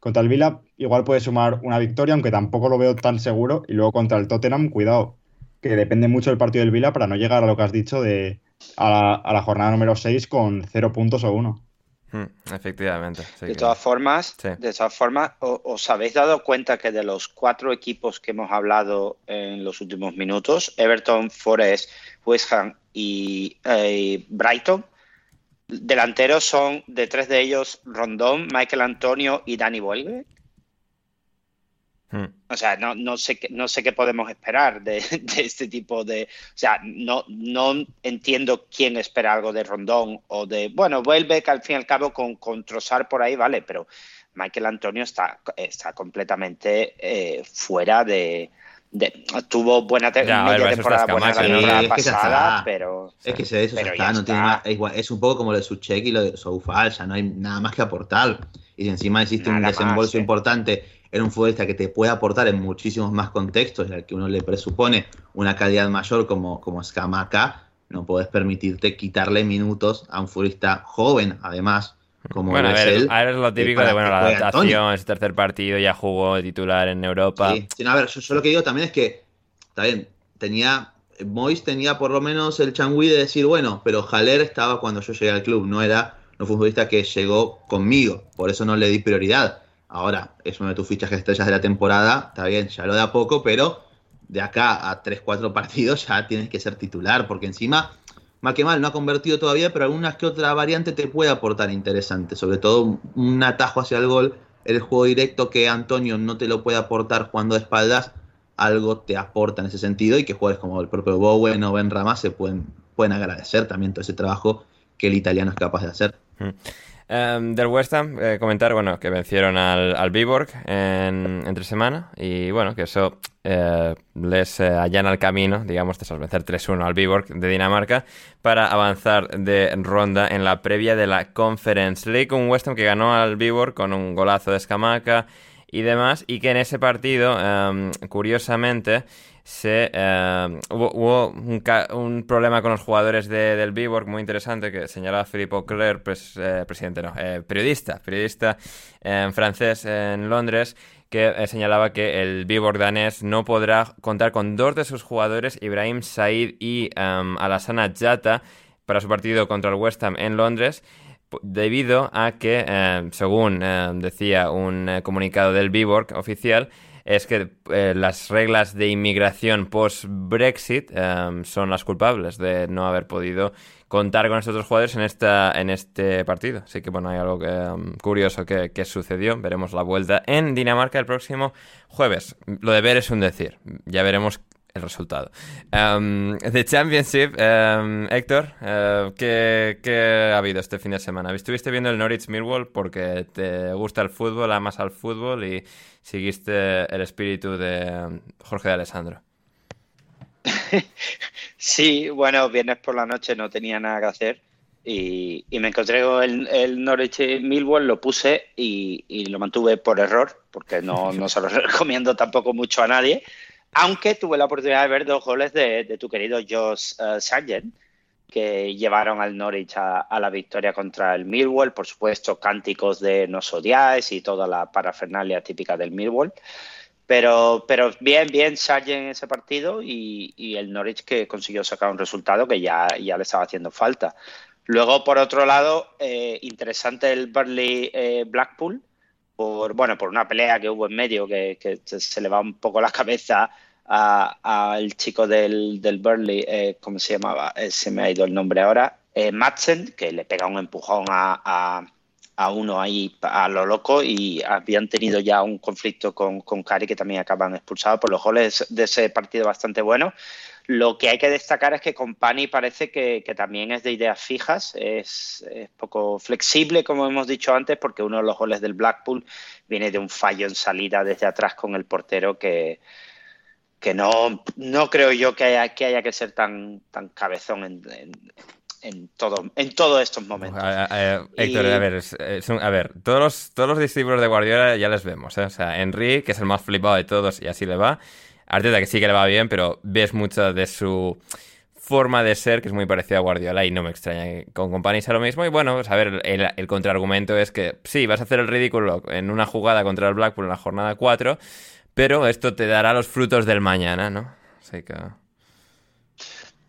contra el Villa igual puede sumar una victoria, aunque tampoco lo veo tan seguro. Y luego contra el Tottenham, cuidado, que depende mucho del partido del Villa para no llegar a lo que has dicho de a la, jornada número 6 con 0 puntos o 1.
Hmm, efectivamente.
de, todas formas, de todas formas, ¿os habéis dado cuenta que de los cuatro equipos que hemos hablado en los últimos minutos, Everton, Forest, West Ham y eh, Brighton, delanteros son de tres de ellos Rondón, Michael Antonio y Dani Vuelve? Hmm. O sea, no, no, sé, no sé qué podemos esperar de, este tipo de... O sea, no, no entiendo quién espera algo de Rondón o de... Bueno, vuelve que al fin y al cabo con, con Trozar por ahí, vale, pero Michael Antonio está, está completamente eh, fuera de, tuvo buena temporada, buena temporada pasada, pero
es que se eso está, no tiene más, es, igual, es, un poco como lo de Suchek y lo de Soufal, ya no hay nada más que aportar. Y si encima existe un desembolso importante era un futbolista que te puede aportar en muchísimos más contextos, en el que uno le presupone una calidad mayor como, como Scamaca, no puedes permitirte quitarle minutos a un futbolista joven, además, como
bueno,
a
ver,
él.
A ver, es lo típico de, bueno, la adaptación, ese tercer partido, ya jugó de titular en Europa.
Sí, a ver, yo, lo que digo también es que, está bien, tenía, Mois tenía por lo menos el changui de decir, bueno, pero Jaler estaba cuando yo llegué al club, no era un futbolista que llegó conmigo, por eso no le di prioridad. Ahora, es uno de tus fichajes estrellas de la temporada, está bien, ya lo da poco, pero de acá a 3-4 partidos ya tienes que ser titular, porque encima, mal que mal, no ha convertido todavía, pero alguna que otra variante te puede aportar interesante, sobre todo un atajo hacia el gol, el juego directo que Antonio no te lo puede aportar jugando de espaldas, algo te aporta en ese sentido y que jugadores como el propio Bowen o Ben Rama se pueden, pueden agradecer también todo ese trabajo que el italiano es capaz de hacer.
Mm. Em, del West Ham, eh, comentar, bueno, que vencieron al, al en, entre semana y, bueno, que eso eh, les eh, allana el camino, digamos, tras vencer 3-1 al Viborg de Dinamarca para avanzar de ronda en la previa de la Conference League. Un West Ham que ganó al Viborg con un golazo de Escamaca y demás y que en ese partido, em, curiosamente, se, eh, hubo, un, problema con los jugadores de, del Viborg muy interesante que señalaba Philippe Auclair, eh, presidente, no, eh, periodista, periodista francés en Londres, que señalaba que el Viborg danés no podrá contar con dos de sus jugadores, Ibrahim Said y Alassana Jata, para su partido contra el West Ham en Londres debido a que, eh, según eh, decía un comunicado del Viborg oficial, es que las reglas de inmigración post-Brexit son las culpables de no haber podido contar con estos dos jugadores en, esta, en este partido. Así que bueno, hay algo curioso que, que, sucedió. Veremos la vuelta en Dinamarca el próximo jueves. Lo de ver es un decir. Ya veremos el resultado. Um, the Championship, um, Héctor, uh, ¿qué, ha habido este fin de semana? ¿Estuviste viendo el Norwich Millwall porque te gusta el fútbol, amas al fútbol y seguiste el espíritu de um, Jorge de Alessandro?
Sí, bueno, viernes por la noche no tenía nada que hacer y, me encontré con el, el, Norwich Millwall, lo puse y, lo mantuve por error porque no, no se lo recomiendo tampoco mucho a nadie aunque tuve la oportunidad de ver dos goles de, tu querido Josh uh, Sargent, que llevaron al Norwich a, la victoria contra el Millwall. Por supuesto, cánticos de nos odiáis y toda la parafernalia típica del Millwall. Pero, pero bien, bien Sargent en ese partido y, el Norwich que consiguió sacar un resultado que ya, ya le estaba haciendo falta. Luego, por otro lado, eh, interesante el Burnley eh, Blackpool, por, bueno, por una pelea que hubo en medio que, se le va un poco la cabeza al chico del, del Burnley, eh, ¿cómo se llamaba? Eh, se me ha ido el nombre ahora, eh, Madsen, que le pega un empujón a, uno ahí a lo loco y habían tenido ya un conflicto con, con Cari que también acaban expulsados por los goles de ese partido bastante bueno. Lo que hay que destacar es que Company parece que, también es de ideas fijas, es, poco flexible, como hemos dicho antes, porque uno de los goles del Blackpool viene de un fallo en salida desde atrás con el portero que, que no, no creo yo que haya que, haya que ser tan, tan cabezón en, en, todo, en todos estos momentos.
Héctor, a ver, a ver, todos los, todos los discípulos de Guardiola ya les vemos. ¿eh? O sea, Henry, que es el más flipado de todos y así le va. Arteta que sí que le va bien, pero ves mucho de su forma de ser que es muy parecida a Guardiola y no me extraña que con Company sea lo mismo. Y bueno, pues a ver, el, contraargumento es que sí, vas a hacer el ridículo en una jugada contra el Blackpool en la jornada 4, pero esto te dará los frutos del mañana, ¿no? Así que...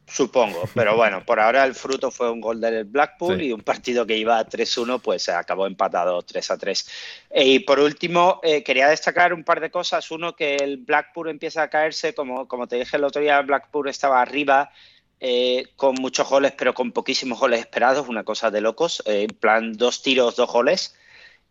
Supongo, pero bueno, por ahora el fruto fue un gol del Blackpool y un partido que iba 3-1, pues se acabó empatado 3-3. Eh, y por último, eh, quería destacar un par de cosas. Uno, que el Blackpool empieza a caerse, como, como te dije el otro día, el Blackpool estaba arriba eh, con muchos goles, pero con poquísimos goles esperados, una cosa de locos. en plan, dos tiros, dos goles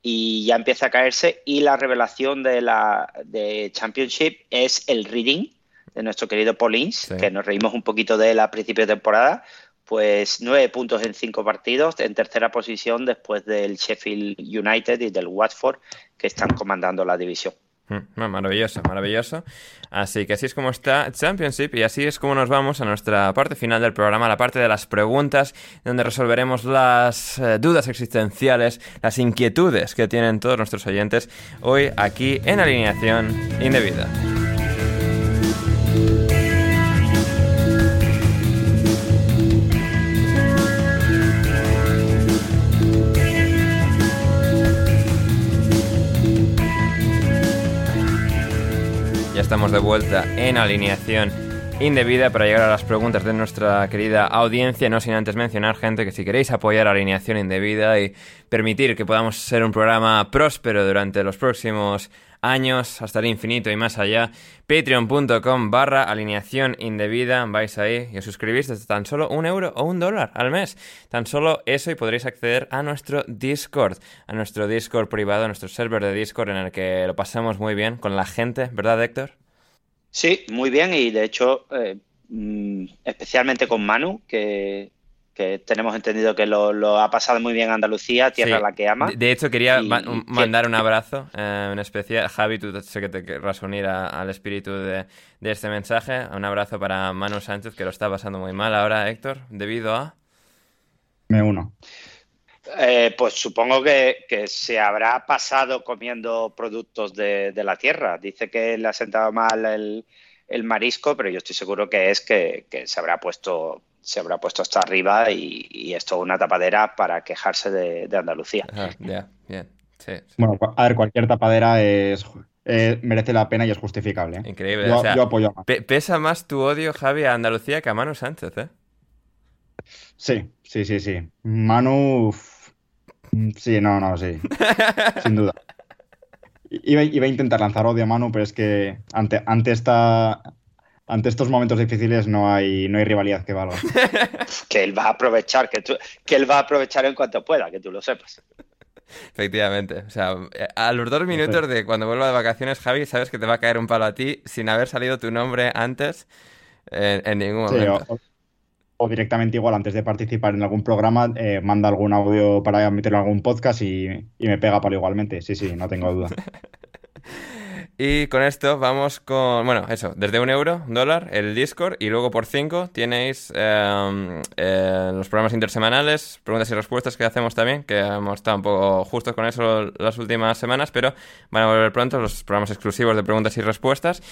y ya empieza a caerse. Y la revelación de la de Championship es el Reading, de nuestro querido Paulins, que nos reímos un poquito de él a principio de temporada, pues nueve puntos en cinco partidos, en tercera posición después del Sheffield United y del Watford, que están comandando la división.
Mm, maravilloso, maravilloso. Así que así es como está Championship y así es como nos vamos a nuestra parte final del programa, la parte de las preguntas, donde resolveremos las eh, dudas existenciales, las inquietudes que tienen todos nuestros oyentes hoy aquí en Alineación Indebida. Estamos de vuelta en alineación indebida para llegar a las preguntas de nuestra querida audiencia, no sin antes mencionar, gente, que si queréis apoyar alineación indebida y permitir que podamos ser un programa próspero durante los próximos años, hasta el infinito y más allá, patreon.com barra alineación indebida, vais ahí y os suscribís desde tan solo un euro o un dólar al mes. Tan solo eso y podréis acceder a nuestro Discord, a nuestro Discord privado, a nuestro server de Discord en el que lo pasamos muy bien con la gente, ¿verdad Héctor?
Sí, muy bien y de hecho, eh, mm, especialmente con Manu, que, tenemos entendido que lo, ha pasado muy bien Andalucía, tierra la que ama.
De hecho, quería mandar un abrazo eh, en especial. Javi, tú sé que te querrás unir al espíritu de, este mensaje. Un abrazo para Manu Sánchez, que lo está pasando muy mal ahora, Héctor, debido a...
Me uno.
Eh, pues supongo que, se habrá pasado comiendo productos de, la tierra. Dice que le ha sentado mal el, marisco, pero yo estoy seguro que es que, se habrá puesto se habrá puesto hasta arriba y, esto es una tapadera para quejarse de, Andalucía.
ya, bien.
Bueno, a ver, cualquier tapadera es, eh, merece la pena y es justificable. ¿eh?
Increíble. Yo, apoyo más. pesa más tu odio, Javi, a Andalucía que a Manu Sánchez, ¿eh?
Sí, sí, sí, sí. Manu Sí, no, no, sí. Sin duda. Iba, iba a intentar lanzar odio a Manu, pero es que ante, ante, esta, ante estos momentos difíciles no hay, no hay rivalidad que valga.
Que él va a aprovechar, que, tú- que él va a aprovechar en cuanto pueda, que tú lo sepas.
Efectivamente. O sea, eh, a los dos minutos de cuando vuelva de vacaciones, Javi, sabes que te va a caer un palo a ti sin haber salido tu nombre antes en, en ningún
Sí,
momento.
o, o directamente igual antes de participar en algún programa, eh, manda algún audio para meterlo en algún podcast y, y me pega palo igualmente. Sí, sí, no tengo duda.
Y con esto vamos con, bueno, eso, desde un euro, dólar, el Discord, y luego por cinco tenéis eh, eh, los programas intersemanales, preguntas y respuestas que hacemos también, que hemos estado un poco justos con eso las últimas semanas, pero van a volver pronto los programas exclusivos de preguntas y respuestas.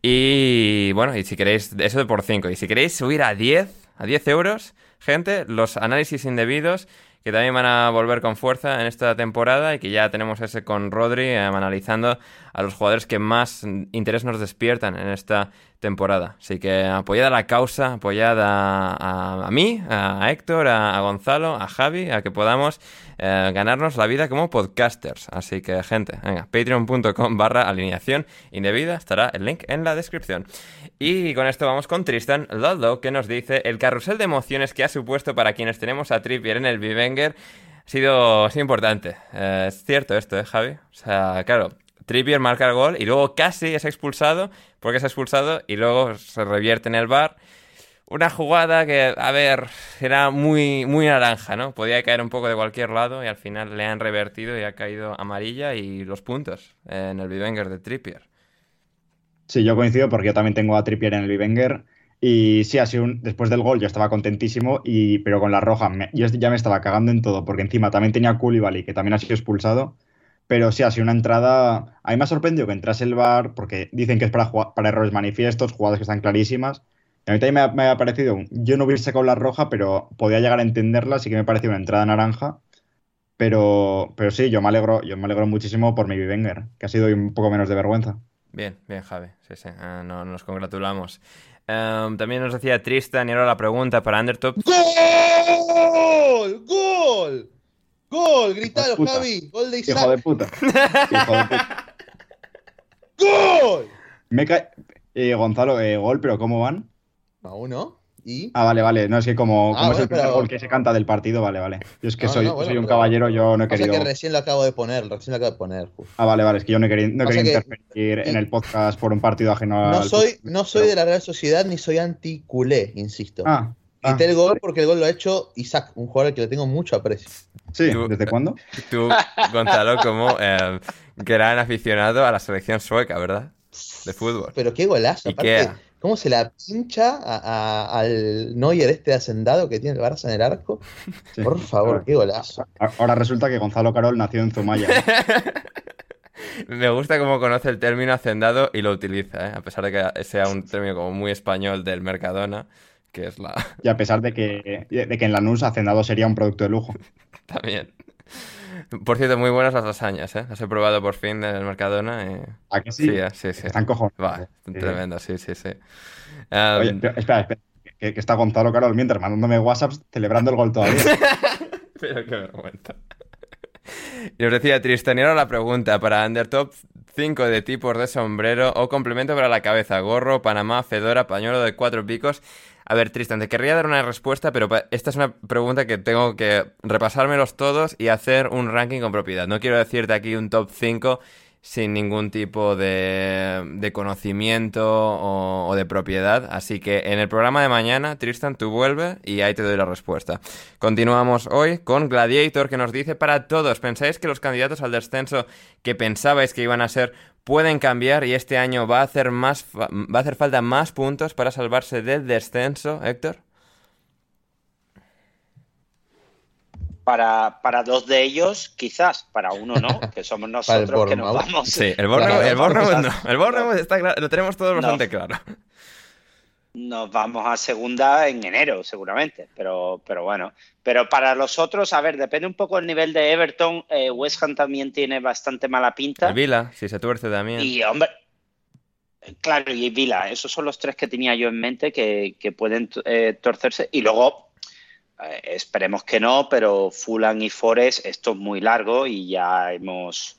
Y bueno, y si queréis, eso de por cinco, y si queréis subir a 10, a 10 euros, gente, los análisis indebidos que también van a volver con fuerza en esta temporada y que ya tenemos ese con Rodri eh, analizando a los jugadores que más interés nos despiertan en esta temporada. Así que apoyad a la causa, apoyad a, mí, a Héctor, a, Gonzalo, a Javi, a que podamos eh, ganarnos la vida como podcasters. Así que gente, venga, patreon.com barra alineación indebida, estará el link en la descripción. Y con esto vamos con Tristan Loldo, que nos dice el carrusel de emociones que ha supuesto para quienes tenemos a Trippier en el sido, ha sido importante. Eh, es cierto esto, ¿eh, Javi? O sea, claro, Trippier marca el gol y luego casi es expulsado, porque es expulsado y luego se revierte en el bar. Una jugada que, a ver, era muy, muy naranja, ¿no? Podía caer un poco de cualquier lado y al final le han revertido y ha caído amarilla y los puntos en el Vivenger de Trippier.
Sí, yo coincido porque yo también tengo a Trippier en el Bivenger. Y sí, ha sido un- después del gol yo estaba contentísimo, y, pero con la roja yo ya me estaba cagando en todo, porque encima también tenía Koulibaly, que también ha sido expulsado. Pero sí, ha sido una entrada. A mí me ha sorprendido que entrase el VAR, porque dicen que es para, para errores manifiestos, jugadas que están clarísimas. Y a mí también me ha, me ha parecido. Yo no hubiera sacado la roja, pero podía llegar a entenderla, así que me ha parecido una entrada naranja. Pero, pero sí, yo me alegro, yo me alegro muchísimo por mi Bivenger, que ha sido un poco menos de vergüenza.
Bien, bien, Javi. Sí, sí, ah, no, nos congratulamos. Em, también nos decía Tristan y ahora la pregunta para Undertop.
¡Gol! ¡Gol! ¡Gol! Gritalo,
puta.
Javi. Gol de
Hijo
Isaac.
de puta. Hijo de puta.
¡Gol!
Me ca- eh, Gonzalo, eh, gol, pero ¿cómo van?
A uno. ¿Y?
Ah, vale, vale. No, es que como,
Ah,
como es el primer
pero-
gol que se canta del partido, vale, vale. Yo es que
No,
soy,
no, bueno,
soy un
pero-
caballero, yo no he querido.
que recién lo acabo de poner, recién lo acabo de poner.
Ah, vale, vale, es que yo no he querido, no he
Pasa
querido
que-
interferir en el podcast por un partido ajeno
No
al
soy, no soy
pero-
de la Real Sociedad ni soy anti-culé, insisto.
Ah, ah,
Quité el gol porque el gol lo ha hecho Isaac, un jugador al que le tengo mucho aprecio.
Sí,
Tú-
¿desde cuándo?
Tú, Gonzalo, como em, gran aficionado a la selección sueca, ¿verdad? De fútbol.
Pero qué golazo, aparte, ¿cómo se la pincha a- a- al Neuer este hacendado que tiene el Barça en el arco?
Sí.
Por favor,
Ahora-
qué golazo.
Ahora resulta que Gonzalo Carol nació en Zumaya.
Me gusta cómo conoce el término hacendado y lo utiliza, ¿eh? A pesar de que sea un término como muy español del Mercadona, que es la...
y a pesar de que, de que en Lanús Hacendado sería un producto de lujo.
también. Por cierto, muy buenas las lasañas, ¿eh? Las he probado por fin en el Mercadona y...
¿A que sí?
Sí, sí, sí.
Están cojones.
Va,
Sí.
tremendo, sí, sí, sí.
Oye, pero espera, espera. Que, que está Gonzalo Carol mientras mandándome WhatsApps celebrando el gol todavía.
Pero qué vergüenza. Y os decía Tristan, y ahora la pregunta para Undertop 5 de tipos de sombrero o complemento para la cabeza, gorro, panamá, fedora, pañuelo de cuatro picos. A ver, Tristan, te querría dar una respuesta, pero esta es una pregunta que tengo que repasármelos todos y hacer un ranking con propiedad. No quiero decirte aquí un top 5 sin ningún tipo de, de conocimiento o, o de propiedad. Así que en el programa de mañana, Tristan, tú vuelve y ahí te doy la respuesta. Continuamos hoy con Gladiator que nos dice para todos, ¿pensáis que los candidatos al descenso que pensabais que iban a ser pueden cambiar y este año va a hacer más fa- va a hacer falta más puntos para salvarse del descenso, Héctor?
Para, para dos de ellos, quizás, para uno no, que somos nosotros que nos vamos.
Sí, el Bournemouth, el Bournemouth no, el Bournemouth está claro, lo tenemos todos
No.
bastante claro.
Nos vamos a segunda en enero, seguramente. Pero, pero bueno. Pero para los otros, a ver, depende un poco del nivel de Everton. Eh, West Ham también tiene bastante mala pinta.
El Vila, si se tuerce también.
Y hombre, claro, y Vila, esos son los tres que tenía yo en mente que, que pueden eh, torcerse. Y luego, eh, esperemos que no, pero Fulham y Forest esto es muy largo y ya hemos,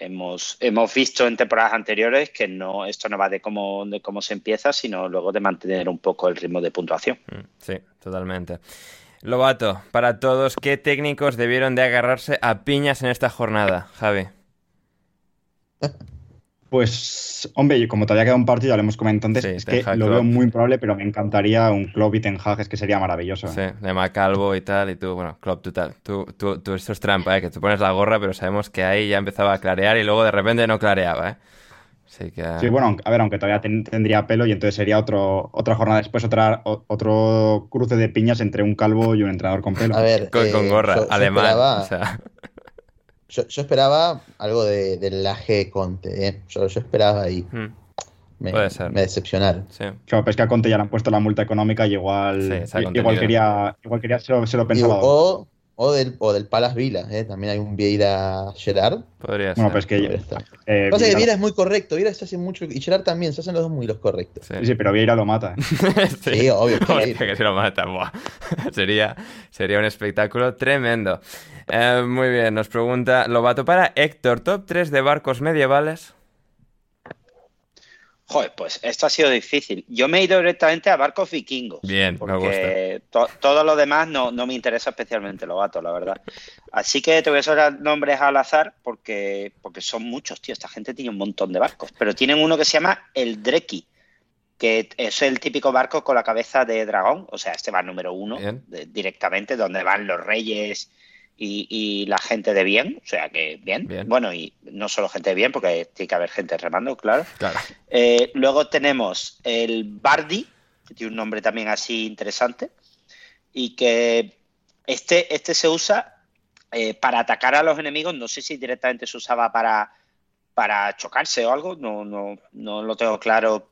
hemos, hemos visto en temporadas anteriores que no, esto no va de cómo, de cómo se empieza, sino luego de mantener un poco el ritmo de puntuación.
Mm, Sí, totalmente. Lobato, para todos, ¿qué técnicos debieron de agarrarse a piñas en esta jornada, Javi?
Pues, hombre, y como todavía queda un partido, ya lo hemos comentado antes,
Sí,
es que lo veo muy improbable, pero me encantaría un Klopp y Ten Hag, es que sería maravilloso.
Sí,
¿eh?
de Macalvo y tal, y tú, bueno, Klopp, tú tal. Tú, tú, tú- esto es trampa, ¿eh? Que tú pones la gorra, pero sabemos que ahí ya empezaba a clarear y luego de repente no clareaba, ¿eh? Así que...
Sí, bueno, a ver, aunque todavía ten- tendría pelo y entonces sería otro, otra jornada después, otra, o- otro cruce de piñas entre un calvo y un entrenador con pelo.
A ver,
Con, con
eh,
gorra,
yo
alemán.
esperaba-
o sea,
Yo, yo esperaba algo de, del laje Conte, ¿eh? Yo, yo esperaba ahí.
hmm,
Me,
Puede ser.
me decepcionaron.
sí.
Claro, pero es que a Conte ya le han puesto la multa económica y igual,
Sí,
igual quería, igual quería, se lo, se lo
Y-
pensaba.
o, o del, o del Palas Vila, ¿eh? También hay un Vieira Gerard.
Podría ser.
pues que
estar.
eh,
Pasa que
Vieira-
Vieira es muy correcto, Vieira se hace mucho, y Gerard también, se hacen los dos muy los correctos.
Sí.
Sí, pero Vieira lo mata. ¿eh?
Sí, obvio que
Hostia,
sí.
que se lo mata. buah. sería, sería un espectáculo tremendo. Eh, muy bien, nos pregunta Lobato para Héctor, top 3 de barcos medievales.
Joder, pues esto ha sido difícil. Yo me he ido directamente a barcos vikingos.
Bien, me
porque to- todo lo demás no, no me interesa especialmente, lo gato, la verdad. Así que te voy a soltar nombres al azar porque, porque son muchos, tío. Esta gente tiene un montón de barcos. Pero tienen uno que se llama el Dreki, que es el típico barco con la cabeza de dragón. O sea, este va número uno de- directamente, donde van los reyes y, y la gente de bien. O sea, que bien.
Bien.
Bueno, y no solo gente de bien, porque tiene que haber gente remando, claro.
Claro.
Eh, luego tenemos el Bardi, que tiene un nombre también así interesante, y que este, este se usa eh, para atacar a los enemigos. No sé si directamente se usaba para, para chocarse o algo, no, no, no lo tengo claro,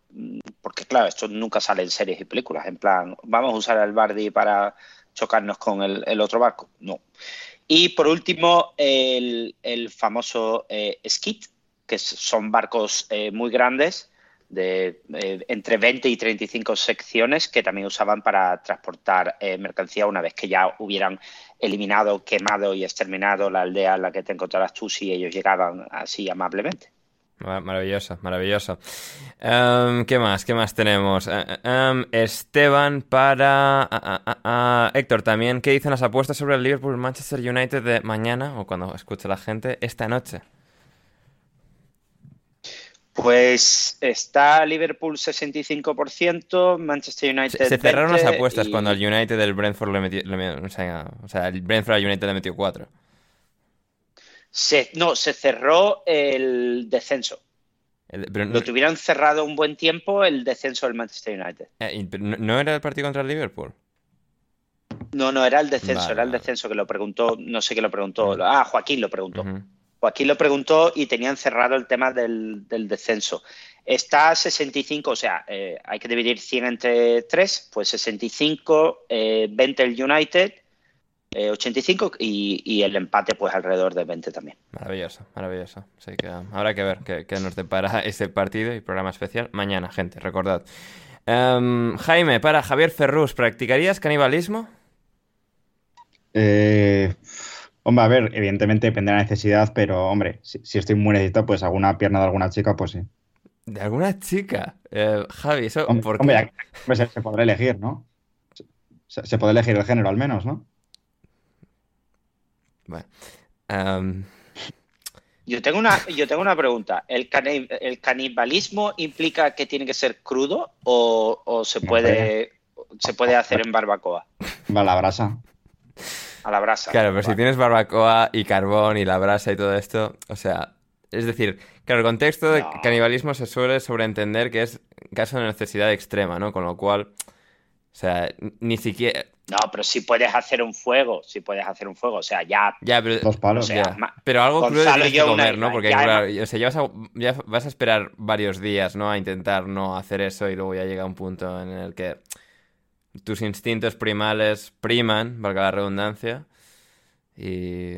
porque claro, esto nunca sale en series y películas. En plan, vamos a usar al Bardi para chocarnos con el, el otro barco. No. Y por último, el, famoso eh, Skit, que son barcos eh, muy grandes, de eh, entre 20 y 35 secciones, que también usaban para transportar eh, mercancía una vez que ya hubieran eliminado, quemado y exterminado la aldea en la que te encontrarás tú si ellos llegaban así amablemente.
Ma- Maravilloso, maravilloso. Em, ¿Qué más? ¿Qué más tenemos? Eh, eh, em, Esteban para... ah, ah, ah, Héctor también, ¿qué dicen las apuestas sobre el Liverpool-Manchester United de mañana o cuando escuche la gente esta noche?
Pues está Liverpool 65%, Manchester United
Se, se cerraron las
20
apuestas
y-
cuando al United el Brentford le metió... le me- o, sea, o sea, el Brentford al United le metió 4.
Se, no, se cerró el descenso.
pero no,
Lo tuvieron cerrado un buen tiempo el descenso del Manchester United.
eh, pero no- ¿no era el partido contra el Liverpool?
No, no, era el descenso,
Vale,
era el descenso que lo preguntó, no sé qué lo preguntó. Ah, Joaquín lo preguntó. Joaquín lo preguntó y tenían cerrado el tema del, del descenso. Está a 65, o sea, eh, hay que dividir 100 entre 3, pues 65, eh, 20 el United, eh, 85 y, y el empate pues alrededor de 20 también.
Maravilloso, maravilloso. Así que um, habrá que ver qué, qué nos depara ese partido y programa especial mañana, gente, recordad. Em, Jaime, para Javier Ferrus, ¿practicarías canibalismo?
Eh, hombre, a ver, evidentemente depende de la necesidad, pero hombre, si, si estoy muy necesitado, pues alguna pierna de alguna chica, pues sí.
¿De alguna chica? Eh, Javi, ¿eso
Hombre,
por qué?
hombre, se, se podrá elegir, ¿no? Se, se puede elegir el género al menos, ¿no?
Bueno,
Yo tengo una, yo tengo una pregunta. ¿El, cani- ¿El canibalismo implica que tiene que ser crudo o, o se, puede, se puede hacer en barbacoa?
Va la brasa.
A la brasa.
claro, pero si tienes barbacoa y carbón y la brasa y todo esto, o sea, es decir, claro, el contexto de canibalismo se suele sobreentender que es caso de necesidad extrema, ¿no? Con lo cual, o sea, ni siquiera...
No, pero si puedes hacer un fuego, si puedes hacer un fuego, o sea, ya
Ya, pero...
Dos palos.
O sea,
Ya,
ma-
Pero algo crudo tienes que
una
comer, ¿no? Porque
ya
claro, o sea, ya vas, a, ya vas a esperar varios días, ¿no? A intentar no hacer eso y luego ya llega un punto en el que tus instintos primales priman, valga la redundancia, y...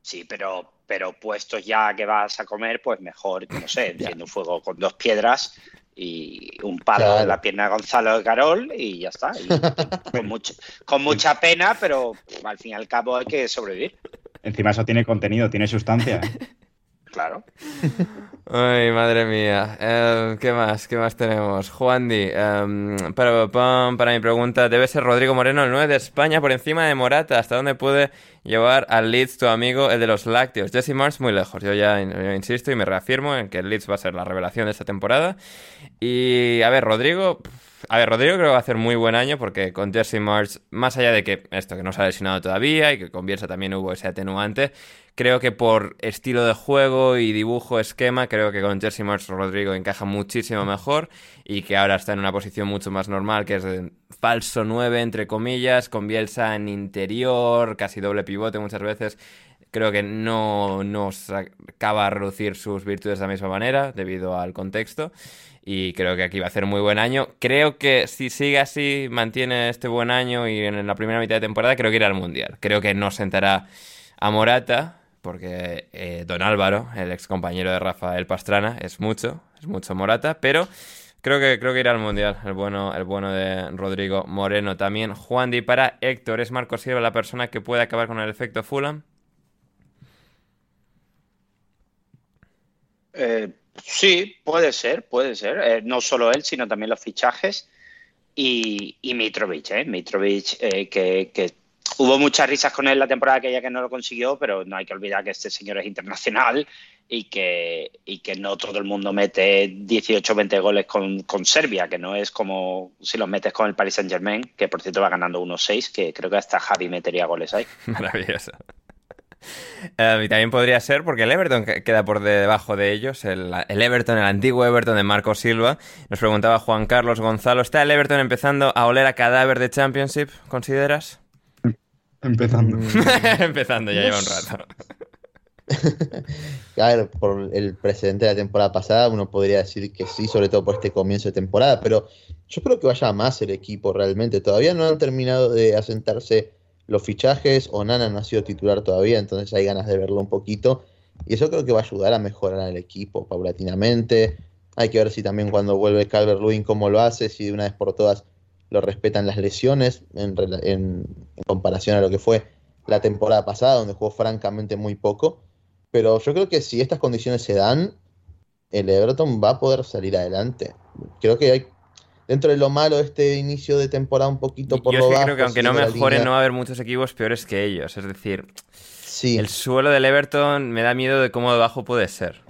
Sí, pero, pero puestos ya que vas a comer, pues mejor, no sé, enciende un fuego con dos piedras y un palo en la pierna de Gonzalo de Carol y ya está. con, con mucha pena, pero al fin y al cabo hay que sobrevivir.
Encima eso tiene contenido, tiene sustancia.
Claro.
Ay, madre mía. Eh, ¿Qué más? ¿Qué más tenemos? Juan Di, em, para, para mi pregunta, ¿debe ser Rodrigo Moreno el 9 de España por encima de Morata? ¿Hasta dónde puede llevar al Leeds tu amigo, el de los lácteos? Jesse Mars muy lejos. Yo ya insisto y me reafirmo en que el Leeds va a ser la revelación de esta temporada. Y, a ver, Rodrigo... A ver, Rodrigo creo que va a hacer muy buen año porque con Jesse Mars, más allá de que esto que no se ha lesionado todavía y que con Bielsa también hubo ese atenuante, creo que por estilo de juego y dibujo, esquema, creo que con Jesse Mars Rodrigo encaja muchísimo mejor y que ahora está en una posición mucho más normal, que es de falso 9, entre comillas, con Bielsa en interior, casi doble pivote muchas veces. Creo que no nos acaba a reducir sus virtudes de la misma manera debido al contexto y creo que aquí va a hacer muy buen año. Creo que si sigue así, mantiene este buen año y en la primera mitad de temporada, creo que irá al Mundial. Creo que no sentará a Morata, porque eh, Don Álvaro, el ex compañero de Rafael Pastrana, es mucho, es mucho Morata, pero creo que, creo que irá al Mundial, el bueno, el bueno de Rodrigo Moreno también. Juan Di para Héctor, ¿es Marco Silva la persona que puede acabar con el efecto Fulham?
Eh, Sí, puede ser, puede ser. Eh, no solo él, sino también los fichajes. Y, Mitrovic, ¿eh? Mitrovic, eh, que, hubo muchas risas con él la temporada que ya que no lo consiguió, pero no hay que olvidar que este señor es internacional y que, y que no todo el mundo mete 18 o 20 goles con, con, Serbia, que no es como si los metes con el Paris Saint Germain, que por cierto va ganando 1-6, que creo que hasta Javi metería goles ahí.
Maravilloso. Eh, y también podría ser porque el Everton queda por debajo de ellos, el, Everton, el antiguo Everton de Marco Silva. Nos preguntaba Juan Carlos Gonzalo, ¿está el Everton empezando a oler a cadáver de Championship, consideras?
Empezando.
empezando, ya lleva un rato.
a ver, por el precedente de la temporada pasada, uno podría decir que sí, sobre todo por este comienzo de temporada, pero yo creo que vaya más el equipo realmente. Todavía no han terminado de asentarse los fichajes, Onana no ha sido titular todavía, entonces hay ganas de verlo un poquito. Y eso creo que va a ayudar a mejorar al equipo paulatinamente. Hay que ver si también cuando vuelve Calvert Lewin cómo lo hace, si de una vez por todas lo respetan las lesiones en, en, comparación a lo que fue la temporada pasada, donde jugó francamente muy poco. Pero yo creo que si estas condiciones se dan, el Everton va a poder salir adelante. Creo que hay dentro de lo malo este inicio de temporada un poquito por
Yo
lo
creo que aunque no mejoren no va a haber muchos equipos peores que ellos. Es decir,
sí.
el suelo del Everton me da miedo de cómo debajo puede ser.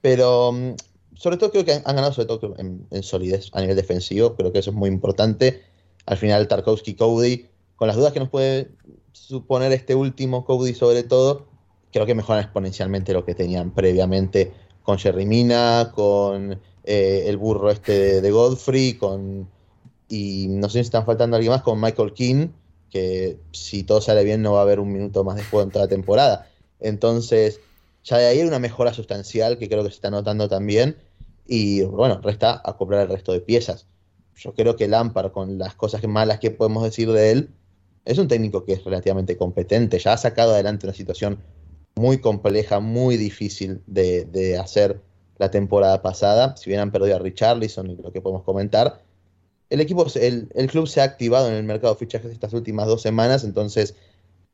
Pero mm, sobre todo creo que han ganado sobre todo en, solidez a nivel defensivo. Creo que eso es muy importante. Al final Tarkovsky Cody, con las dudas que nos puede suponer este último Cody sobre todo, creo que mejoran exponencialmente lo que tenían previamente con Jerry Mina, con eh, el burro este de, Godfrey, con. Y no sé si están faltando alguien más, con Michael King, que si todo sale bien no va a haber un minuto más de juego en toda la temporada. Entonces, ya de ahí hay una mejora sustancial que creo que se está notando también. Y bueno, resta acoplar el resto de piezas. Yo creo que Lampard, con las cosas malas que podemos decir de él, es un técnico que es relativamente competente. Ya ha sacado adelante una situación muy compleja, muy difícil de, de hacer la temporada pasada, si bien han perdido a Richarlison y lo que podemos comentar, el equipo, el, el, club se ha activado en el mercado de fichajes estas últimas dos semanas, entonces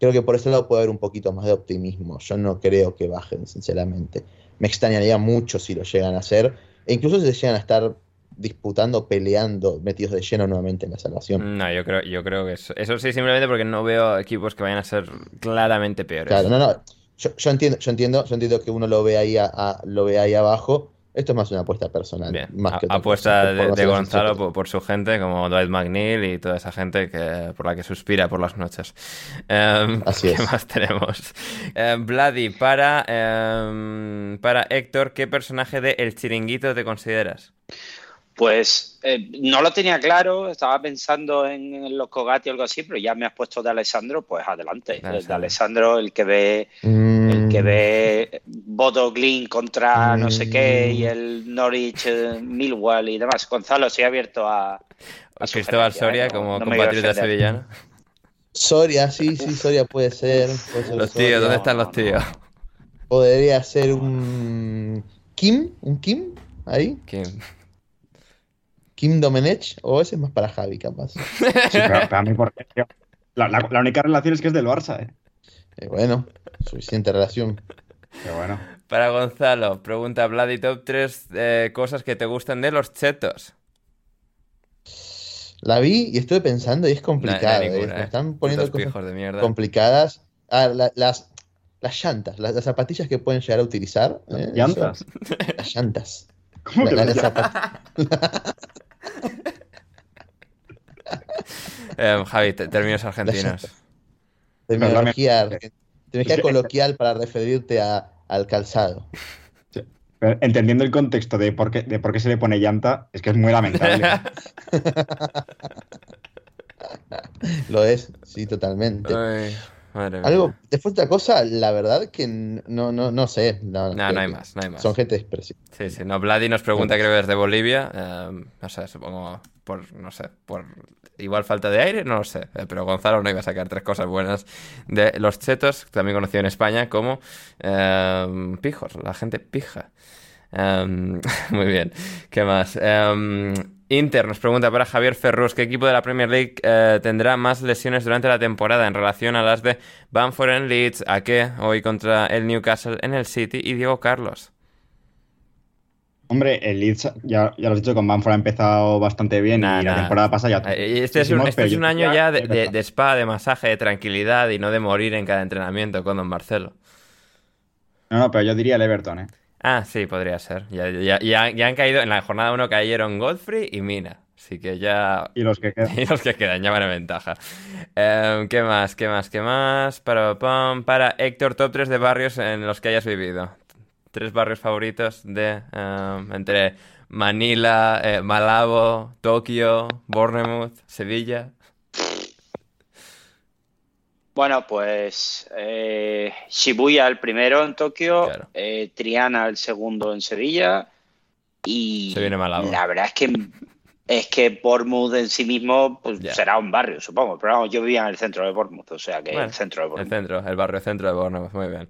creo que por ese lado puede haber un poquito más de optimismo. Yo no creo que bajen, sinceramente. Me extrañaría mucho si lo llegan a hacer, e incluso si se llegan a estar disputando, peleando, metidos de lleno nuevamente en la salvación.
No, yo creo, yo creo que eso, eso sí, simplemente porque no veo equipos que vayan a ser claramente peores.
Claro, no, no. Yo, entiendo, yo entiendo, yo entiendo que uno lo ve ahí lo ve ahí abajo. Esto es más una apuesta personal.
apuesta de, Gonzalo por, su gente, como Dwight McNeil y toda esa gente que, por la que suspira por las noches. Em,
Así
¿Qué más tenemos? Vladi, para, em, para Héctor, ¿qué personaje de El Chiringuito te consideras?
Pues eh, no lo tenía claro, estaba pensando en, los Cogati o algo así, pero ya me has puesto de Alessandro, pues adelante. El de Alessandro, el que ve el que mm. ve Bodo Glin contra no sé qué y mm. el Norwich eh, Millwall y demás. Gonzalo, ha abierto a,
a Cristóbal Soria ¿eh? como compatriota sevillano.
Soria, sí, sí, Soria puede ser.
los tíos, ¿dónde están los tíos?
Podría ser un Kim, un Kim ahí.
Kim.
Kim Domenech, o ese es más para Javi, capaz.
Sí, pero, pero a mí, la, la- la única relación es que es del Barça, ¿eh?
Eh, bueno, suficiente relación.
Pero bueno.
Para Gonzalo, pregunta Vladi Top 3 cosas que te gustan de los chetos.
La vi y estuve pensando y es
No, no
complicado. eh. Me
eh.
están poniendo cosas
de mierda.
complicadas. Ah, la- las, las llantas, las, las zapatillas que pueden llegar a utilizar. eh, eso.
¿Llantas?
Las llantas.
¿Cómo
La-
que
la-
las
las
llantas?
zapat-
Eh, Javi, términos argentinos.
Terminología, terminología
Sí.
coloquial para referirte a- al calzado.
Pero entendiendo el contexto de por, qué, de por qué se le pone llanta, es que es muy lamentable.
Lo es, sí, totalmente.
Ay, madre mía.
Algo, después de otra cosa, la verdad que no, no, no sé. No,
No, hay más, no hay más.
Son gente expresiva.
Sí, sí. No, Vladi nos pregunta, creo que desde Bolivia. eh, no sé, supongo por, no sé, por igual falta de aire, no lo sé. eh, pero Gonzalo no iba a sacar tres cosas buenas de los chetos, también conocido en España como eh, pijos, la gente pija. Em, muy bien. ¿Qué más? Em, Inter nos pregunta para Javier Ferrus, ¿qué equipo de la Premier League eh, tendrá más lesiones durante la temporada en relación a las de Bamford en Leeds, a qué hoy contra el Newcastle en el City y Diego Carlos?
Hombre, el Leeds, ya, ya lo has dicho, con Banford ha empezado bastante bien
Nah,
y la temporada pasada ya...
Eh, Este es un, este es un año ya de, spa, de masaje, de tranquilidad y no de morir en cada entrenamiento con Don Marcelo.
No, no, pero yo diría el Everton, ¿eh?
Ah, sí, podría ser. Ya, ya, ya, ya han caído, en la jornada 1 cayeron Godfrey y Mina. Así que ya...
Y los que quedan.
Y los que quedan ya van en ventaja. Em, ¿Qué más? ¿Qué más? ¿Qué más? Para, pam, para Héctor, top 3 de barrios en los que hayas vivido. Tres barrios favoritos de... em, entre Manila, eh, Malabo, Tokio, Bournemouth, Sevilla.
Bueno, pues eh, Shibuya el primero en Tokio,
Claro.
eh, Triana el segundo en Sevilla y
Se viene Malabo.
la verdad es que es que Bournemouth en sí mismo pues, será un barrio, supongo, pero vamos, yo vivía en el centro de Bournemouth, o sea que
Bueno,
el centro de
El
Bournemouth.
centro, el barrio centro de Bournemouth, muy bien.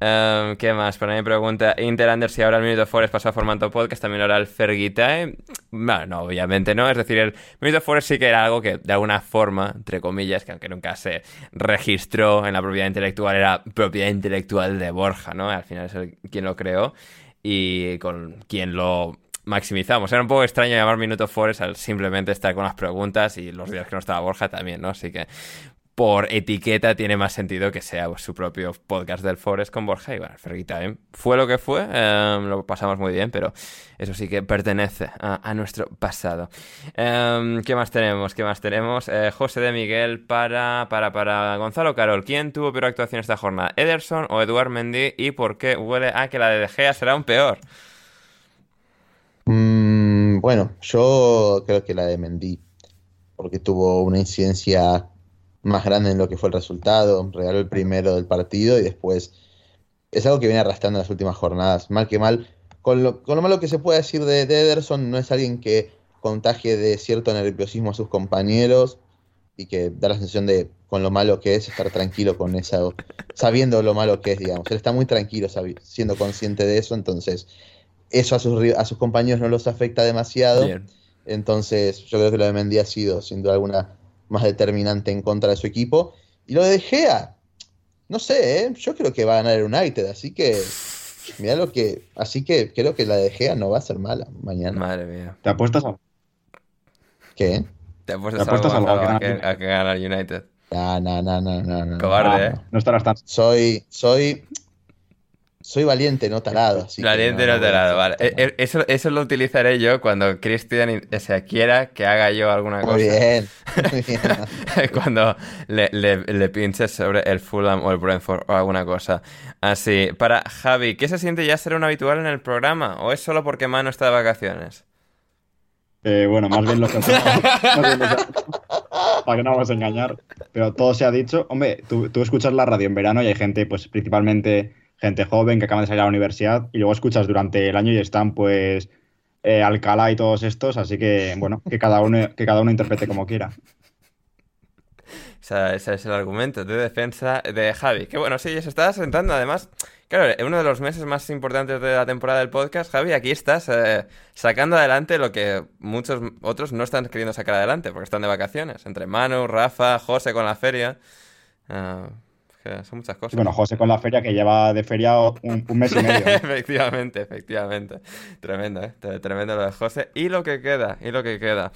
Em, ¿Qué más? Para mí pregunta Inter Anders si ahora el Minuto Forest pasó a formato podcast, también lo hará el Fergitae. Bueno, no, obviamente no. Es decir, el Minuto Forest sí que era algo que de alguna forma, entre comillas, que aunque nunca se registró en la propiedad intelectual, era propiedad intelectual de Borja, ¿no? Al final es el, quien lo creó y con quien lo maximizamos. Era un poco extraño llamar Minuto Forest al simplemente estar con las preguntas y los días que no estaba Borja también, ¿no? Así que por etiqueta tiene más sentido que sea su propio podcast del Forest con Borja. Y bueno, Fergie Time fue lo que fue, eh, lo pasamos muy bien, pero eso sí que pertenece a, nuestro pasado. Eh, ¿Qué más tenemos? ¿Qué más tenemos? Eh, José de Miguel para, para, para Gonzalo Carol. ¿Quién tuvo peor actuación esta jornada? ¿Ederson o Eduard Mendy? ¿Y por qué huele a que la de De Gea será un peor?
Mm, bueno, yo creo que la de Mendy, porque tuvo una incidencia más grande en lo que fue el resultado, regaló el primero del partido y después es algo que viene arrastrando en las últimas jornadas, mal que mal. Con lo, malo que se puede decir de, de Ederson, no es alguien que contagie de cierto nerviosismo a sus compañeros y que da la sensación de, con lo malo que es, estar tranquilo con esa, sabiendo lo malo que es, digamos. Él está muy tranquilo siendo consciente de eso, entonces eso a sus, a sus compañeros no los afecta demasiado.
Bien.
Entonces, yo creo que lo de Mendy ha sido, sin duda alguna, más determinante en contra de su equipo. Y lo de De Gea, no sé, ¿eh? yo creo que va a ganar el United, así que, mira lo que, así que creo que la de Gea no va a ser mala mañana.
Madre mía.
¿Te apuestas a...
¿Qué?
¿Te apuestas,
¿Te apuestas
algo,
algo a
a,
que
a que gana el United?
No, no, no, no, no, no.
Cobarde,
no.
¿eh?
No estarás tan...
Soy, soy, soy valiente, no tarado. Así
Valiente
no,
no tarado, vale.
esto,
Eh, eh, Eso, eso lo utilizaré yo cuando Cristian y- se quiera que haga yo alguna cosa.
Muy bien, muy bien.
cuando le, le, le pinches sobre el Fulham o el Brentford o alguna cosa así. Para Javi, ¿qué se siente ya ser un habitual en el programa? ¿O es solo porque Mano está de vacaciones?
Eh, bueno, más bien lo que... más bien lo que- Para que no vamos a engañar. Pero todo se ha dicho. Hombre, tú, tú escuchas la radio en verano y hay gente, pues principalmente gente joven que acaba de salir a la universidad y luego escuchas durante el año y están, pues, eh, Alcalá y todos estos. Así que, bueno, que cada uno, que cada uno interprete como quiera.
O sea, ese es el argumento de defensa de Javi. Que bueno, sí, se está sentando además Claro, uno de los meses más importantes de la temporada del podcast, Javi, aquí estás eh, sacando adelante lo que muchos otros no están queriendo sacar adelante porque están de vacaciones. Entre Manu, Rafa, José con la feria. Son muchas cosas.
Bueno, José con la feria que lleva de feria un, mes y medio.
efectivamente, efectivamente. Tremendo, ¿eh? Tremendo lo de José. Y lo que queda, y lo que queda.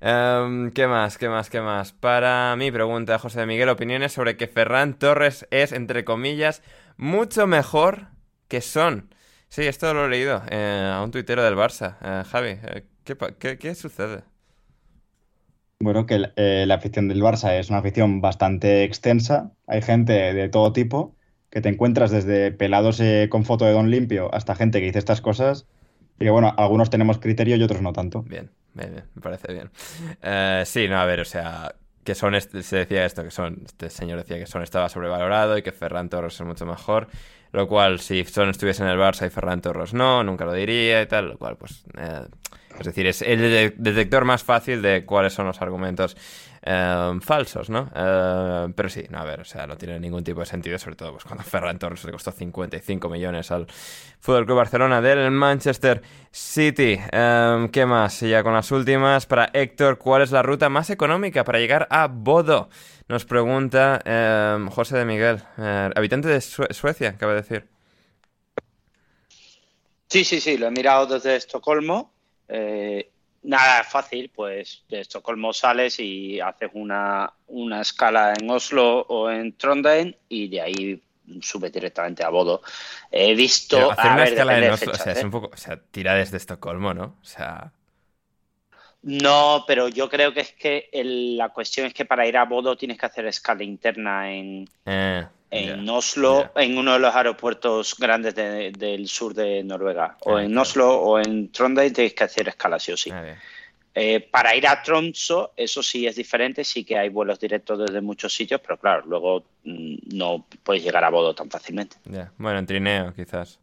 Em, ¿Qué más, qué más, qué más? Para mí, pregunta José de Miguel, opiniones sobre que Ferran Torres es, entre comillas, mucho mejor que Son. Sí, esto lo he leído eh, a un tuitero del Barça. Eh, Javi, eh, ¿qué, qué sucede?
Bueno, que eh, la afición del Barça es una afición bastante extensa. Hay gente de todo tipo que te encuentras desde pelados eh, con foto de Don Limpio hasta gente que dice estas cosas. Y que bueno, algunos tenemos criterio y otros no tanto.
Bien, bien, bien me parece bien. Eh, sí, no, a ver, o sea, que Son, se decía esto, que Son, este señor decía que Son estaba sobrevalorado y que Ferran Torres es mucho mejor. Lo cual, si Son estuviese en el Barça y Ferran Torres no, nunca lo diría y tal. Lo cual, pues, es decir, es el detector más fácil de cuáles son los argumentos eh, falsos, ¿no? Eh, pero sí, no, a ver, o sea, no tiene ningún tipo de sentido, sobre todo pues cuando Ferran Torres le costó 55 millones al Fútbol Club Barcelona del Manchester City. Eh, ¿Qué más? Y ya con las últimas, para Héctor, ¿cuál es la ruta más económica para llegar a Bodo? Nos pregunta José de Miguel, habitante de Suecia, acaba de decir.
Sí, sí, sí, lo he mirado desde Estocolmo eh, nada fácil, pues de Estocolmo sales y haces una, una escala en Oslo o en Trondheim y de ahí sube directamente a Bodo. He visto.
hacer una escala en Oslo, o sea, es ¿eh? un poco. O sea, tira desde Estocolmo, ¿no? O sea.
No, pero yo creo que es que la cuestión es que para ir a Bodo tienes que hacer escala interna en. Eh en Oslo, en uno de los aeropuertos grandes del sur de Noruega. O en Oslo o en Trondheim tienes que hacer escala sí o sí. Ah, eh, para ir a Tromsø, eso sí es diferente, sí que hay vuelos directos desde muchos sitios, pero claro, luego mm, no puedes llegar a Bodo tan fácilmente.
Bueno, en trineo quizás.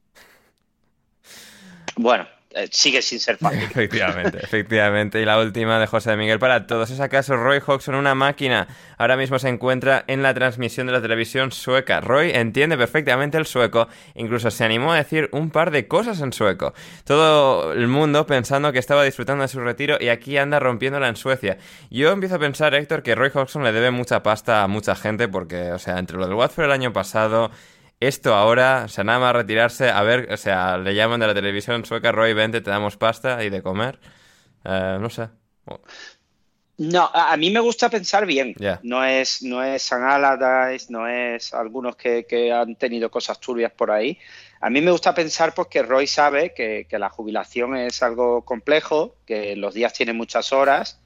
Bueno, sigue sin ser fácil.
Efectivamente, efectivamente. Y la última de José de Miguel para todos. ¿Es acaso Roy Hodgson una máquina? Ahora mismo se encuentra en la transmisión de la televisión sueca. Roy entiende perfectamente el sueco, incluso se animó a decir un par de cosas en sueco. Todo el mundo pensando que estaba disfrutando de su retiro y aquí anda rompiéndola en Suecia. Yo empiezo a pensar, Héctor, que Roy Hodgson le debe mucha pasta a mucha gente porque, o sea, entre lo del Watford el año pasado esto ahora, o sea, nada más retirarse, a ver, o sea, le llaman de la televisión sueca, Roy, vente, te damos pasta y de comer. Eh, no sé.
No, a mí me gusta pensar bien. No es no es San Allardyce, no es algunos que, han tenido cosas turbias por ahí. A mí me gusta pensar porque pues, Roy sabe que, la jubilación es algo complejo, que los días tienen muchas horas.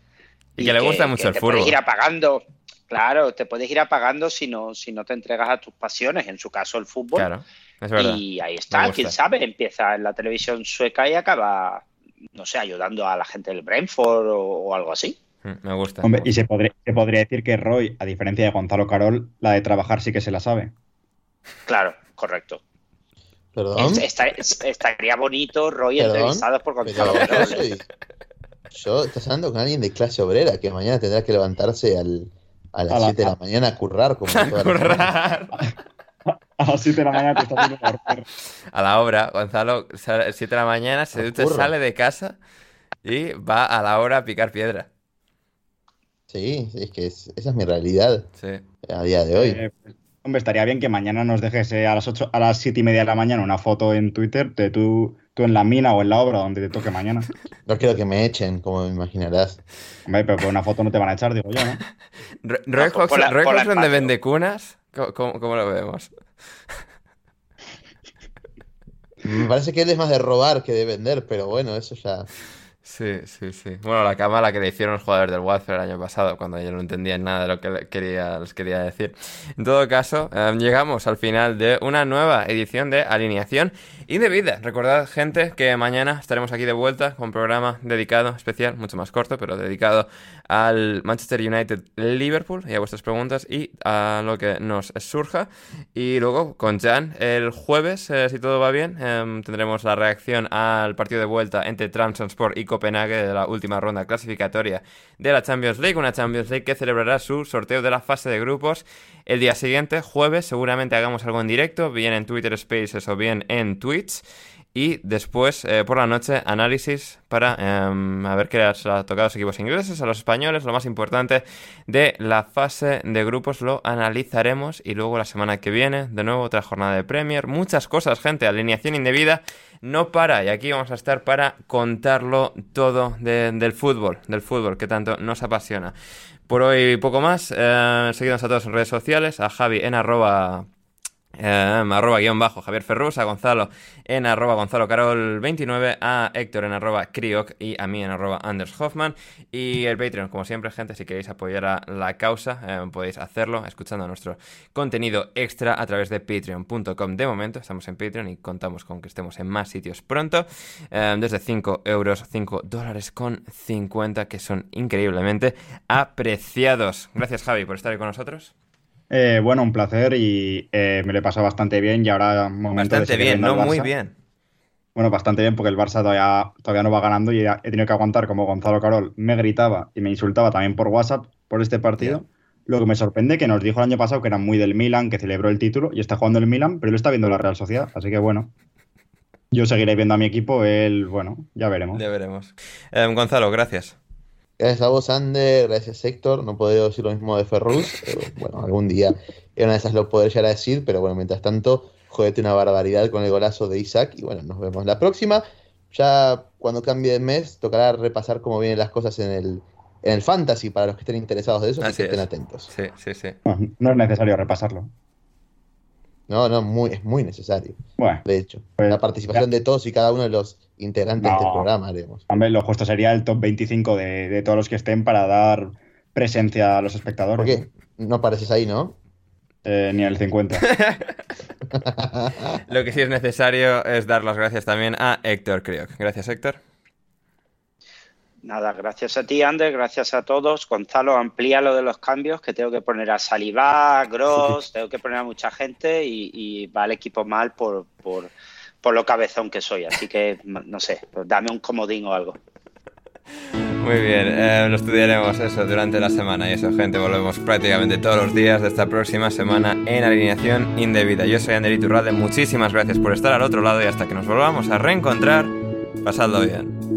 Y, que, le gusta mucho el fútbol.
ir apagando. Claro, te puedes ir apagando si no, si no te entregas a tus pasiones, en su caso el fútbol.
Claro, es verdad.
Y ahí está, quién sabe, empieza en la televisión sueca y acaba, no sé, ayudando a la gente del Brentford o, algo así.
Mm, me gusta.
Hombre, y se podría, se podría decir que Roy, a diferencia de Gonzalo Carol, la de trabajar sí que se la sabe.
Claro, correcto. ¿Perdón? estaría bonito Roy entrevistado por Gonzalo Carol.
Yo, estás hablando con alguien de clase obrera que mañana tendrá que levantarse al, a las 7 de la mañana a currar como
a currar.
A las 7 de la mañana te está haciendo
A la obra, Gonzalo, 7 de la mañana, se sale de casa y va a la obra a picar piedra.
Sí, es que esa es mi realidad
sí.
a día de hoy.
Eh, hombre, estaría bien que mañana nos dejes a las 8, a las 7 y media de la mañana una foto en Twitter de tú tú en la mina o en la obra donde te toque mañana.
No quiero que me echen, como me imaginarás.
Hombre, pero por una foto no te van a echar, digo yo, ¿no?
¿Roy Hodgson de Vendecunas? ¿Cómo, ¿Cómo, lo vemos?
Me parece que él es más de robar que de vender, pero bueno, eso ya...
Sí, sí, sí. Bueno, la cama la que le hicieron los jugadores del Watford el año pasado, cuando ellos no entendían nada de lo que les quería decir. En todo caso, em, llegamos al final de una nueva edición de Alineación Indebida. Recordad, gente, que mañana estaremos aquí de vuelta con un programa dedicado, especial, mucho más corto, pero dedicado al Manchester United Liverpool y a vuestras preguntas y a lo que nos surja. Y luego con Jan, el jueves, eh, si todo va bien, em, tendremos la reacción al partido de vuelta entre Transport y Copenhague de la última ronda clasificatoria de la Champions League, una Champions League que celebrará su sorteo de la fase de grupos el día siguiente, jueves, seguramente hagamos algo en directo, bien en Twitter Spaces o bien en Y después, eh, por la noche, análisis para a ver qué les ha tocado a los equipos ingleses, a los españoles. Lo más importante de la fase de grupos lo analizaremos. Y luego la semana que viene, de nuevo, otra jornada de Premier. Muchas cosas, gente. Alineación indebida no para. Y aquí vamos a estar para contarlo todo del fútbol, del fútbol que tanto nos apasiona. Por hoy poco más. Eh, seguimos a todos en redes sociales. A Javi en arroba Em, arroba guion bajo Javier Ferrus, a Gonzalo en arroba Gonzalo Carol 29, a Héctor en arroba Crioc y a mí en arroba Anders Hoffman. Y el Patreon, como siempre, gente, si queréis apoyar a la causa, em, podéis hacerlo escuchando nuestro contenido extra a través de patreon.com. De momento, estamos en Patreon y contamos con que estemos en más sitios pronto. Em, desde 5 euros, 5 dólares con 50, que son increíblemente apreciados. Gracias, Javi, por estar con nosotros.
Eh, bueno, un placer y eh, me lo he pasado bastante bien y ahora
momento Bastante bien, no muy bien.
Bueno, bastante bien porque el Barça todavía, todavía no va ganando y he tenido que aguantar como Gonzalo Carol me gritaba y me insultaba también por WhatsApp por este partido. Lo que me sorprende que nos dijo el año pasado que era muy del Milan, que celebró el título y está jugando el Milan, pero él está viendo la Real Sociedad, así que bueno. Yo seguiré viendo a mi equipo, él, bueno, ya veremos.
Ya veremos. Eh, Gonzalo, gracias.
Gracias a vos, Ander, gracias, Héctor. No puedo decir lo mismo de Ferrus. bueno, algún día en una de esas lo podré llegar a decir, pero bueno, mientras tanto, jodete una barbaridad con el golazo de Isaac. Y bueno, nos vemos la próxima. Ya cuando cambie de mes, tocará repasar cómo vienen las cosas en el, en el fantasy para los que estén interesados de eso, así que estén atentos.
Sí, sí, sí.
no es necesario repasarlo.
No, no, muy, es muy necesario. Bueno, de hecho, pues, la participación de todos y cada uno de los integrantes del programa haremos.
Hombre, lo justo sería el top 25 de, de, todos los que estén para dar presencia a los espectadores.
¿Por qué? No apareces ahí, ¿no?
Eh, ni el 50.
lo que sí es necesario es dar las gracias también a Héctor Crioc. Gracias, Héctor.
Nada, gracias a ti, Ander, gracias a todos. Gonzalo, amplía lo de los cambios, que tengo que poner a Salivá, a Gross, tengo que poner a mucha gente y, va el equipo mal por, por, por, lo cabezón que soy. Así que, no sé, dame un comodín o algo.
Muy bien, eh, lo estudiaremos eso durante la semana y eso, gente, volvemos prácticamente todos los días de esta próxima semana en Alineación Indebida. Yo soy Ander Iturralde, muchísimas gracias por estar al otro lado y hasta que nos volvamos a reencontrar, pasadlo bien.